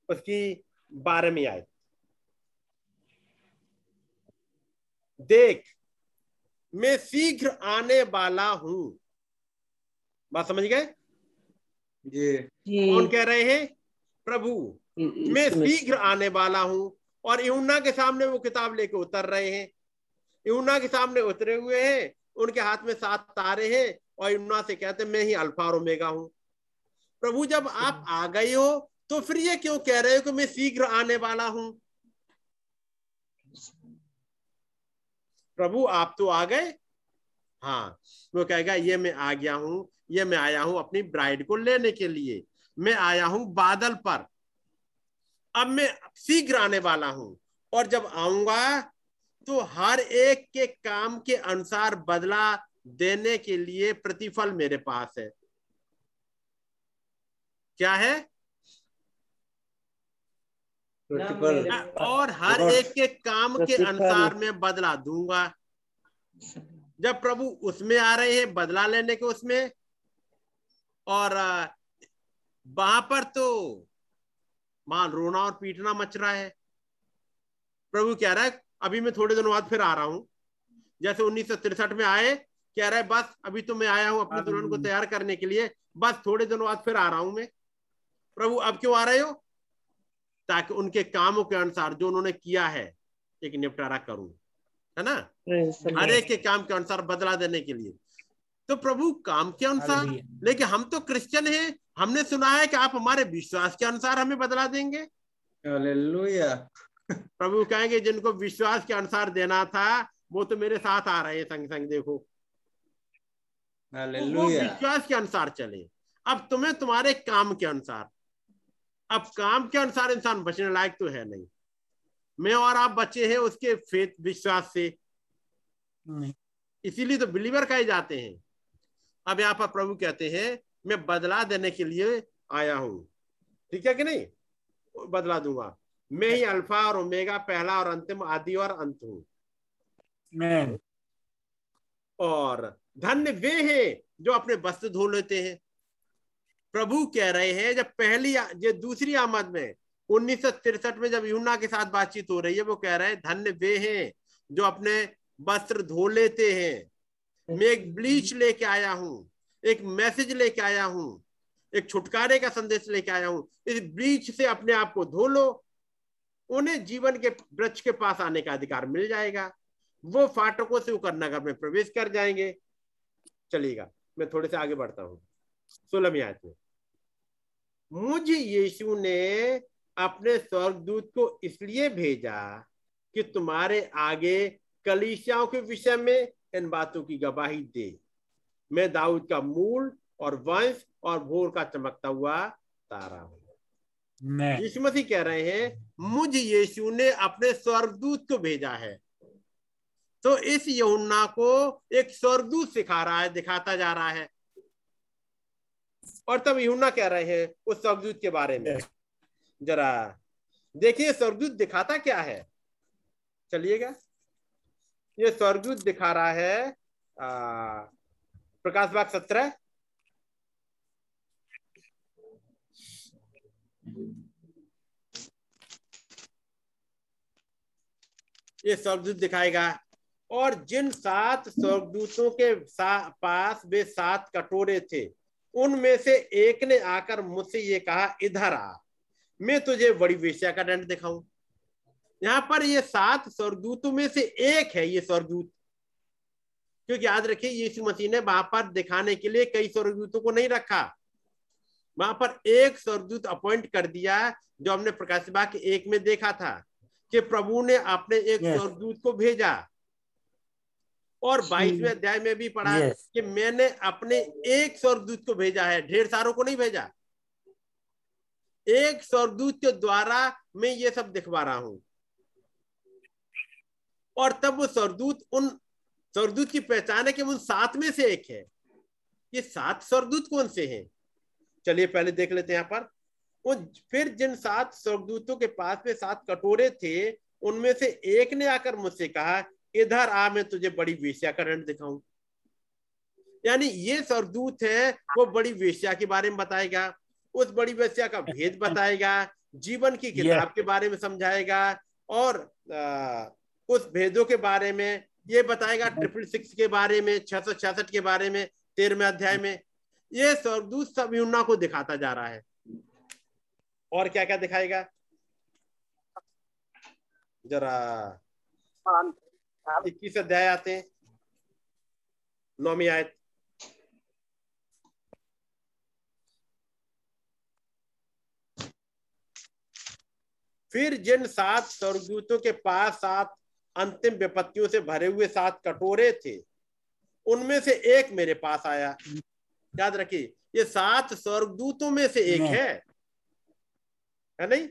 उसकी बारहवीं आयत देख मैं शीघ्र आने वाला हूँ। बात समझ गए? जी। कौन कह रहे हैं? प्रभु। मैं शीघ्र आने वाला हूँ और यमुना के सामने वो किताब लेके उतर रहे हैं। यमुना के सामने उतरे हुए हैं उनके हाथ में सात तारे हैं और यमुना से कहते हैं, मैं ही अल्फ़ा और ओमेगा हूँ। प्रभु जब आप आ गए हो तो फिर ये क्यों कह रहे हो कि मैं शीघ्र आने वाला हूँ? प्रभु आप तो आ गए? हाँ। वो कहेगा ये मैं आ गया हूँ ये मैं आया हूँ अपनी ब्राइड को लेने के लिए। मैं आया हूँ बादल पर। अब मैं शीघ्र आने वाला हूँ। और जब आऊँगा तो हर एक के काम के अनुसार बदला देने के लिए प्रतिफल मेरे पास है। क्या है? प्रतिफल। और हर एक के काम के अनुसार मैं बदला दूँगा। जब प्रभु उसमें आ रहे हैं बदला लेने के उसमें और वहाँ पर तो मान रोना और पीटना मच रहा है। प्रभु कह रहा है अभी मैं थोड़े दिनों बाद फिर आ रहा हूँ। जैसे उन्नीस में आए कह रहा है बस अभी तो मैं आया हूँ अपने दुल्हन को तैयार करने के लिए। बस थोड़े दिनों बाद फिर आ रहा हूँ मैं। प्रभु अब क्यों आ रहे हो? ताकि उनके कामों के अनुसार जो उन्होंने किया है एक निपटारा करूँ। है ना? हर एक के काम के अनुसार बदला देने के लिए। तो प्रभु काम के अनुसार लेकिन हम तो क्रिश्चियन हैं। हमने सुना है कि आप हमारे विश्वास के अनुसार हमें बदला देंगे। <laughs> प्रभु कहेंगे जिनको विश्वास के अनुसार देना था वो तो मेरे साथ आ रहे हैं। संग संग देखो। तो वो विश्वास के अनुसार चले। अब तुम्हें तुम्हारे काम के अनुसार। अब काम के अनुसार इंसान बचने लायक तो है नहीं। मैं और आप बचे हैं उसके फेथ विश्वास से। इसीलिए तो बिलीवर कहे जाते हैं। अब यहाँ पर प्रभु कहते हैं मैं बदला देने के लिए आया हूँ। ठीक है कि नहीं? बदला दूँगा। मैं ही अल्फ़ा और ओमेगा पहला और अंतिम आदि और अंत हूँ। और धन्य वे हैं जो अपने वस्त्र धो लेते हैं। प्रभु कह रहे हैं जब पहली ये दूसरी आमद में उन्नीस में जब यूना के साथ बातचीत हो रही है वो कह रहे हैं धन्य वे हैं जो अपने वस्त्र धो लेते हैं। मैं एक ब्लीच लेके आया हूँ, एक मैसेज लेके आया हूँ, एक छुटकारे का संदेश लेके आया हूँ। इस ब्लीच से अपने आप को धो लो, उन्हें जीवन के वृक्ष के पास आने का अधिकार मिल जाएगा। वो फाटकों से होकर नगर में प्रवेश कर जाएँगे। चलिएगा, मैं थोड़े से आगे बढ़ता हूँ। सोलहवीं आयत में, मुझ यीशु ने अपने स्वर्गदूत को इसलिए भेजा कि तुम्हारे आगे कलीसियाओं के विषय में इन बातों की गवाही दे। मैं दाऊद का मूल और वंश और भोर का चमकता हुआ तारा हूँ। यीशु मसीह कह रहे हैं मुझ यीशु ने अपने स्वर्गदूत को भेजा है। तो इस यमुना को एक स्वर्गदूत सिखा रहा है दिखाता जा रहा है। और तब यूना कह रहे हैं उस स्वर्गदूत के बारे में। जरा देखिए स्वर्गदूत दिखाता क्या है? चलिएगा। ये स्वर्गदूत दिखा रहा है प्रकाश बाग सत्रह। ये स्वर्गदूत दिखाएगा, और जिन सात स्वर्गदूतों के सा- पास वे सात कटोरे थे, उनमें से एक ने आकर मुझसे ये कहा, इधर आ, मैं तुझे बड़ी वेश्या का दंड दिखाऊँ। यहाँ पर ये सात स्वर्गदूतों में से एक है ये स्वर्गदूत। क्योंकि याद रखिए यीशु मसीह ने वहाँ पर दिखाने के लिए कई स्वर्गदूतों को नहीं रखा। वहाँ पर एक स्वर्गदूत अपॉइंट कर दिया जो हमने प्रकाश बाग के एक में देखा था कि प्रभु ने अपने एक Yes. स्वर्गदूत को भेजा। और बाईसवें अध्याय में भी पढ़ा Yes. कि मैंने अपने एक स्वर्गदूत को भेजा है ढेर सारों को नहीं भेजा। एक स्वर्गदूत के द्वारा मैं ये सब दिखवा रहा हूँ। और तब वो स्वर्गदूत उन स्वर्गदूत की पहचान है कि उन सात में से एक है। ये सात स्वर्गदूत कौन से हैं? चलिए पहले देख लेते हैं यहाँ पर। वो फिर जिन सात स्वर्गदूतों के पास में सात कटोरे थे उनमें से एक ने आकर मुझसे कहा इधर आ मैं तुझे बड़ी वेश्या का दंड दिखाऊँ। यानी ये स्वर्गदूत है वो बड़ी वेश्या के बारे में बताएगा उस बड़ी वेश्या का भेद <laughs> बताएगा जीवन की किताब के बारे में समझाएगा और आ, उस भेदों के बारे में, ये बताएगा ट्रिपल सिक्स के बारे में, छह सौ छियासठ के बारे में, तेरहवें अध्याय में। ये स्वर्गदूत सबको दिखाता जा रहा है। और क्या क्या दिखाएगा? जरा इक्कीस अध्याय आते हैं। नौमी आयत। फिर जिन सात स्वर्गदूतों के पास सात अंतिम विपत्तियों से भरे हुए सात कटोरे थे। उनमें से एक मेरे पास आया। याद रखिए ये सात स्वर्गदूतों में से एक है। है। नहीं?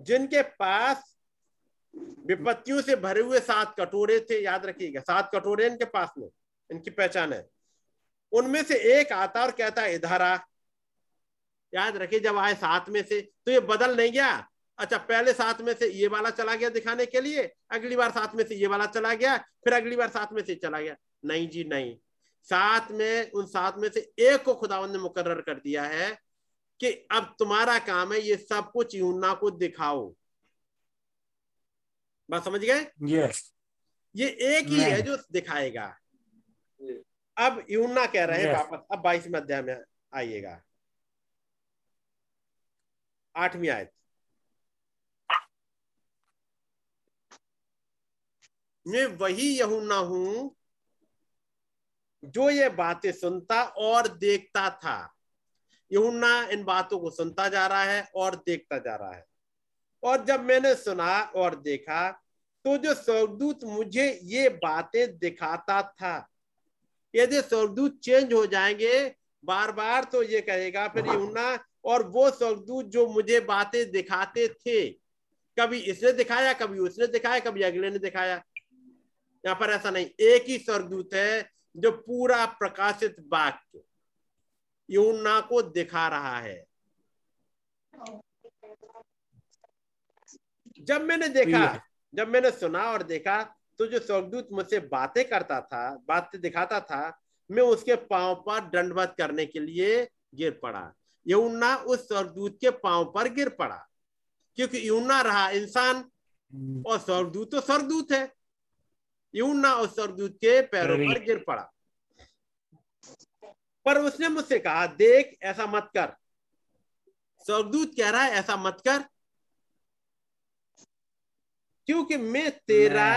जिनके पास विपत्तियों से भरे हुए सात कटोरे थे याद रखिएगा। सात कटोरे इनके पास में इनकी पहचान है। उनमें से एक आता और कहता है इधर आ। याद रखिए जब आए सात में से तो ये बदल नहीं गया। अच्छा पहले सात में से ये वाला चला गया दिखाने के लिए अगली बार सात में से ये वाला चला गया फिर अगली बार सात में से चला गया। नहीं जी नहीं। सात में उन सात में से एक को खुदावन ने मुकर्र कर दिया है कि अब तुम्हारा काम है ये सब कुछ यूना को दिखाओ। बात समझ गए? Yes. ये एक ही है जो दिखाएगा। अब यूना कह रहे हैं Yes. वापस अब बाईसवें अध्याय में आइएगा। आठवीं आयत। मैं वही यहूना हूँ जो ये बातें सुनता और देखता था। यहूना इन बातों को सुनता जा रहा है और देखता जा रहा है। और जब मैंने सुना और देखा तो जो स्वर्गदूत मुझे ये बातें दिखाता था, यदि स्वर्गदूत चेंज हो जाएँगे बार बार तो ये कहेगा, फिर यूना और वो स्वर्गदूत जो मुझे बातें दिखाते थे, कभी इसने दिखाया, कभी उसने दिखाया, कभी अगले ने दिखाया। यहाँ पर ऐसा नहीं एक ही स्वर्गदूत है जो पूरा प्रकाशित वाक्य यूना को दिखा रहा है। जब मैंने देखा जब मैंने सुना और देखा तो जो स्वर्गदूत मुझसे बातें करता था बातें दिखाता था मैं उसके पाँव पर दंडवत करने के लिए गिर पड़ा। यूना उस स्वर्गदूत के पाँव पर गिर पड़ा क्योंकि यूना रहा इंसान और स्वर्गदूत तो स्वर्गदूत है। यूना उस स्वर्गदूत के पैरों पर गिर पड़ा पर उसने मुझसे कहा देख ऐसा मत कर स्वर्गदूत कह रहा है ऐसा मत कर क्योंकि मैं तेरा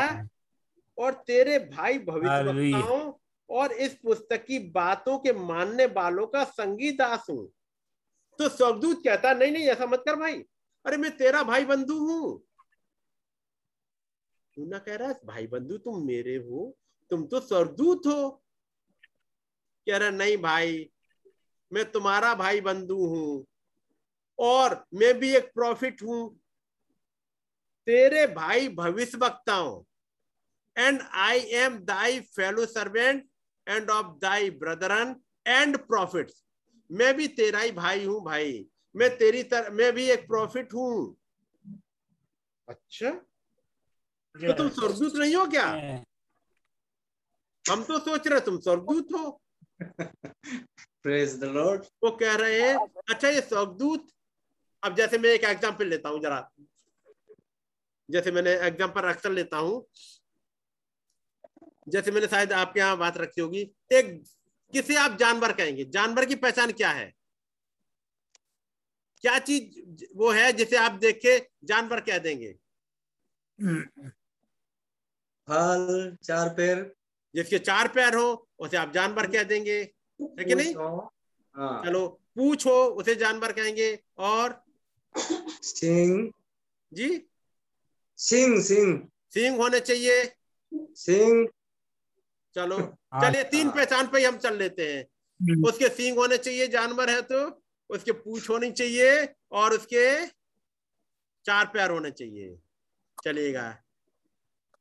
और तेरे भाई। भविष्यवक्ताओं और इस पुस्तक की बातों के मानने वालों का संगी दास हूँ तो स्वर्गदूत कहता नहीं नहीं ऐसा मत कर भाई। अरे मैं तेरा भाई बंधु हूँ। यूना कह रहा है, भाई बंधु तुम मेरे हो, तुम तो स्वर्गदूत हो। कह रहा नहीं भाई, मैं तुम्हारा भाई बंधु हूँ और मैं भी एक प्रॉफिट हूँ। तेरे भाई भविष्य वक्ताओं and I am thy fellow servant and of thy brethren and prophets. मैं भी तेरा ही भाई हूँ भाई। मैं तेरी तरह मैं भी एक प्रॉफिट हूँ। अच्छा। तो तुम स्वर्गदूत नहीं हो क्या? हम तो सोच रहे तुम स्वर्गदूत हो। Praise the Lord. वो कह रहे हैं अच्छा ये स्वर्गदूत अब जैसे मैं एक एग्ज़ाम्पल लेता हूँ जरा। जैसे मैंने एग्ज़ाम्पल अक्सर लेता हूँ। जैसे मैंने शायद आपके यहाँ बात रखी होगी। एक किसे आप जानवर कहेंगे? जानवर की पहचान क्या है? क्या चीज़ वो है जिसे आप देख के जानवर कह देंगे? फल चार पैर। जिसके चार पैर हो उसे आप जानवर कह देंगे। है कि नहीं? हाँ। चलो पूछ हो उसे जानवर कहेंगे। और? सिंह। जी? सिंह सिंह। सींग होने चाहिए। सिंह। चलो। चलिए तीन पहचान पे ही हम चल लेते हैं। उसके सींग होने चाहिए जानवर है तो। उसके पूछ होनी चाहिए और उसके चार पैर होने चाहिए। चलिएगा।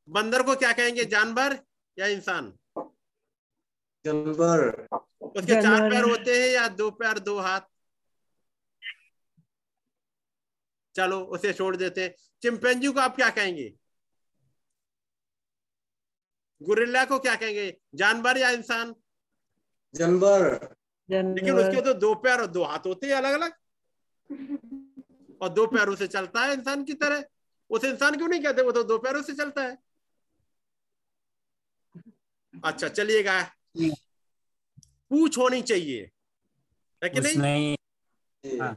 बंदर को क्या कहेंगे? जानवर या इंसान? जानवर। उसके चार पैर होते हैं या दो पैर दो हाथ? चलो उसे छोड़ देते हैं। चिंपैंजी को आप क्या कहेंगे? गुरिल्ला को क्या कहेंगे? जानवर या इंसान? जानवर। लेकिन उसके तो दो पैर और दो हाथ होते हैं अलग अलग और दो पैरों से चलता है इंसान की तरह। उसे इंसान क्यों नहीं कहते? वो तो दो पैरों से चलता है। अच्छा चलिएगा। पूछ होनी चाहिए। है कि नहीं? नहीं हाँ।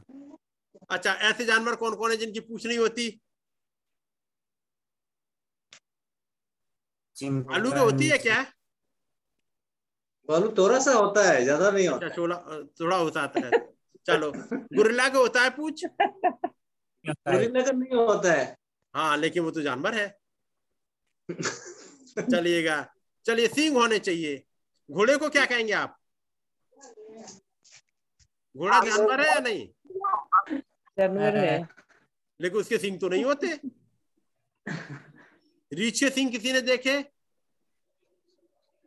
अच्छा ऐसे जानवर कौन कौन है जिनकी पूछ नहीं होती? आलू की होती है क्या? बालू थोड़ा सा होता है ज़्यादा नहीं होता। अच्छा थोड़ा थोड़ा होता है चलो गुरिल्ला को होता है पूछ? गोरिल्ला का नहीं होता है। हाँ लेकिन वो तो जानवर है। <laughs> चलिएगा। चलिए सींग होने चाहिए। घोड़े को क्या कहेंगे आप? घोड़ा जानवर है या नहीं? जानवर है। लेकिन उसके सिंह तो नहीं होते। रीछ के सींग किसी ने देखे?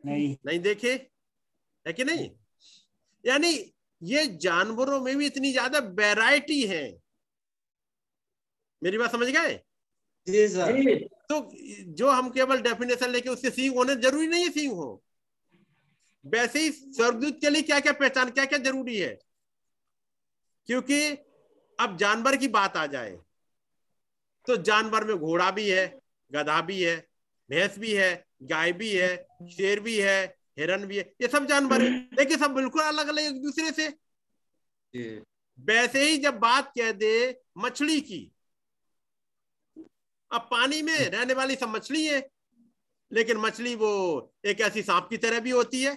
नहीं। नहीं देखे? है कि नहीं? यानी ये जानवरों में भी इतनी ज़्यादा वैरायटी है। मेरी बात समझ गए? जी सर। तो जो हम केवल डेफिनेशन लेके उससे सींग होने ज़रूरी नहीं है सींग हो। वैसे ही स्वर्गदूत के लिए क्या क्या पहचान क्या क्या ज़रूरी है? क्योंकि अब जानवर की बात आ जाए तो जानवर में घोड़ा भी है गधा भी है भैंस भी है गाय भी है शेर भी है हिरन भी है ये सब जानवर है। लेकिन सब बिल्कुल अलग अलग एक दूसरे से। वैसे ही जब बात कह दे मछली की अब पानी में रहने वाली सब मछली है लेकिन मछली वो एक ऐसी सांप की तरह भी होती है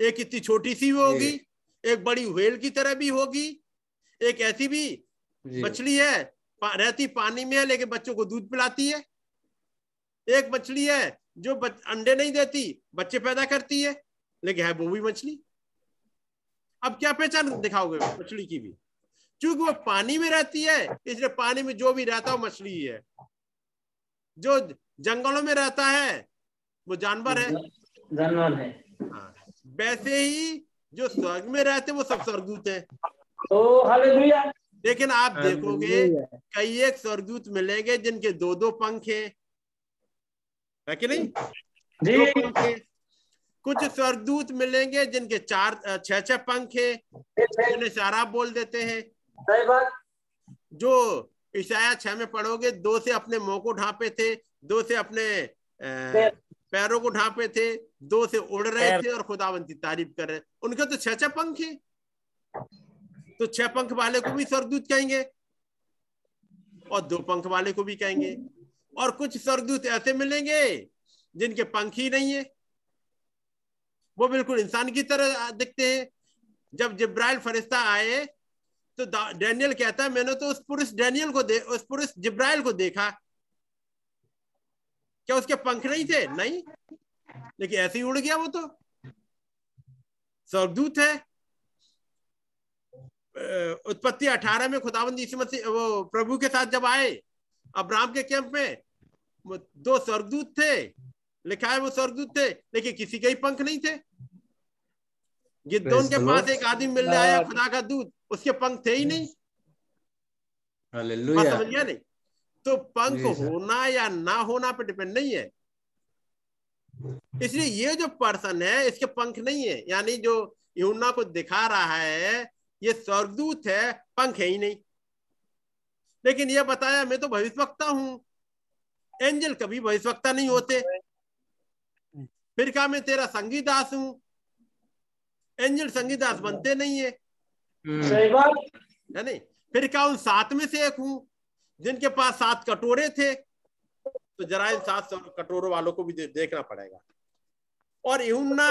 एक इतनी छोटी सी भी होगी एक बड़ी व्हेल की तरह भी होगी एक ऐसी भी मछली है पा, रहती पानी में है लेकिन बच्चों को दूध पिलाती है। एक मछली है जो बच, अंडे नहीं देती बच्चे पैदा करती है लेकिन है वो भी मछली। अब क्या पहचान दिखाओगे मछली की भी? क्योंकि वो पानी में रहती है इसलिए पानी में जो भी रहता है मछली ही है। जो जंगलों में रहता है वो जानवर है। जानवर है। हाँ। वैसे ही जो स्वर्ग में रहते वो सब स्वर्गदूत है। ओ लेकिन आप देखोगे कई एक स्वर्गदूत मिलेंगे जिनके दो दो पंख हैं। है कि नहीं? जी। दो पंख हैं। कुछ स्वर्गदूत मिलेंगे जिनके चार छह छह पंख हैं। जिन्हें सारा बोल देते हैं। जो ईशाया छह में पढ़ोगे दो से अपने मुँह को ढांपे थे दो से अपने पैरों को ढांपे थे दो से उड़ रहे थे और खुदावंत की तारीफ़ कर रहे। उनके तो छह छह पंख हैं। तो छह पंख वाले को भी स्वर्गदूत कहेंगे और दो पंख वाले को भी कहेंगे। और कुछ स्वर्गदूत ऐसे मिलेंगे जिनके पंख ही नहीं है। वो बिल्कुल इंसान की तरह दिखते हैं। जब जिब्राइल फरिश्ता आए तो डैनियल कहता है मैंने तो उस पुरुष डैनियल को दे उस पुरुष जिब्राइल को देखा। क्या उसके पंख नहीं थे? नहीं। लेकिन ऐसे ही उड़ गया वो तो। स्वर्गदूत है। उत्पत्ति अठारह में खुदाबंद यीशु मसीह वो प्रभु के साथ जब आए अब्राहम के कैंप में दो स्वर्गदूत थे। लिखा है वो स्वर्गदूत थे लेकिन किसी के ही पंख नहीं थे। गिद्दोन के पास एक आदमी मिलने आया खुदा का दूत। उसके पंख थे ही नहीं समझ गया नहीं तो पंख होना या ना होना पे डिपेंड नहीं है इसलिए ये जो पर्सन है इसके पंख नहीं है यानी जो यूना को दिखा रहा है ये स्वर्गदूत है पंख है ही नहीं लेकिन ये बताया मैं तो भविष्यवक्ता हूँ एंजल कभी भविष्यवक्ता नहीं होते फिर कहा मैं तेरा संगीदास हूँ एंजल संगीदास बनते नहीं है सही बात। है नहीं फिर क्या उन सात में से एक हूँ? जिनके पास सात कटोरे थे तो जरा इन सात कटोरों वालों को भी दे, देखना पड़ेगा। और यूहन्ना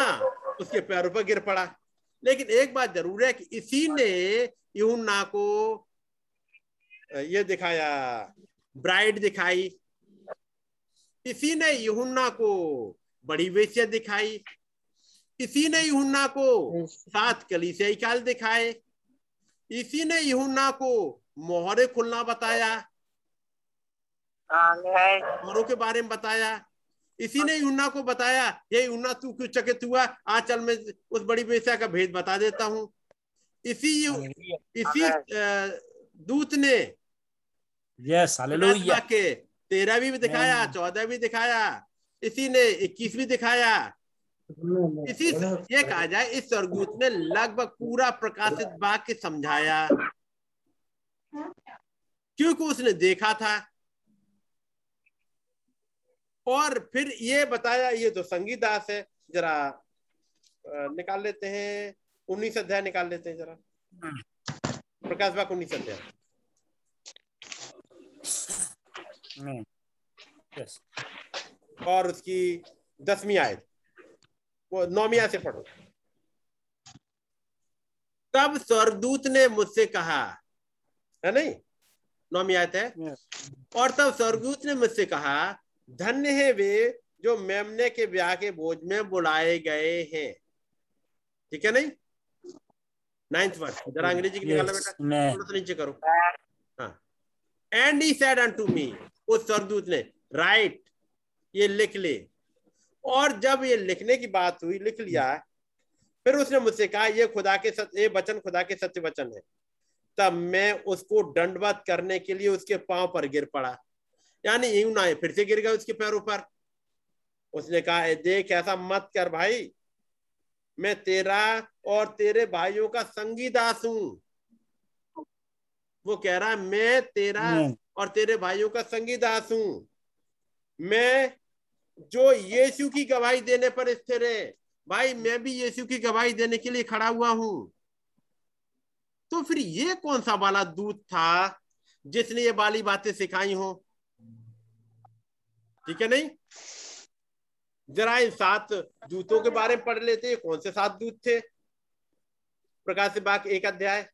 उसके पैरों पर गिर पड़ा। लेकिन एक बात ज़रूर है कि इसी ने यूहन्ना को ये दिखाया ब्राइड दिखाई। इसी ने यूहन्ना को बड़ी वेश्या दिखाई। इसी ने यूहन्ना को सात कलीसियाई काल दिखाए। इसी ने यूहन्ना को मोहरे खुलना बताया। मोहरों के बारे में बताया। इसी ने यूना को बताया ये यूना तू क्यों चकित हुआ? आज चल मैं उस बड़ी बेस्या का भेद बता देता हूँ। इसी यू- इसी दूत ने यस हालेलुया के तेरहवीं भी दिखाया चौदह भी दिखाया। इसी ने इक्कीस भी दिखाया। इसी ये कहा जाए इस स्वर्गदूत ने लगभग पूरा प्रकाशित वाक्य समझाया। क्योंकि उसने देखा था। और फिर ये बताया ये तो संगीदास है जरा निकाल लेते हैं। उन्नीस अध्याय निकाल लेते हैं जरा। प्रकाश बाग उन्नीस अध्याय। और उसकी दसवीं आयत। वो आयत से पढ़ो। तब स्वर्गदूत ने मुझसे कहा है नहीं? आयत है? और तब स्वर्गदूत ने मुझसे कहा धन्य है वे जो मेमने के ब्याह के बोझ में बुलाए गए हैं। ठीक है नहीं? नाइन्थ वर्ष जरा अंग्रेज़ी की निकालो बेटा। थोड़ा सा नीचे करो। हाँ। And he said unto me उस स्वर्गदूत ने राइट ये लिख ले। और जब ये लिखने की बात हुई लिख लिया फिर उसने मुझसे कहा ये खुदा के सत्य ये वचन खुदा के सत्य वचन है। तब मैं उसको दंडवत करने के लिए उसके पाँव पर गिर पड़ा। यानी यूँ ना फिर से गिर गया उसके पैरों पर। उसने कहा "ए, देख ऐसा मत कर भाई। मैं तेरा और तेरे भाइयों का संगीदास हूँ। वो कह रहा है मैं तेरा और तेरे भाइयों का संगीदास हूँ। मैं जो यीशु की गवाही देने पर स्थिर है, भाई मैं भी यीशु की गवाही देने के लिए खड़ा हुआ हूँ। तो फिर ये कौन सा वाला दूत था जिसने ये वाली बातें सिखाई हो? ठीक है नहीं? जरा इन सात दूतों के बारे में पढ़ लेते हैं, कौन से सात दूत थे? प्रकाश बाग, एक अध्याय।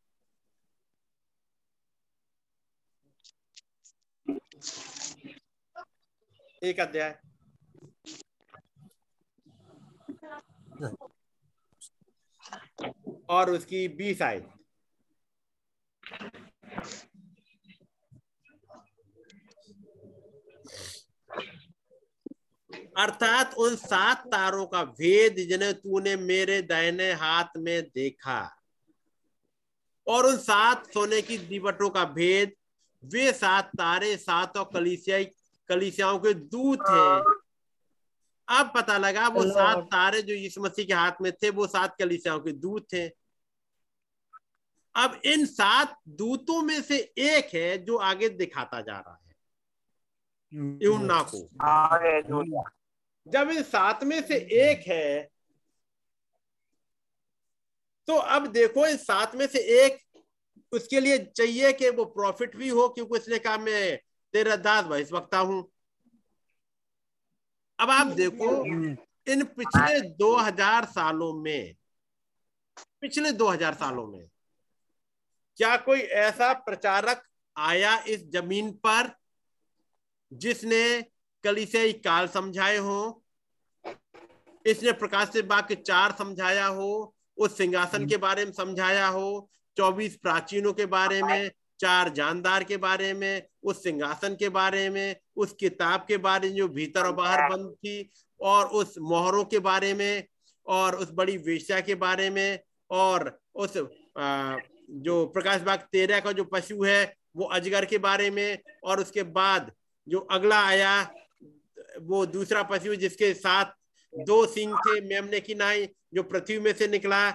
एक अध्याय। और उसकी बीस आय अर्थात उन सात तारों का भेद जिन्हें तूने मेरे दाहिने हाथ में देखा, और उन सात सोने की दीवटों का भेद, वे सात तारे सातों कलिसियाई कलिसियाओं के दूत हैं। अब पता लगा वो सात तारे जो यीशु मसीह के हाथ में थे वो सात कलिसियाओं के दूत थे। अब इन सात दूतों में से एक है जो आगे दिखाता जा रहा है। यूना को जब इन सात में से एक है तो अब देखो इन सात में से एक उसके लिए चाहिए कि वो प्रॉफिट भी हो क्योंकि इसने कहा मैं तेरा दास भैंस वक्ता हूँ। अब आप देखो इन पिछले 2000 सालों में पिछले 2000 सालों में क्या कोई ऐसा प्रचारक आया इस ज़मीन पर जिसने कलिसियाई काल समझाए हो इसने प्रकाश से वाक्य चार समझाया हो उस सिंहासन के बारे में समझाया हो चौबीस प्राचीनों के बारे में चार जानदार के बारे में उस सिंहासन के बारे में उस किताब के बारे में जो भीतर और बाहर बंद थी और उस मोहरों के बारे में और उस बड़ी वेश्या के बारे में और उस आ, जो प्रकाश बाग तेरह का जो पशु है वो अजगर के बारे में और उसके बाद जो अगला आया वो दूसरा पशु जिसके साथ दो सिंह थे मेमने की नाई जो पृथ्वी में से निकला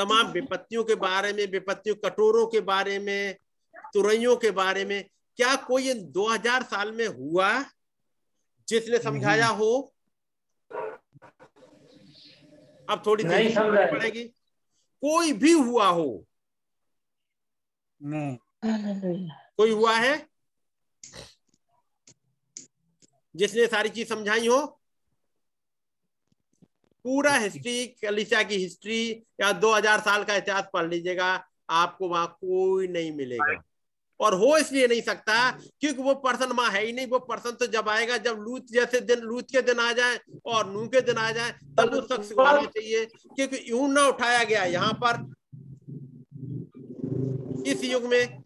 तमाम विपत्तियों के बारे में विपत्तियों कटोरों के बारे में तुरैयों के बारे में क्या कोई इन 2000 साल में हुआ जिसने समझाया हो? अब थोड़ी देर। पड़ेगी। कोई भी हुआ हो? नहीं। कोई हुआ है? जिसने सारी चीज़ समझाई हो? पूरा हिस्ट्री कलिशा की हिस्ट्री या 2000 साल का इतिहास पढ़ लीजिएगा आपको वहाँ कोई नहीं मिलेगा। और हो इसलिए नहीं सकता क्योंकि वो पर्सन वहाँ है ही नहीं वो पर्सन तो जब आएगा जब लूत जैसे दिन लूत के दिन आ जाए और नू के दिन आ जाए तब उस शख्स को आना चाहिए क्योंकि यूँ ना उठाया गया यहाँ पर। इस युग में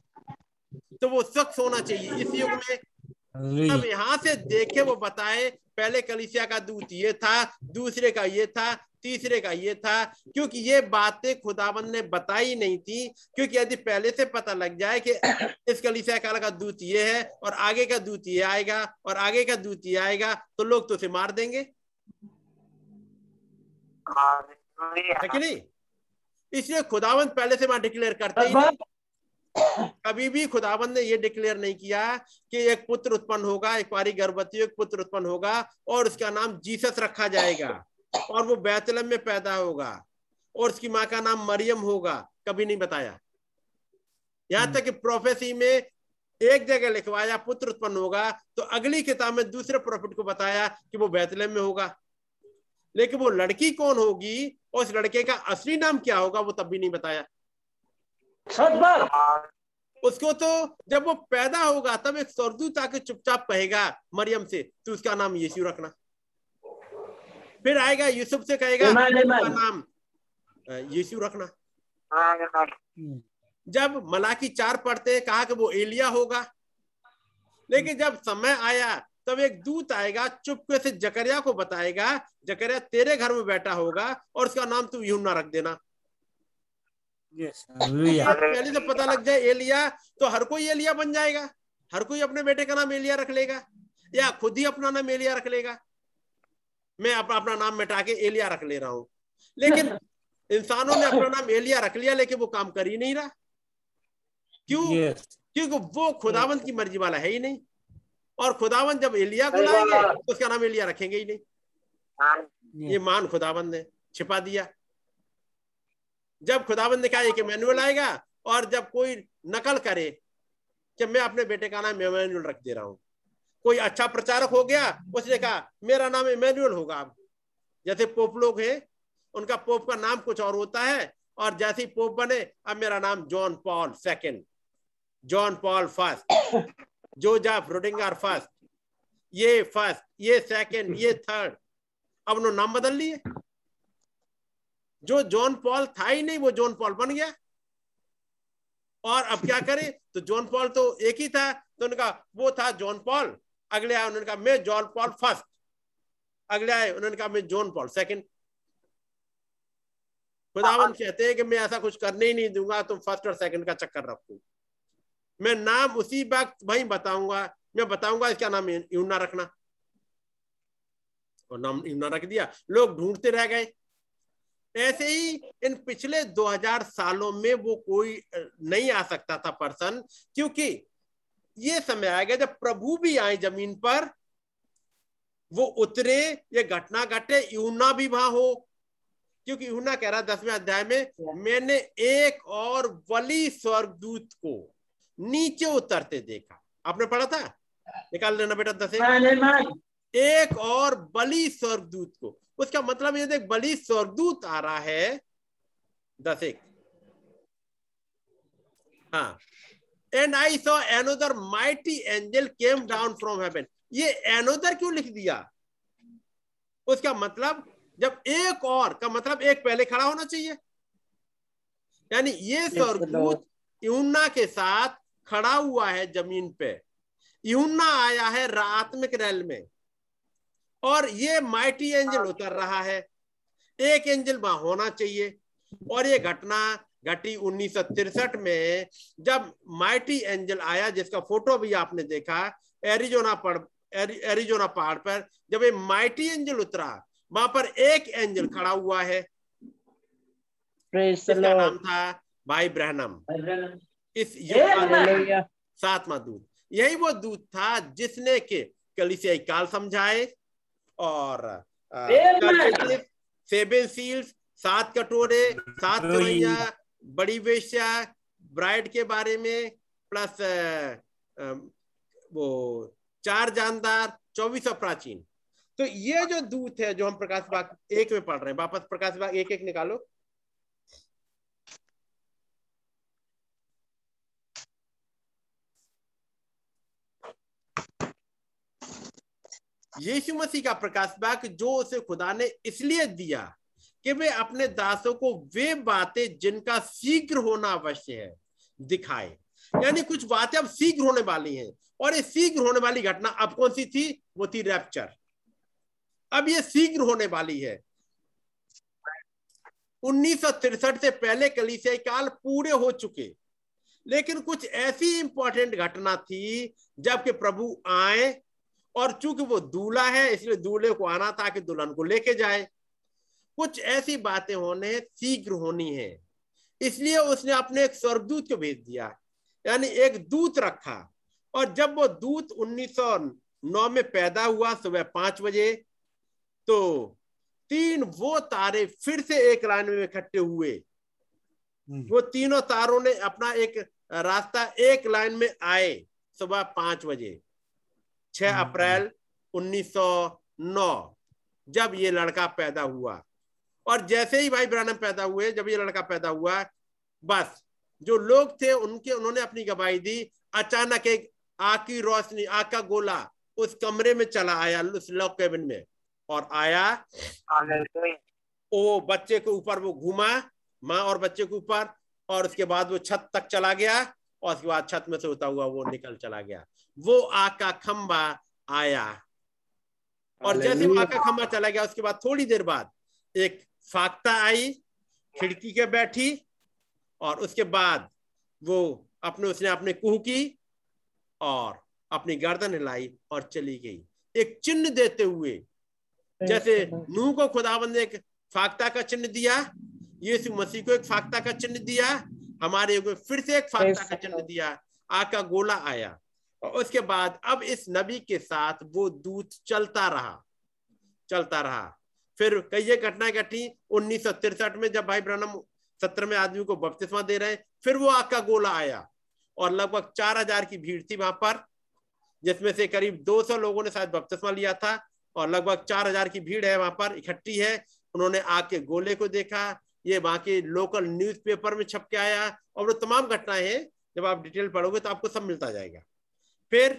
तो वो शख्स होना चाहिए इस युग में। अब यहाँ से देखे वो बताए पहले कलिसिया का दूत ये था दूसरे का ये था तीसरे का ये था क्योंकि ये बातें खुदाबंद ने बताई नहीं थी क्योंकि यदि पहले से पता लग जाए कि इस कलिसिया काल का दूत ये है और आगे का दूत ये आएगा और आगे का दूत ये आएगा तो लोग तो उसे मार देंगे। है कि नहीं? इसलिए खुदाबंद पहले से वहाँ डिक्लेयर करते ही नहीं। कभी भी खुदाबंद ने ये डिक्लेयर नहीं किया कि एक पुत्र उत्पन्न होगा एक बारी गर्भवती एक पुत्र उत्पन्न होगा और उसका नाम जीसस रखा जाएगा और वो बैतलम में पैदा होगा और उसकी माँ का नाम मरियम होगा। कभी नहीं बताया। यहाँ तक कि प्रोफेसी में एक जगह लिखवाया पुत्र उत्पन्न होगा तो अगली किताब में दूसरे प्रॉफिट को बताया कि वो बैतलम में होगा। लेकिन वो लड़की कौन होगी और उस लड़के का असली नाम क्या होगा वो तब भी नहीं बताया। उसको तो जब वो पैदा होगा तब एक स्वर्गदूत आके चुपचाप कहेगा मरियम से तू उसका नाम यीशु रखना। फिर आएगा यूसुफ से कहेगा. उसका नाम यीशु रखना। जब मलाकी चार पढ़ते कहा कि वो एलिया होगा। लेकिन जब समय आया तब एक दूत आएगा चुपके से जकरिया को बताएगा जकरिया तेरे घर में बैठा होगा और उसका नाम तू यूना रख देना। यस पहले से पता लग जाए एलिया तो हर कोई एलिया बन जाएगा। हर कोई अपने बेटे का नाम एलिया रख लेगा। या खुद ही अपना नाम एलिया रख लेगा। मैं अपना अपना नाम मिटा के एलिया रख ले रहा हूँ। लेकिन <laughs> इंसानों ने अपना नाम एलिया रख लिया लेकिन वो काम कर ही नहीं रहा। क्यों? क्योंकि वो खुदावंत की मर्ज़ी वाला है ही नहीं। और खुदावंत जब एलिया को लाएँगे तो उसका नाम एलिया रखेंगे ही नहीं। ये मान खुदाबंद ने छिपा दिया। जब खुदाबंद ने कहा मैनुअल आएगा? और जब कोई नकल करे कि मैं अपने बेटे का नाम इमैनुअल रख दे रहा हूँ। कोई अच्छा प्रचारक हो गया, उसने कहा, मेरा नाम इमैनुअल होगा अब। जैसे पोप लोग हैं, उनका पोप का नाम कुछ और होता है, और जैसे ही पोप बने, अब मेरा नाम John Paul second. John Paul first. जोजाफ रोडिंगर फ़र्स्ट। ये फ़र्स्ट, ये सेकंड, ये थर्ड। अब उन्होंने नाम बदल लिए। जो जॉन पॉल था ही नहीं वो जॉन पॉल बन गया। और अब क्या करें? तो जॉन पॉल तो एक ही था तो उनका वो था जॉन पॉल। अगले आए उन्होंने कहा मैं जॉन पॉल फ़र्स्ट। अगले आए उन्होंने कहा मैं जॉन पॉल सेकंड। खुदावन कहते हैं कि मैं ऐसा कुछ करने ही नहीं दूँगा तुम फ़र्स्ट और सेकंड का चक्कर रखो। मैं नाम उसी वक्त वही बताऊँगा। मैं बताऊँगा इसका नाम यूना रखना। और नाम यूना रख दिया। लोग ढूंढते रह गए। ऐसे ही इन पिछले 2000 सालों में वो कोई नहीं आ सकता था पर्सन क्योंकि ये समय आएगा जब प्रभु भी आए ज़मीन पर वो उतरे ये घटना घटे यूना भी वहाँ हो। क्योंकि यूना कह रहा दसवें अध्याय में मैंने एक और वली स्वर्गदूत को नीचे उतरते देखा। आपने पढ़ा था? निकाल लेना बेटा दस। एक और बलि स्वर्गदूत को। उसका मतलब ये देख बलि स्वर्गदूत आ रहा है। दस एक हाँ। And I saw another mighty angel came down from heaven ये एनोदर क्यों लिख दिया? उसका मतलब जब एक और का मतलब एक पहले खड़ा होना चाहिए। यानी ये स्वर्गदूत यूना के साथ खड़ा हुआ है ज़मीन पे। यूना आया है आत्मिक रैल में। और ये माइटी एंजल उतर रहा है। एक एंजल वहाँ होना चाहिए। और ये घटना घटी उन्नीस में जब माइटी एंजल आया जिसका फ़ोटो भी आपने देखा एरिजोना पड़ एरिजोना पहाड़ पर जब ये माइटी एंजल उतरा वहाँ पर एक एंजल खड़ा हुआ है। इसका नाम था भाई ब्रहनम इस. सातवां दूत। यही वो दूत था जिसने के कलिसियाई काल समझाए और सेवन सील्स सात कटोरे सात कवैया बड़ी वेश्या ब्राइड के बारे में प्लस वो चार जानदार चौबीस प्राचीन। तो ये जो दूत है जो हम प्रकाश बाग एक में पढ़ रहे हैं वापस प्रकाश बाग एक एक निकालो। यीशु मसीह का प्रकाश बाग जो उसे खुदा ने इसलिए दिया कि वे अपने दासों को वे बातें जिनका शीघ्र होना अवश्य है, दिखाए। यानी कुछ बातें अब शीघ्र होने वाली हैं, और ये शीघ्र होने वाली घटना अब कौन सी थी? वो थी रैप्चर अब ये शीघ्र होने वाली है। उन्नीस से पहले कलीसियाई काल पूरे हो चुके। लेकिन कुछ ऐसी इंपॉर्टेंट घटना थी जबकि प्रभु आए और चूँकि वो दूल्हा है इसलिए दूल्हे को आना था कि दुल्हन को लेके जाए। कुछ ऐसी बातें होने शीघ्र होनी है। इसलिए उसने अपने एक स्वर्गदूत को भेज दिया यानी एक दूत रखा। और जब वो दूत 1909 में पैदा हुआ सुबह पाँच बजे तो तीन वो तारे फिर से एक लाइन में इकट्ठे हुए। वो तीनों तारों ने अपना एक रास्ता एक लाइन में आए सुबह पाँच बजे। छह अप्रैल 1909 जब ये लड़का पैदा हुआ। और जैसे ही भाई ब्रानम पैदा हुए जब ये लड़का पैदा हुआ बस जो लोग थे उनके उन्होंने अपनी गवाही दी। अचानक एक आग की रोशनी आग का गोला उस कमरे में चला आया उस लॉक केबिन में। और आया। वो बच्चे के ऊपर वो घूमा माँ और बच्चे के ऊपर और उसके बाद वो छत तक चला गया। और उसके बाद छत में से होता हुआ वो निकल चला गया। वो आग का खंबा आया। और जैसे वो आग का खंबा चला गया उसके बाद थोड़ी देर बाद एक फाख्ता आई खिड़की के बैठी और उसके बाद वो अपने उसने अपने कुह की और अपनी गर्दन हिलाई और चली गई। एक चिन्ह देते हुए जैसे नूह को खुदाबंद ने एक फाख्ता का चिन्ह दिया यीशु मसीह को एक फाख्ता का चिन्ह दिया हमारे युग में फिर से एक फाख्ता का चिन्ह दिया आग का गोला आया। और उसके बाद अब इस नबी के साथ वो दूत चलता रहा चलता रहा। फिर कई ये घटनाएँ घटी उन्नीस में जब भाई ब्रनम सत्र में आदमी को बपतिस्मा दे रहे हैं फिर वो आग का गोला आया। और लगभग चार हज़ार की भीड़ थी वहाँ पर जिसमें से करीब 200 लोगों ने शायद बपतिस्मा लिया था। और लगभग चार हज़ार की भीड़ है वहाँ पर इकट्ठी है। उन्होंने आग के गोले को देखा ये वहाँ के लोकल न्यूज़पेपर में छप के आया और वो तमाम घटनाएँ हैं। जब आप डिटेल पढ़ोगे तो आपको सब मिलता जाएगा। फिर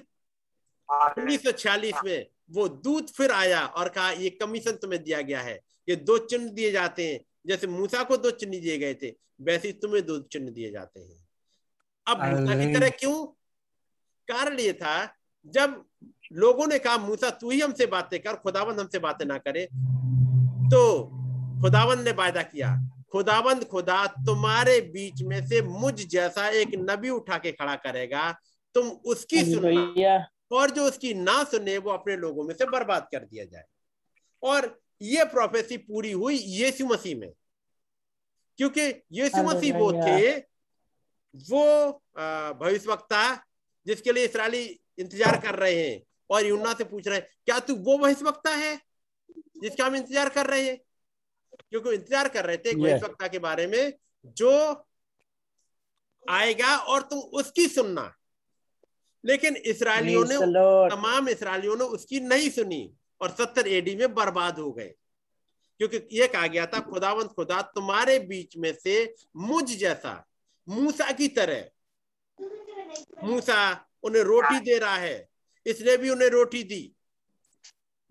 उन्नीस सौ छियालीस में वो दूत फिर आया और कहा ये कमीशन तुम्हें दिया गया है। ये दो चिन्ह दिए जाते हैं। जैसे मूसा को दो चिन्ह दिए गए थे वैसे तुम्हें दो चिन्ह दिए जाते हैं। अब मूसा की तरह क्यों? कारण ये था जब लोगों ने कहा मूसा तू ही हमसे बातें कर खुदावन हमसे बातें ना करे। तो खुदावन ने वायदा किया। खुदावंद खुदा तुम्हारे बीच में से मुझ जैसा एक नबी उठा के खड़ा करेगा। तुम उसकी सुनना। और जो उसकी ना सुने वो अपने लोगों में से बर्बाद कर दिया जाए। और ये प्रोफेसी पूरी हुई यीशु मसीह में। क्योंकि यीशु मसीह वो थे वो भविष्यवक्ता जिसके लिए इसराइली इंतज़ार कर रहे हैं और यूना से पूछ रहे हैं क्या तू वो भविष्यवक्ता है जिसका हम इंतज़ार कर रहे हैं? क्योंकि इंतज़ार कर रहे थे भविष्यवक्ता के बारे में जो आएगा और तुम उसकी सुनना। लेकिन इसराइलियों ने तमाम इसराइलियों ने उसकी नहीं सुनी और सत्तर एडी में बर्बाद हो गए। क्योंकि ये कहा गया था खुदावंत खुदा तुम्हारे बीच में से मुझ जैसा मूसा की तरह मूसा उन्हें रोटी दे रहा है इसने भी उन्हें रोटी दी।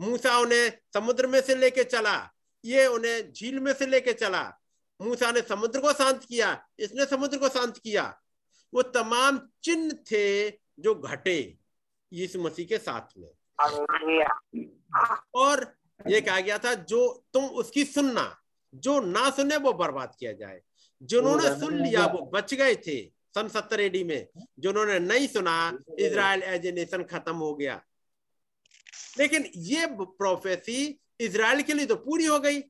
मूसा उन्हें समुद्र में से लेके चला ये उन्हें झील में से लेके चला। मूसा ने समुद्र को शांत किया इसने समुद्र को शांत किया। वो तमाम चिन्ह थे जो घटे यीशु मसीह के साथ में। और ये कहा गया था जो तुम उसकी सुनना जो ना सुने वो बर्बाद किया जाए। जिन्होंने सुन लिया वो बच गए थे। सन सत्तर एडी में जिन्होंने नहीं सुना इसराइल एज ए नेशन खत्म हो गया। लेकिन ये प्रोफेसी इसराइल के लिए तो पूरी हो गई।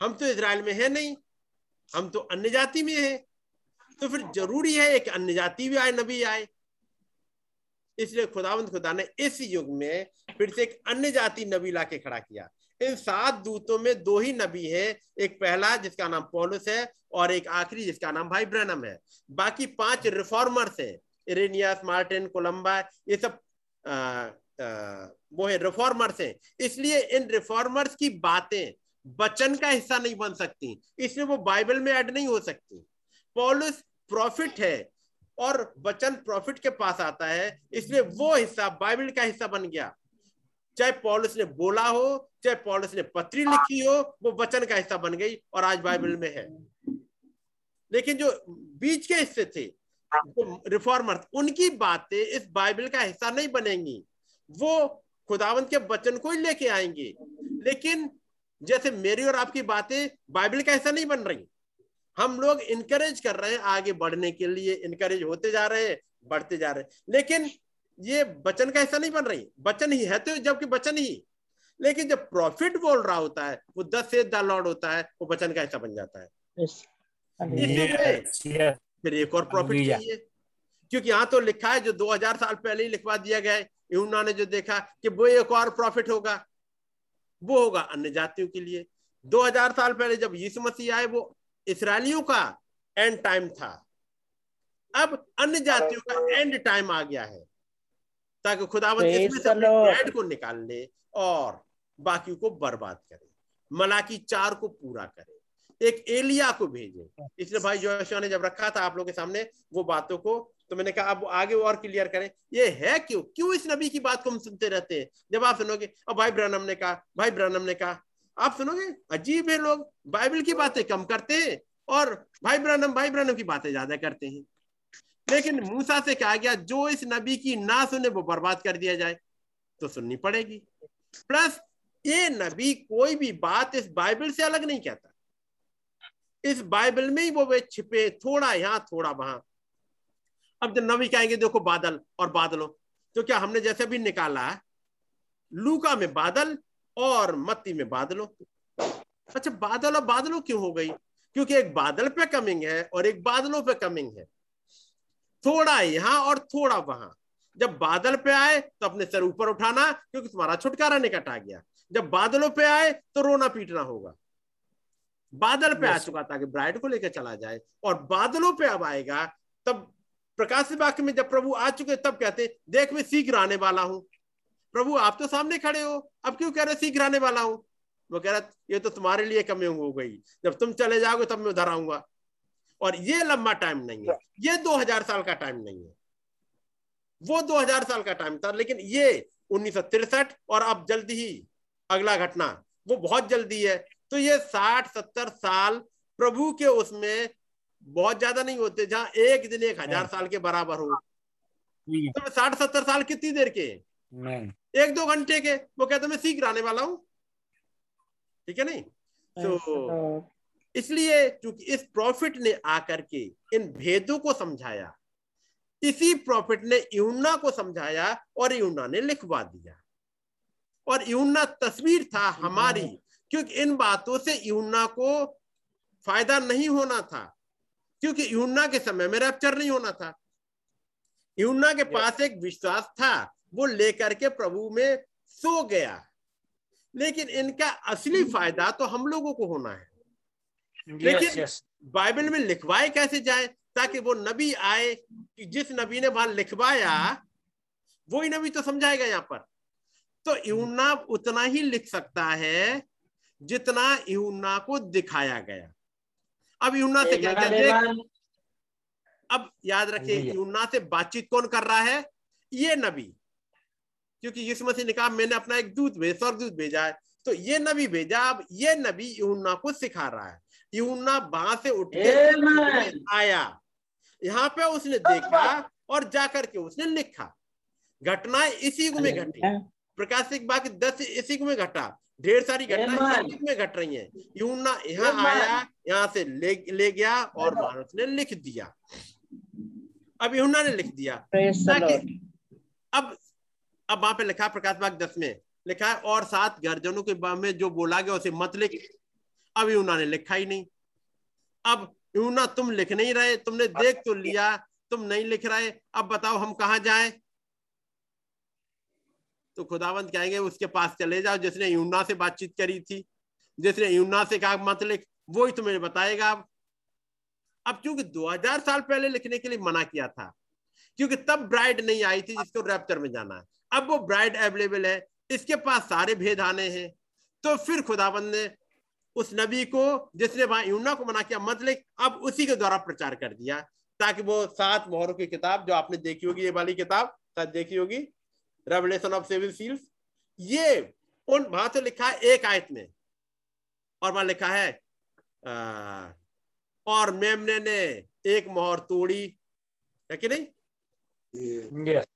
हम तो इसराइल में है नहीं। हम तो अन्य जाति में है। तो फिर ज़रूरी है एक अन्य जाति भी आए नबी आए। इसलिए खुदावंत खुदा ने इस युग में फिर से एक अन्य जाति नबी ला के खड़ा किया। इन सात दूतों में दो ही नबी है। एक पहला जिसका नाम पोलस है और एक आखिरी जिसका नाम भाई ब्रनम है। बाकी पाँच रिफॉर्मर्स है। इरेनियस मार्टिन कोलंबा ये सब आ, वो है रिफॉर्मर्स हैं। इसलिए इन रिफॉर्मर्स की बातें बचन का हिस्सा नहीं बन सकती। इसलिए वो बाइबल में ऐड नहीं हो सकती। पॉलिस प्रॉफिट है और वचन प्रॉफिट के पास आता है। इसलिए वो हिस्सा बाइबल का हिस्सा बन गया। चाहे पॉलिस ने बोला हो चाहे पॉलिस ने पत्री लिखी हो वो वचन का हिस्सा बन गई और आज बाइबल में है। लेकिन जो बीच के हिस्से थे रिफॉर्मर उनकी बातें इस बाइबल का हिस्सा नहीं बनेंगी। वो खुदावंत के वचन को ही लेके आएँगे। लेकिन जैसे मेरी और आपकी बातें बाइबल का हिस्सा नहीं बन रही। हम लोग इनकरेज कर रहे हैं आगे बढ़ने के लिए इनकरेज होते जा रहे हैं बढ़ते जा रहे हैं। लेकिन ये वचन का हिस्सा नहीं बन रही। वचन ही है तो जबकि वचन ही। लेकिन जब प्रॉफिट बोल रहा होता है वो दस से द लॉर्ड होता है वो वचन का हिस्सा बन जाता है। Yes, yes. फिर एक और प्रॉफिट चाहिए। क्योंकि यहाँ तो लिखा है जो 2000 साल पहले ही लिखवा दिया गया है। यूना ने जो देखा कि वो एक और प्रॉफिट होगा वो होगा अन्य जातियों के लिए। 2000 साल पहले जब यीशु मसीह आए वो इसराइलियों का एंड टाइम था। अब अन्य जातियों का एंड टाइम आ गया है ताकि खुदावंत इसमें से अपने को निकाल ले और बाकी को बर्बाद करे मलाकी चार को पूरा करे। एक एलिया को भेजे। इसलिए भाई जोशुआ ने जब रखा था आप लोगों के सामने वो बातों को तो मैंने कहा, अब आगे और क्लियर करें। ये है क्यों? क्यों इस नबी की बात को हम सुनते रहते हैं? जब आप सुनोगे, अब भाई ब्रनम ने कहा, भाई ब्रनम ने कहा। आप सुनोगे, अजीब है लोग, बाइबल की बातें कम करते हैं और भाई ब्रनम भाई ब्रनम की बातें ज़्यादा करते हैं। लेकिन मूसा से कहा गया, जो इस नबी की ना सुने वो बर्बाद कर दिया जाए तो सुननी पड़ेगी। प्लस, ये नबी कोई भी बात इस बाइबल से अलग नहीं कहता। इस बाइबल में ही वो वे छिपे, थोड़ा यहाँ, थोड़ा वहाँ। अब जब नबी कहेंगे, देखो बादल और बादलों तो क्या हमने जैसे भी निकाला लूका में बादल और मत्ती में बादलों। अच्छा बादल और बादलों क्यों हो गई? क्योंकि एक बादल पे कमिंग है और एक बादलों पे कमिंग है। थोड़ा यहाँ और थोड़ा वहाँ। जब बादल पे आए तो अपने सर ऊपर उठाना, क्योंकि तुम्हारा छुटकारा निकट आ गया। जब बादलों पे आए तो रोना पीटना होगा। बादल पे आ. चुका ताकि ब्राइड को लेकर चला जाए और बादलों पे अब आएगा तब प्रकाश वाक्य में जब प्रभु आ चुके तब कहते देख मैं शीघ्र आने वाला हूँ। प्रभु आप तो सामने खड़े हो। अब क्यों कह रहे शीघ्र आने वाला हूँ? वो कह रहा ये तो तुम्हारे लिए कमी हो गई। जब तुम चले जाओगे तब मैं उधर आऊँगा। और ये लंबा टाइम नहीं है। ये 2000 साल का टाइम नहीं है। वो 2000 साल का टाइम था लेकिन ये उन्नीस और अब जल्दी ही अगला घटना। वो बहुत जल्दी है। तो ये साठ सत्तर साल प्रभु के उसमें बहुत ज़्यादा नहीं होते जहाँ एक दिन एक हज़ार साल के बराबर हो। तो साठ सत्तर साल कितनी देर के? एक दो घंटे के। वो कहते मैं शीघ्र आने वाला हूँ। ठीक है नहीं? तो इसलिए चूँकि इस प्रॉफिट ने आकर के इन भेदों को समझाया इसी प्रॉफिट ने यूना को समझाया और यूना ने लिखवा दिया। और यूना तस्वीर था हमारी क्योंकि इन बातों से यूना को फ़ायदा नहीं होना था। क्योंकि यूना के समय में रैप्चर नहीं होना था। यूना के पास एक विश्वास था वो लेकर के प्रभु में सो गया। लेकिन इनका असली फ़ायदा तो हम लोगों को होना है। Yes, लेकिन yes. बाइबल में लिखवाए कैसे जाए ताकि वो नबी आए कि जिस नबी ने वहाँ लिखवाया वही नबी तो समझाएगा यहाँ पर। तो यूना उतना ही लिख सकता है जितना यूना को दिखाया गया। अब यूना से क्या क्या देख अब याद रखिए Hallelujah. यूना से बातचीत कौन कर रहा है? ये नबी। क्योंकि यीशु मसीह ने कहा मैंने अपना एक दूत भेज स्वर्गदूत भेजा है। तो ये नबी भेजा अब ये नबी यूना को सिखा रहा है। यूना वहाँ से उठ के आया। यहाँ पे उसने देखा और जाकर के उसने लिखा। घटना इसी में घटी। प्रकाश एक बाकी दस इसी में घटा। ढेर सारी घटनाएँ में घट रही हैं। यूना यहाँ आया यहाँ से ले ले गया और वहाँ ने लिख दिया। अब यूना ने लिख दिया. अब अब वहाँ पे लिखा प्रकाश बाग दस में। लिखा है और सात गर्जनों के बा में जो बोला गया उसे मत लिख। अब यूना ने लिखा ही नहीं। अब यूना तुम लिख नहीं रहे। तुमने देख तो लिया तुम नहीं लिख रहे। अब बताओ हम कहा जाए? तो खुदावंत कहेंगे, उसके पास चले जाओ। जिसने यूना से बातचीत करी थी, जिसने यूना से कहा, मत लिख। वो ही तुम्हें बताएगा अब अब क्योंकि 2000 साल पहले लिखने के लिए मना किया था, क्योंकि तब ब्राइड नहीं आई थी जिसको रैप्चर में जाना है। अब वो ब्राइड अवेलेबल है, इसके पास सारे भेद आने हैं। तो फिर खुदाबंद ने उस नबी को, जिसने वहाँ यूना को मना किया, मत लिख। अब उसी के द्वारा प्रचार कर दिया, ताकि वो सात मोहरों की किताब, जो आपने देखी होगी, ये वाली किताब देखी होगी रेवलेशन ऑफ़ सेवन सील्स ये उन वहाँ तो लिखा है एक आयत में। और वहाँ लिखा है आ, और मेमने ने एक मोहर तोड़ी। है कि नहीं? Yes.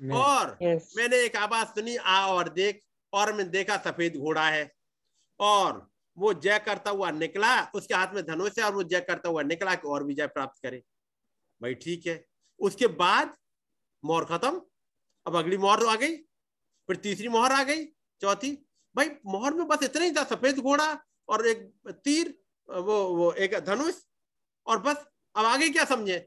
और Yes. मैंने एक आवाज़ सुनी आ और देख और मैं देखा सफ़ेद घोड़ा है। और वो जय करता हुआ निकला उसके हाथ में धनुष है और वो जय करता हुआ निकला कि और भी जय प्राप्त करे। भाई ठीक है। उसके बाद मोहर खत्म। अब अगली मोहर आ गई फिर तीसरी मोहर आ गई चौथी। भाई मोहर में बस इतना ही था सफ़ेद घोड़ा और एक तीर वो वो एक धनुष और बस अब आगे क्या समझे?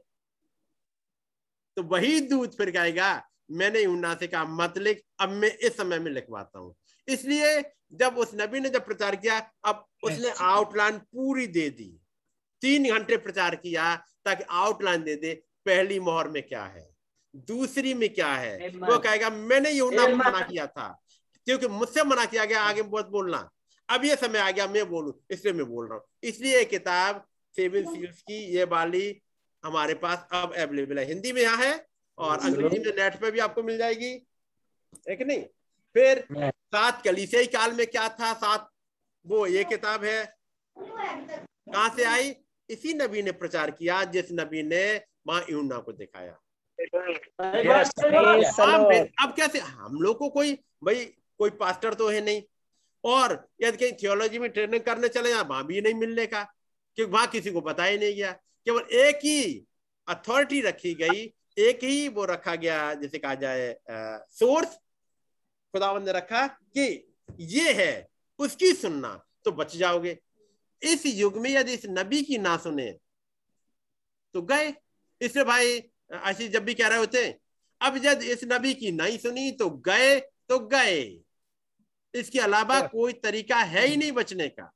तो वही दूत फिर कहेगा मैंने यूना से कहा मत लिख अब मैं इस समय में लिखवाता हूँ। इसलिए जब उस नबी ने जब प्रचार किया अब उसने आउटलाइन पूरी दे दी। तीन घंटे प्रचार किया ताकि आउटलाइन दे दे पहली मोहर में क्या है? दूसरी में क्या है. वो कहेगा मैंने यूना को मना किया था। क्योंकि मुझसे मना किया गया आगे बहुत बोलना। अब ये समय आ गया मैं बोलू इसलिए मैं बोल रहा हूँ। इसलिए ये किताब सेवन सील्स की ये वाली हमारे पास अब अवेलेबल है। हिंदी में यहाँ है और अंग्रेज़ी में नेट पे भी आपको मिल जाएगी। है कि नहीं? फिर. सात कलीसियाई काल में क्या था? सात वो ये किताब है। कहाँ से आई? इसी नबी ने प्रचार किया जिस नबी ने माँ यूना को दिखाया। Yes. फिर अब कैसे हम लोग को कोई भाई कोई पास्टर तो है नहीं। और यदि कहीं थियोलॉजी में ट्रेनिंग करने चले जाए वहाँ भी नहीं मिलने का। क्योंकि वहाँ किसी को पता ही नहीं गया। केवल एक ही अथॉरिटी रखी गई एक ही वो रखा गया जैसे कहा जाए सोर्स खुदावन ने रखा कि ये है उसकी सुनना तो बच जाओगे। इस युग में यदि इस नबी की ना सुने तो गए। इसलिए भाई आशीष जब भी कह रहे होते अब जब इस नबी की नहीं सुनी तो गए तो गए। इसके अलावा कोई तरीका है ही नहीं बचने का।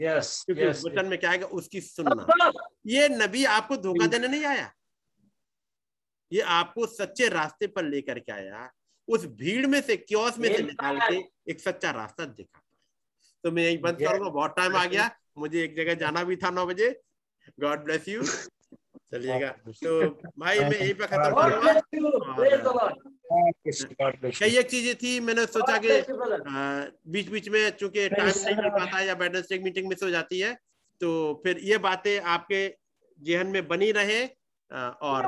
Yes. क्योंकि Yes. वचन में क्या आएगा? उसकी सुनना। ये नबी आपको धोखा देने नहीं आया। ये आपको सच्चे रास्ते पर लेकर के आया। उस भीड़ में से क्योस में से निकाल के एक सच्चा रास्ता दिखाता है तो मैं यही बंद करूँगा बहुत टाइम आ गया। मुझे एक जगह जाना भी था नौ बजे। गॉड ब्लेस यू चलिएगा। तो भाई मैं यही पे खत्म करूँगा. कई एक चीज़ें थी मैंने सोचा कि. बीच बीच में चूँकि टाइम नहीं मिल पाता है या वेडनेसडे मीटिंग मिस हो जाती है तो फिर ये बातें आपके जेहन में बनी रहे और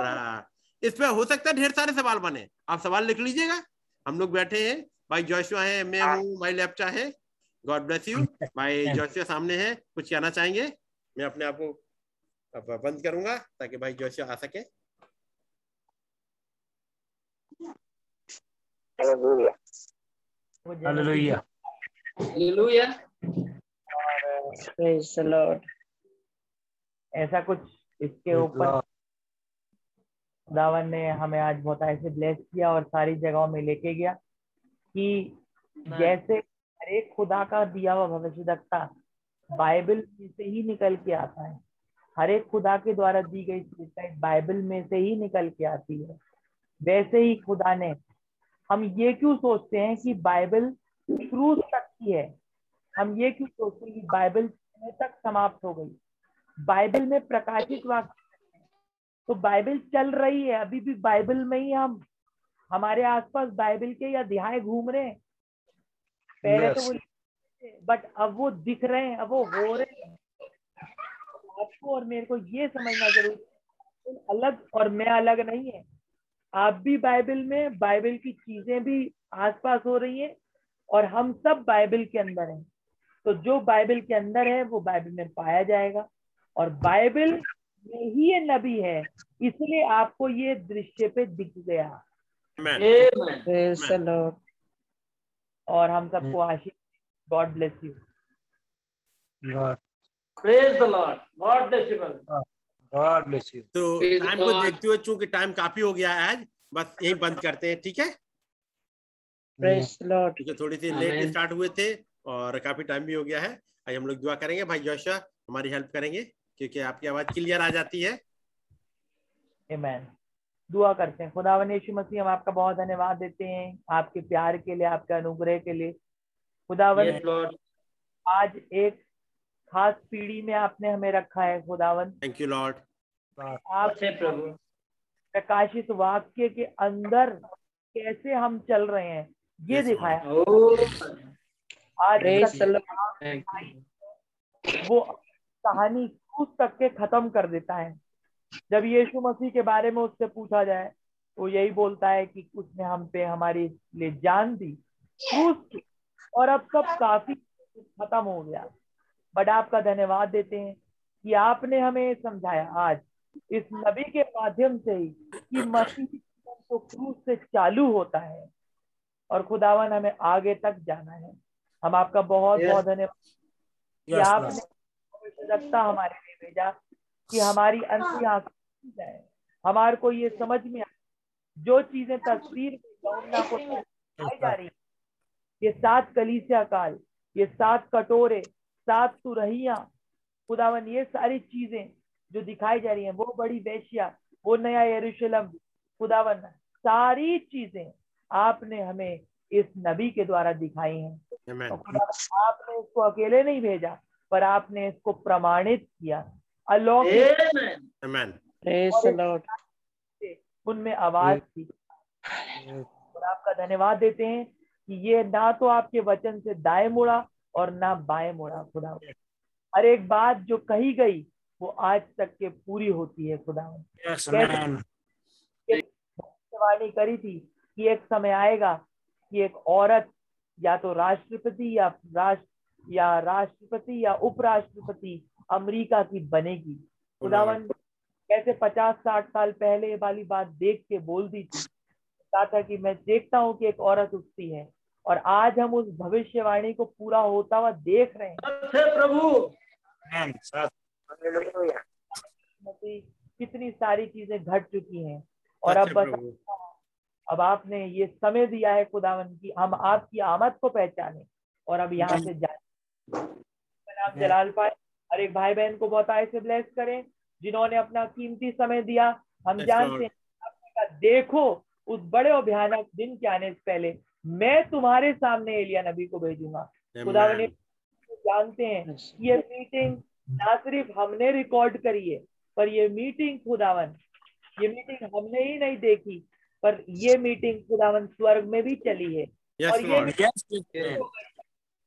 इस पे हो सकता है ढेर सारे सवाल बने। आप सवाल लिख लीजिएगा। हम लोग बैठे हैं। भाई जोशुआ है मैं हूँ भाई लेप्चा है। गॉड ब्लेस यू भाई जोशुआ सामने है कुछ कहना चाहेंगे? मैं अपने आप को अब बंद करूँगा ताकि भाई जोशुआ आ सके Hallelujah. Hallelujah. Praise the Lord. ऐसा कुछ इसके ऊपर खुदावन ने हमें आज बहुत ऐसे ब्लेस किया और सारी जगहों में लेके गया कि जैसे हर एक खुदा का दिया हुआ भविष्यवक्ता बाइबल से ही निकल के आता है हर एक खुदा के द्वारा दी गई चीज़ बाइबल में से ही निकल के आती है। वैसे ही खुदा ने हम ये क्यों सोचते हैं कि बाइबल क्रूज तक की है? हम ये क्यों सोचते हैं कि बाइबल तक समाप्त हो गई? बाइबल में प्रकाशित वाक्य तो बाइबल चल रही है अभी भी बाइबल में ही हम हमारे आसपास बाइबल के या अध्याय घूम रहे हैं। पहले Yes. तो वो बट अब वो दिख रहे हैं अब वो हो रहे हैं। आपको और मेरे को ये समझना ज़रूरी है, अलग और मैं अलग नहीं है। आप भी बाइबल में बाइबल की चीज़ें भी आसपास हो रही हैं और हम सब बाइबल के अंदर हैं। तो जो बाइबल के अंदर है वो बाइबल में पाया जाएगा। और बाइबल में ही ये नबी है इसलिए आपको ये दृश्य पे दिख गया। Amen. Amen. Praise the Lord. और हम सबको आशीष God bless you Praise the Lord. God bless you, brother. God bless तो टाइम को देखते हुए चूँकि टाइम काफ़ी हो गया है आज बस यही बंद करते हैं ठीक है? प्रेस लॉर्ड क्योंकि थोड़ी सी लेट स्टार्ट हुए थे और काफ़ी टाइम भी हो गया है। आज हम लोग दुआ करेंगे भाई जोशा हमारी हेल्प करेंगे क्योंकि आपकी आवाज़ क्लियर आ जाती है। Amen. दुआ करते हैं। खुदावन यीशु मसीह हम आपका बहुत धन्यवाद देते हैं आपके प्यार के लिए आपके अनुग्रह के लिए। खुदावन Yes, आज एक खास पीढ़ी में आपने हमें रखा है खुदावन थैंक यू लॉर्ड आप अच्छे प्रभु। प्रकाशित वाक्य के अंदर कैसे हम चल रहे हैं ये Yes, दिखाया। आज. वो कहानी क्रूस तक के खत्म कर देता है। जब यीशु मसीह के बारे में उससे पूछा जाए तो यही बोलता है कि उसने हम पे हमारी लिए जान दी। क्रूस और अब सब काफ़ी खत्म हो गया। बट आपका धन्यवाद देते हैं कि आपने हमें समझाया आज इस नबी के माध्यम से ही कि मसीह तो क्रूस से चालू होता है और खुदावन हमें आगे तक जाना है। हम आपका बहुत Yes. बहुत धन्यवाद। कि Yes, आपने Lord. हमारे लिए भेजा कि हमारी अंतिम आँखें जाए। हमारे को ये समझ में आए जो चीज़ें तस्वीर में को जा रही हैं, ये सात कलीसिया काल ये सात कटोरे सात सुरहिया खुदावन ये सारी चीज़ें जो दिखाई जा रही हैं वो बड़ी वेश्या वो नया यरूशलेम। खुदावन सारी चीज़ें आपने हमें इस नबी के द्वारा दिखाई हैं। आपने इसको अकेले नहीं भेजा पर आपने इसको प्रमाणित किया। अलौकिक उनमें आवाज़ थी। और आपका धन्यवाद देते हैं कि ये ना तो आपके वचन से दाएँ मुड़ा और ना बाएँ मुड़ा खुदा हर एक बात जो कही गई वो आज तक के पूरी होती है खुदा Yes, man. वाणी करी थी कि एक समय आएगा कि एक औरत या तो राष्ट्रपति या राष्ट्र या राष्ट्रपति या उपराष्ट्रपति अमेरिका की बनेगी। खुदावन कैसे पचास साठ साल पहले वाली बात देख के बोल दी थी। कहा था कि मैं देखता हूँ कि एक औरत उठती है। और आज हम उस भविष्यवाणी को पूरा होता हुआ देख रहे हैं। प्रभु। कितनी सारी चीज़ें घट चुकी हैं। और अब बस अब आपने ये समय दिया है खुदावन की। हम आपकी आमद को पहचाने और अब यहाँ से जाए आप जलाल पाए हर एक भाई बहन को बहुत आय से ब्लेस करें जिन्होंने अपना कीमती समय दिया। हम जानते हैं देखो उस बड़े और भयानक दिन के आने से पहले। मैं तुम्हारे सामने एलिया नबी को भेजूँगा खुदा Amen. जानते हैं ये मीटिंग ना सिर्फ़ हमने रिकॉर्ड करी है पर ये मीटिंग खुदावन ये मीटिंग हमने ही नहीं देखी पर ये मीटिंग खुदावन स्वर्ग में भी चली है Yes, और ये. Yes, man.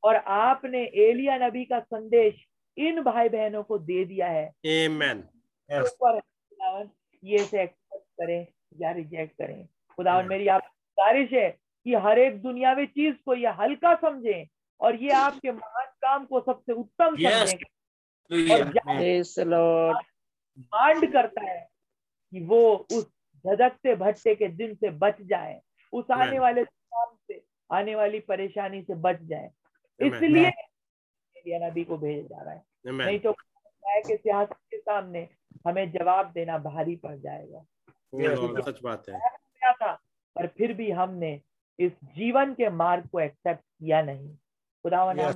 और आपने एलिया नबी का संदेश इन भाई बहनों को दे दिया है Amen. Yes. पर खुदावन ये से एक्सेप्ट करें या रिजेक्ट करें खुदावन. मेरी आप गुजारिश है कि हर एक दुनियावी चीज़ को ये हल्का समझें और ये आपके महान काम को सबसे उत्तम Yes. समझें. और डिमांड करता है कि वो उस धधकते भट्टे के दिन से बच जाए उस आने Amen. वाले तूफ़ान से आने वाली परेशानी से बच जाए। इसलिए नबी को भेजा जा रहा है। नहीं तो के सियासत के सामने हमें जवाब देना भारी पड़ जाएगा। Oh, सच बात है। था पर फिर भी हमने इस जीवन के मार्ग को एक्सेप्ट किया नहीं। खुदावन Yes.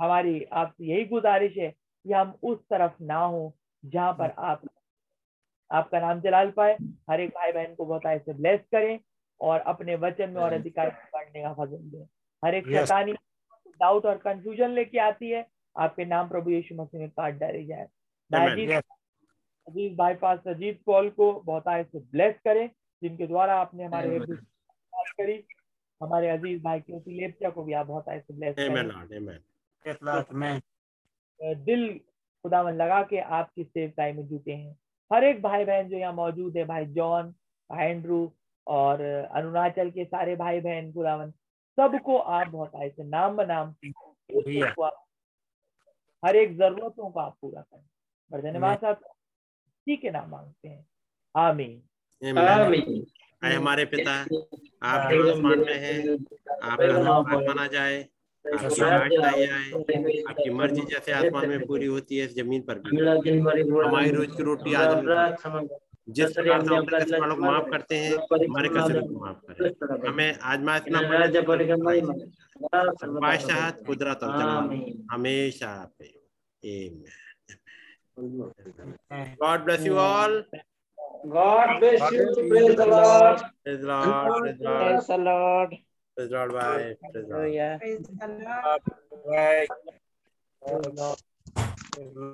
हमारी आपसे यही गुजारिश है कि हम उस तरफ़ ना हो जहाँ पर आप आपका नाम जलाल पाए। हर एक भाई बहन को बहुत ऐसे ब्लेस करें और अपने वचन में और अधिकार पढ़ने का फजल दें। हर एक Yes. शैतानी डाउट और कंफ्यूजन लेके आती है। आपके नाम प्रभु यीशु मसीह में काट डाली जाए. अज़ीज़ भाई पास अजीत पॉल को बहुत आय से ब्लेस करें जिनके द्वारा आपने हमारे करी। हमारे अज़ीज़ भाई क्योंकि लेप्चा को भी आप बहुत आय से ब्लेस करें। दिल खुदावन लगा के आपकी सेवकाई में जुटे हैं। हर एक भाई बहन जो यहाँ मौजूद है भाई जॉन भाई एंड्रू और अरुणाचल के सारे भाई बहन खुदावन सबको आप बहुत आय से नाम बनाम। को आप- हर एक जरूरतों को आप पूरा करें। बड़े धन्यवाद साहब। इसी के नाम मांगते हैं। आमीन। आमीन। हमारे पिता। आप जो आसमान में हैं आपका नाम माना जाए आपकी राज लाई आए आपकी मर्ज़ी जैसे आसमान में पूरी होती है ज़मीन पर भी। हमारी रोज की रोटी आज जिस प्रकार से हम अपने कष्ट को माफ़ करते हैं हमारे कष्ट को माफ़ करें। हमें आजमाइश में राजा बादशाहत कुदरत और जलाल हमेशा पे Amen. God bless you all. God bless you. Praise the Lord. Praise the Lord. Praise the Lord. Praise the Lord. Praise the Lord. Bye. Praise the Lord. Praise the Lord. Praise the Lord.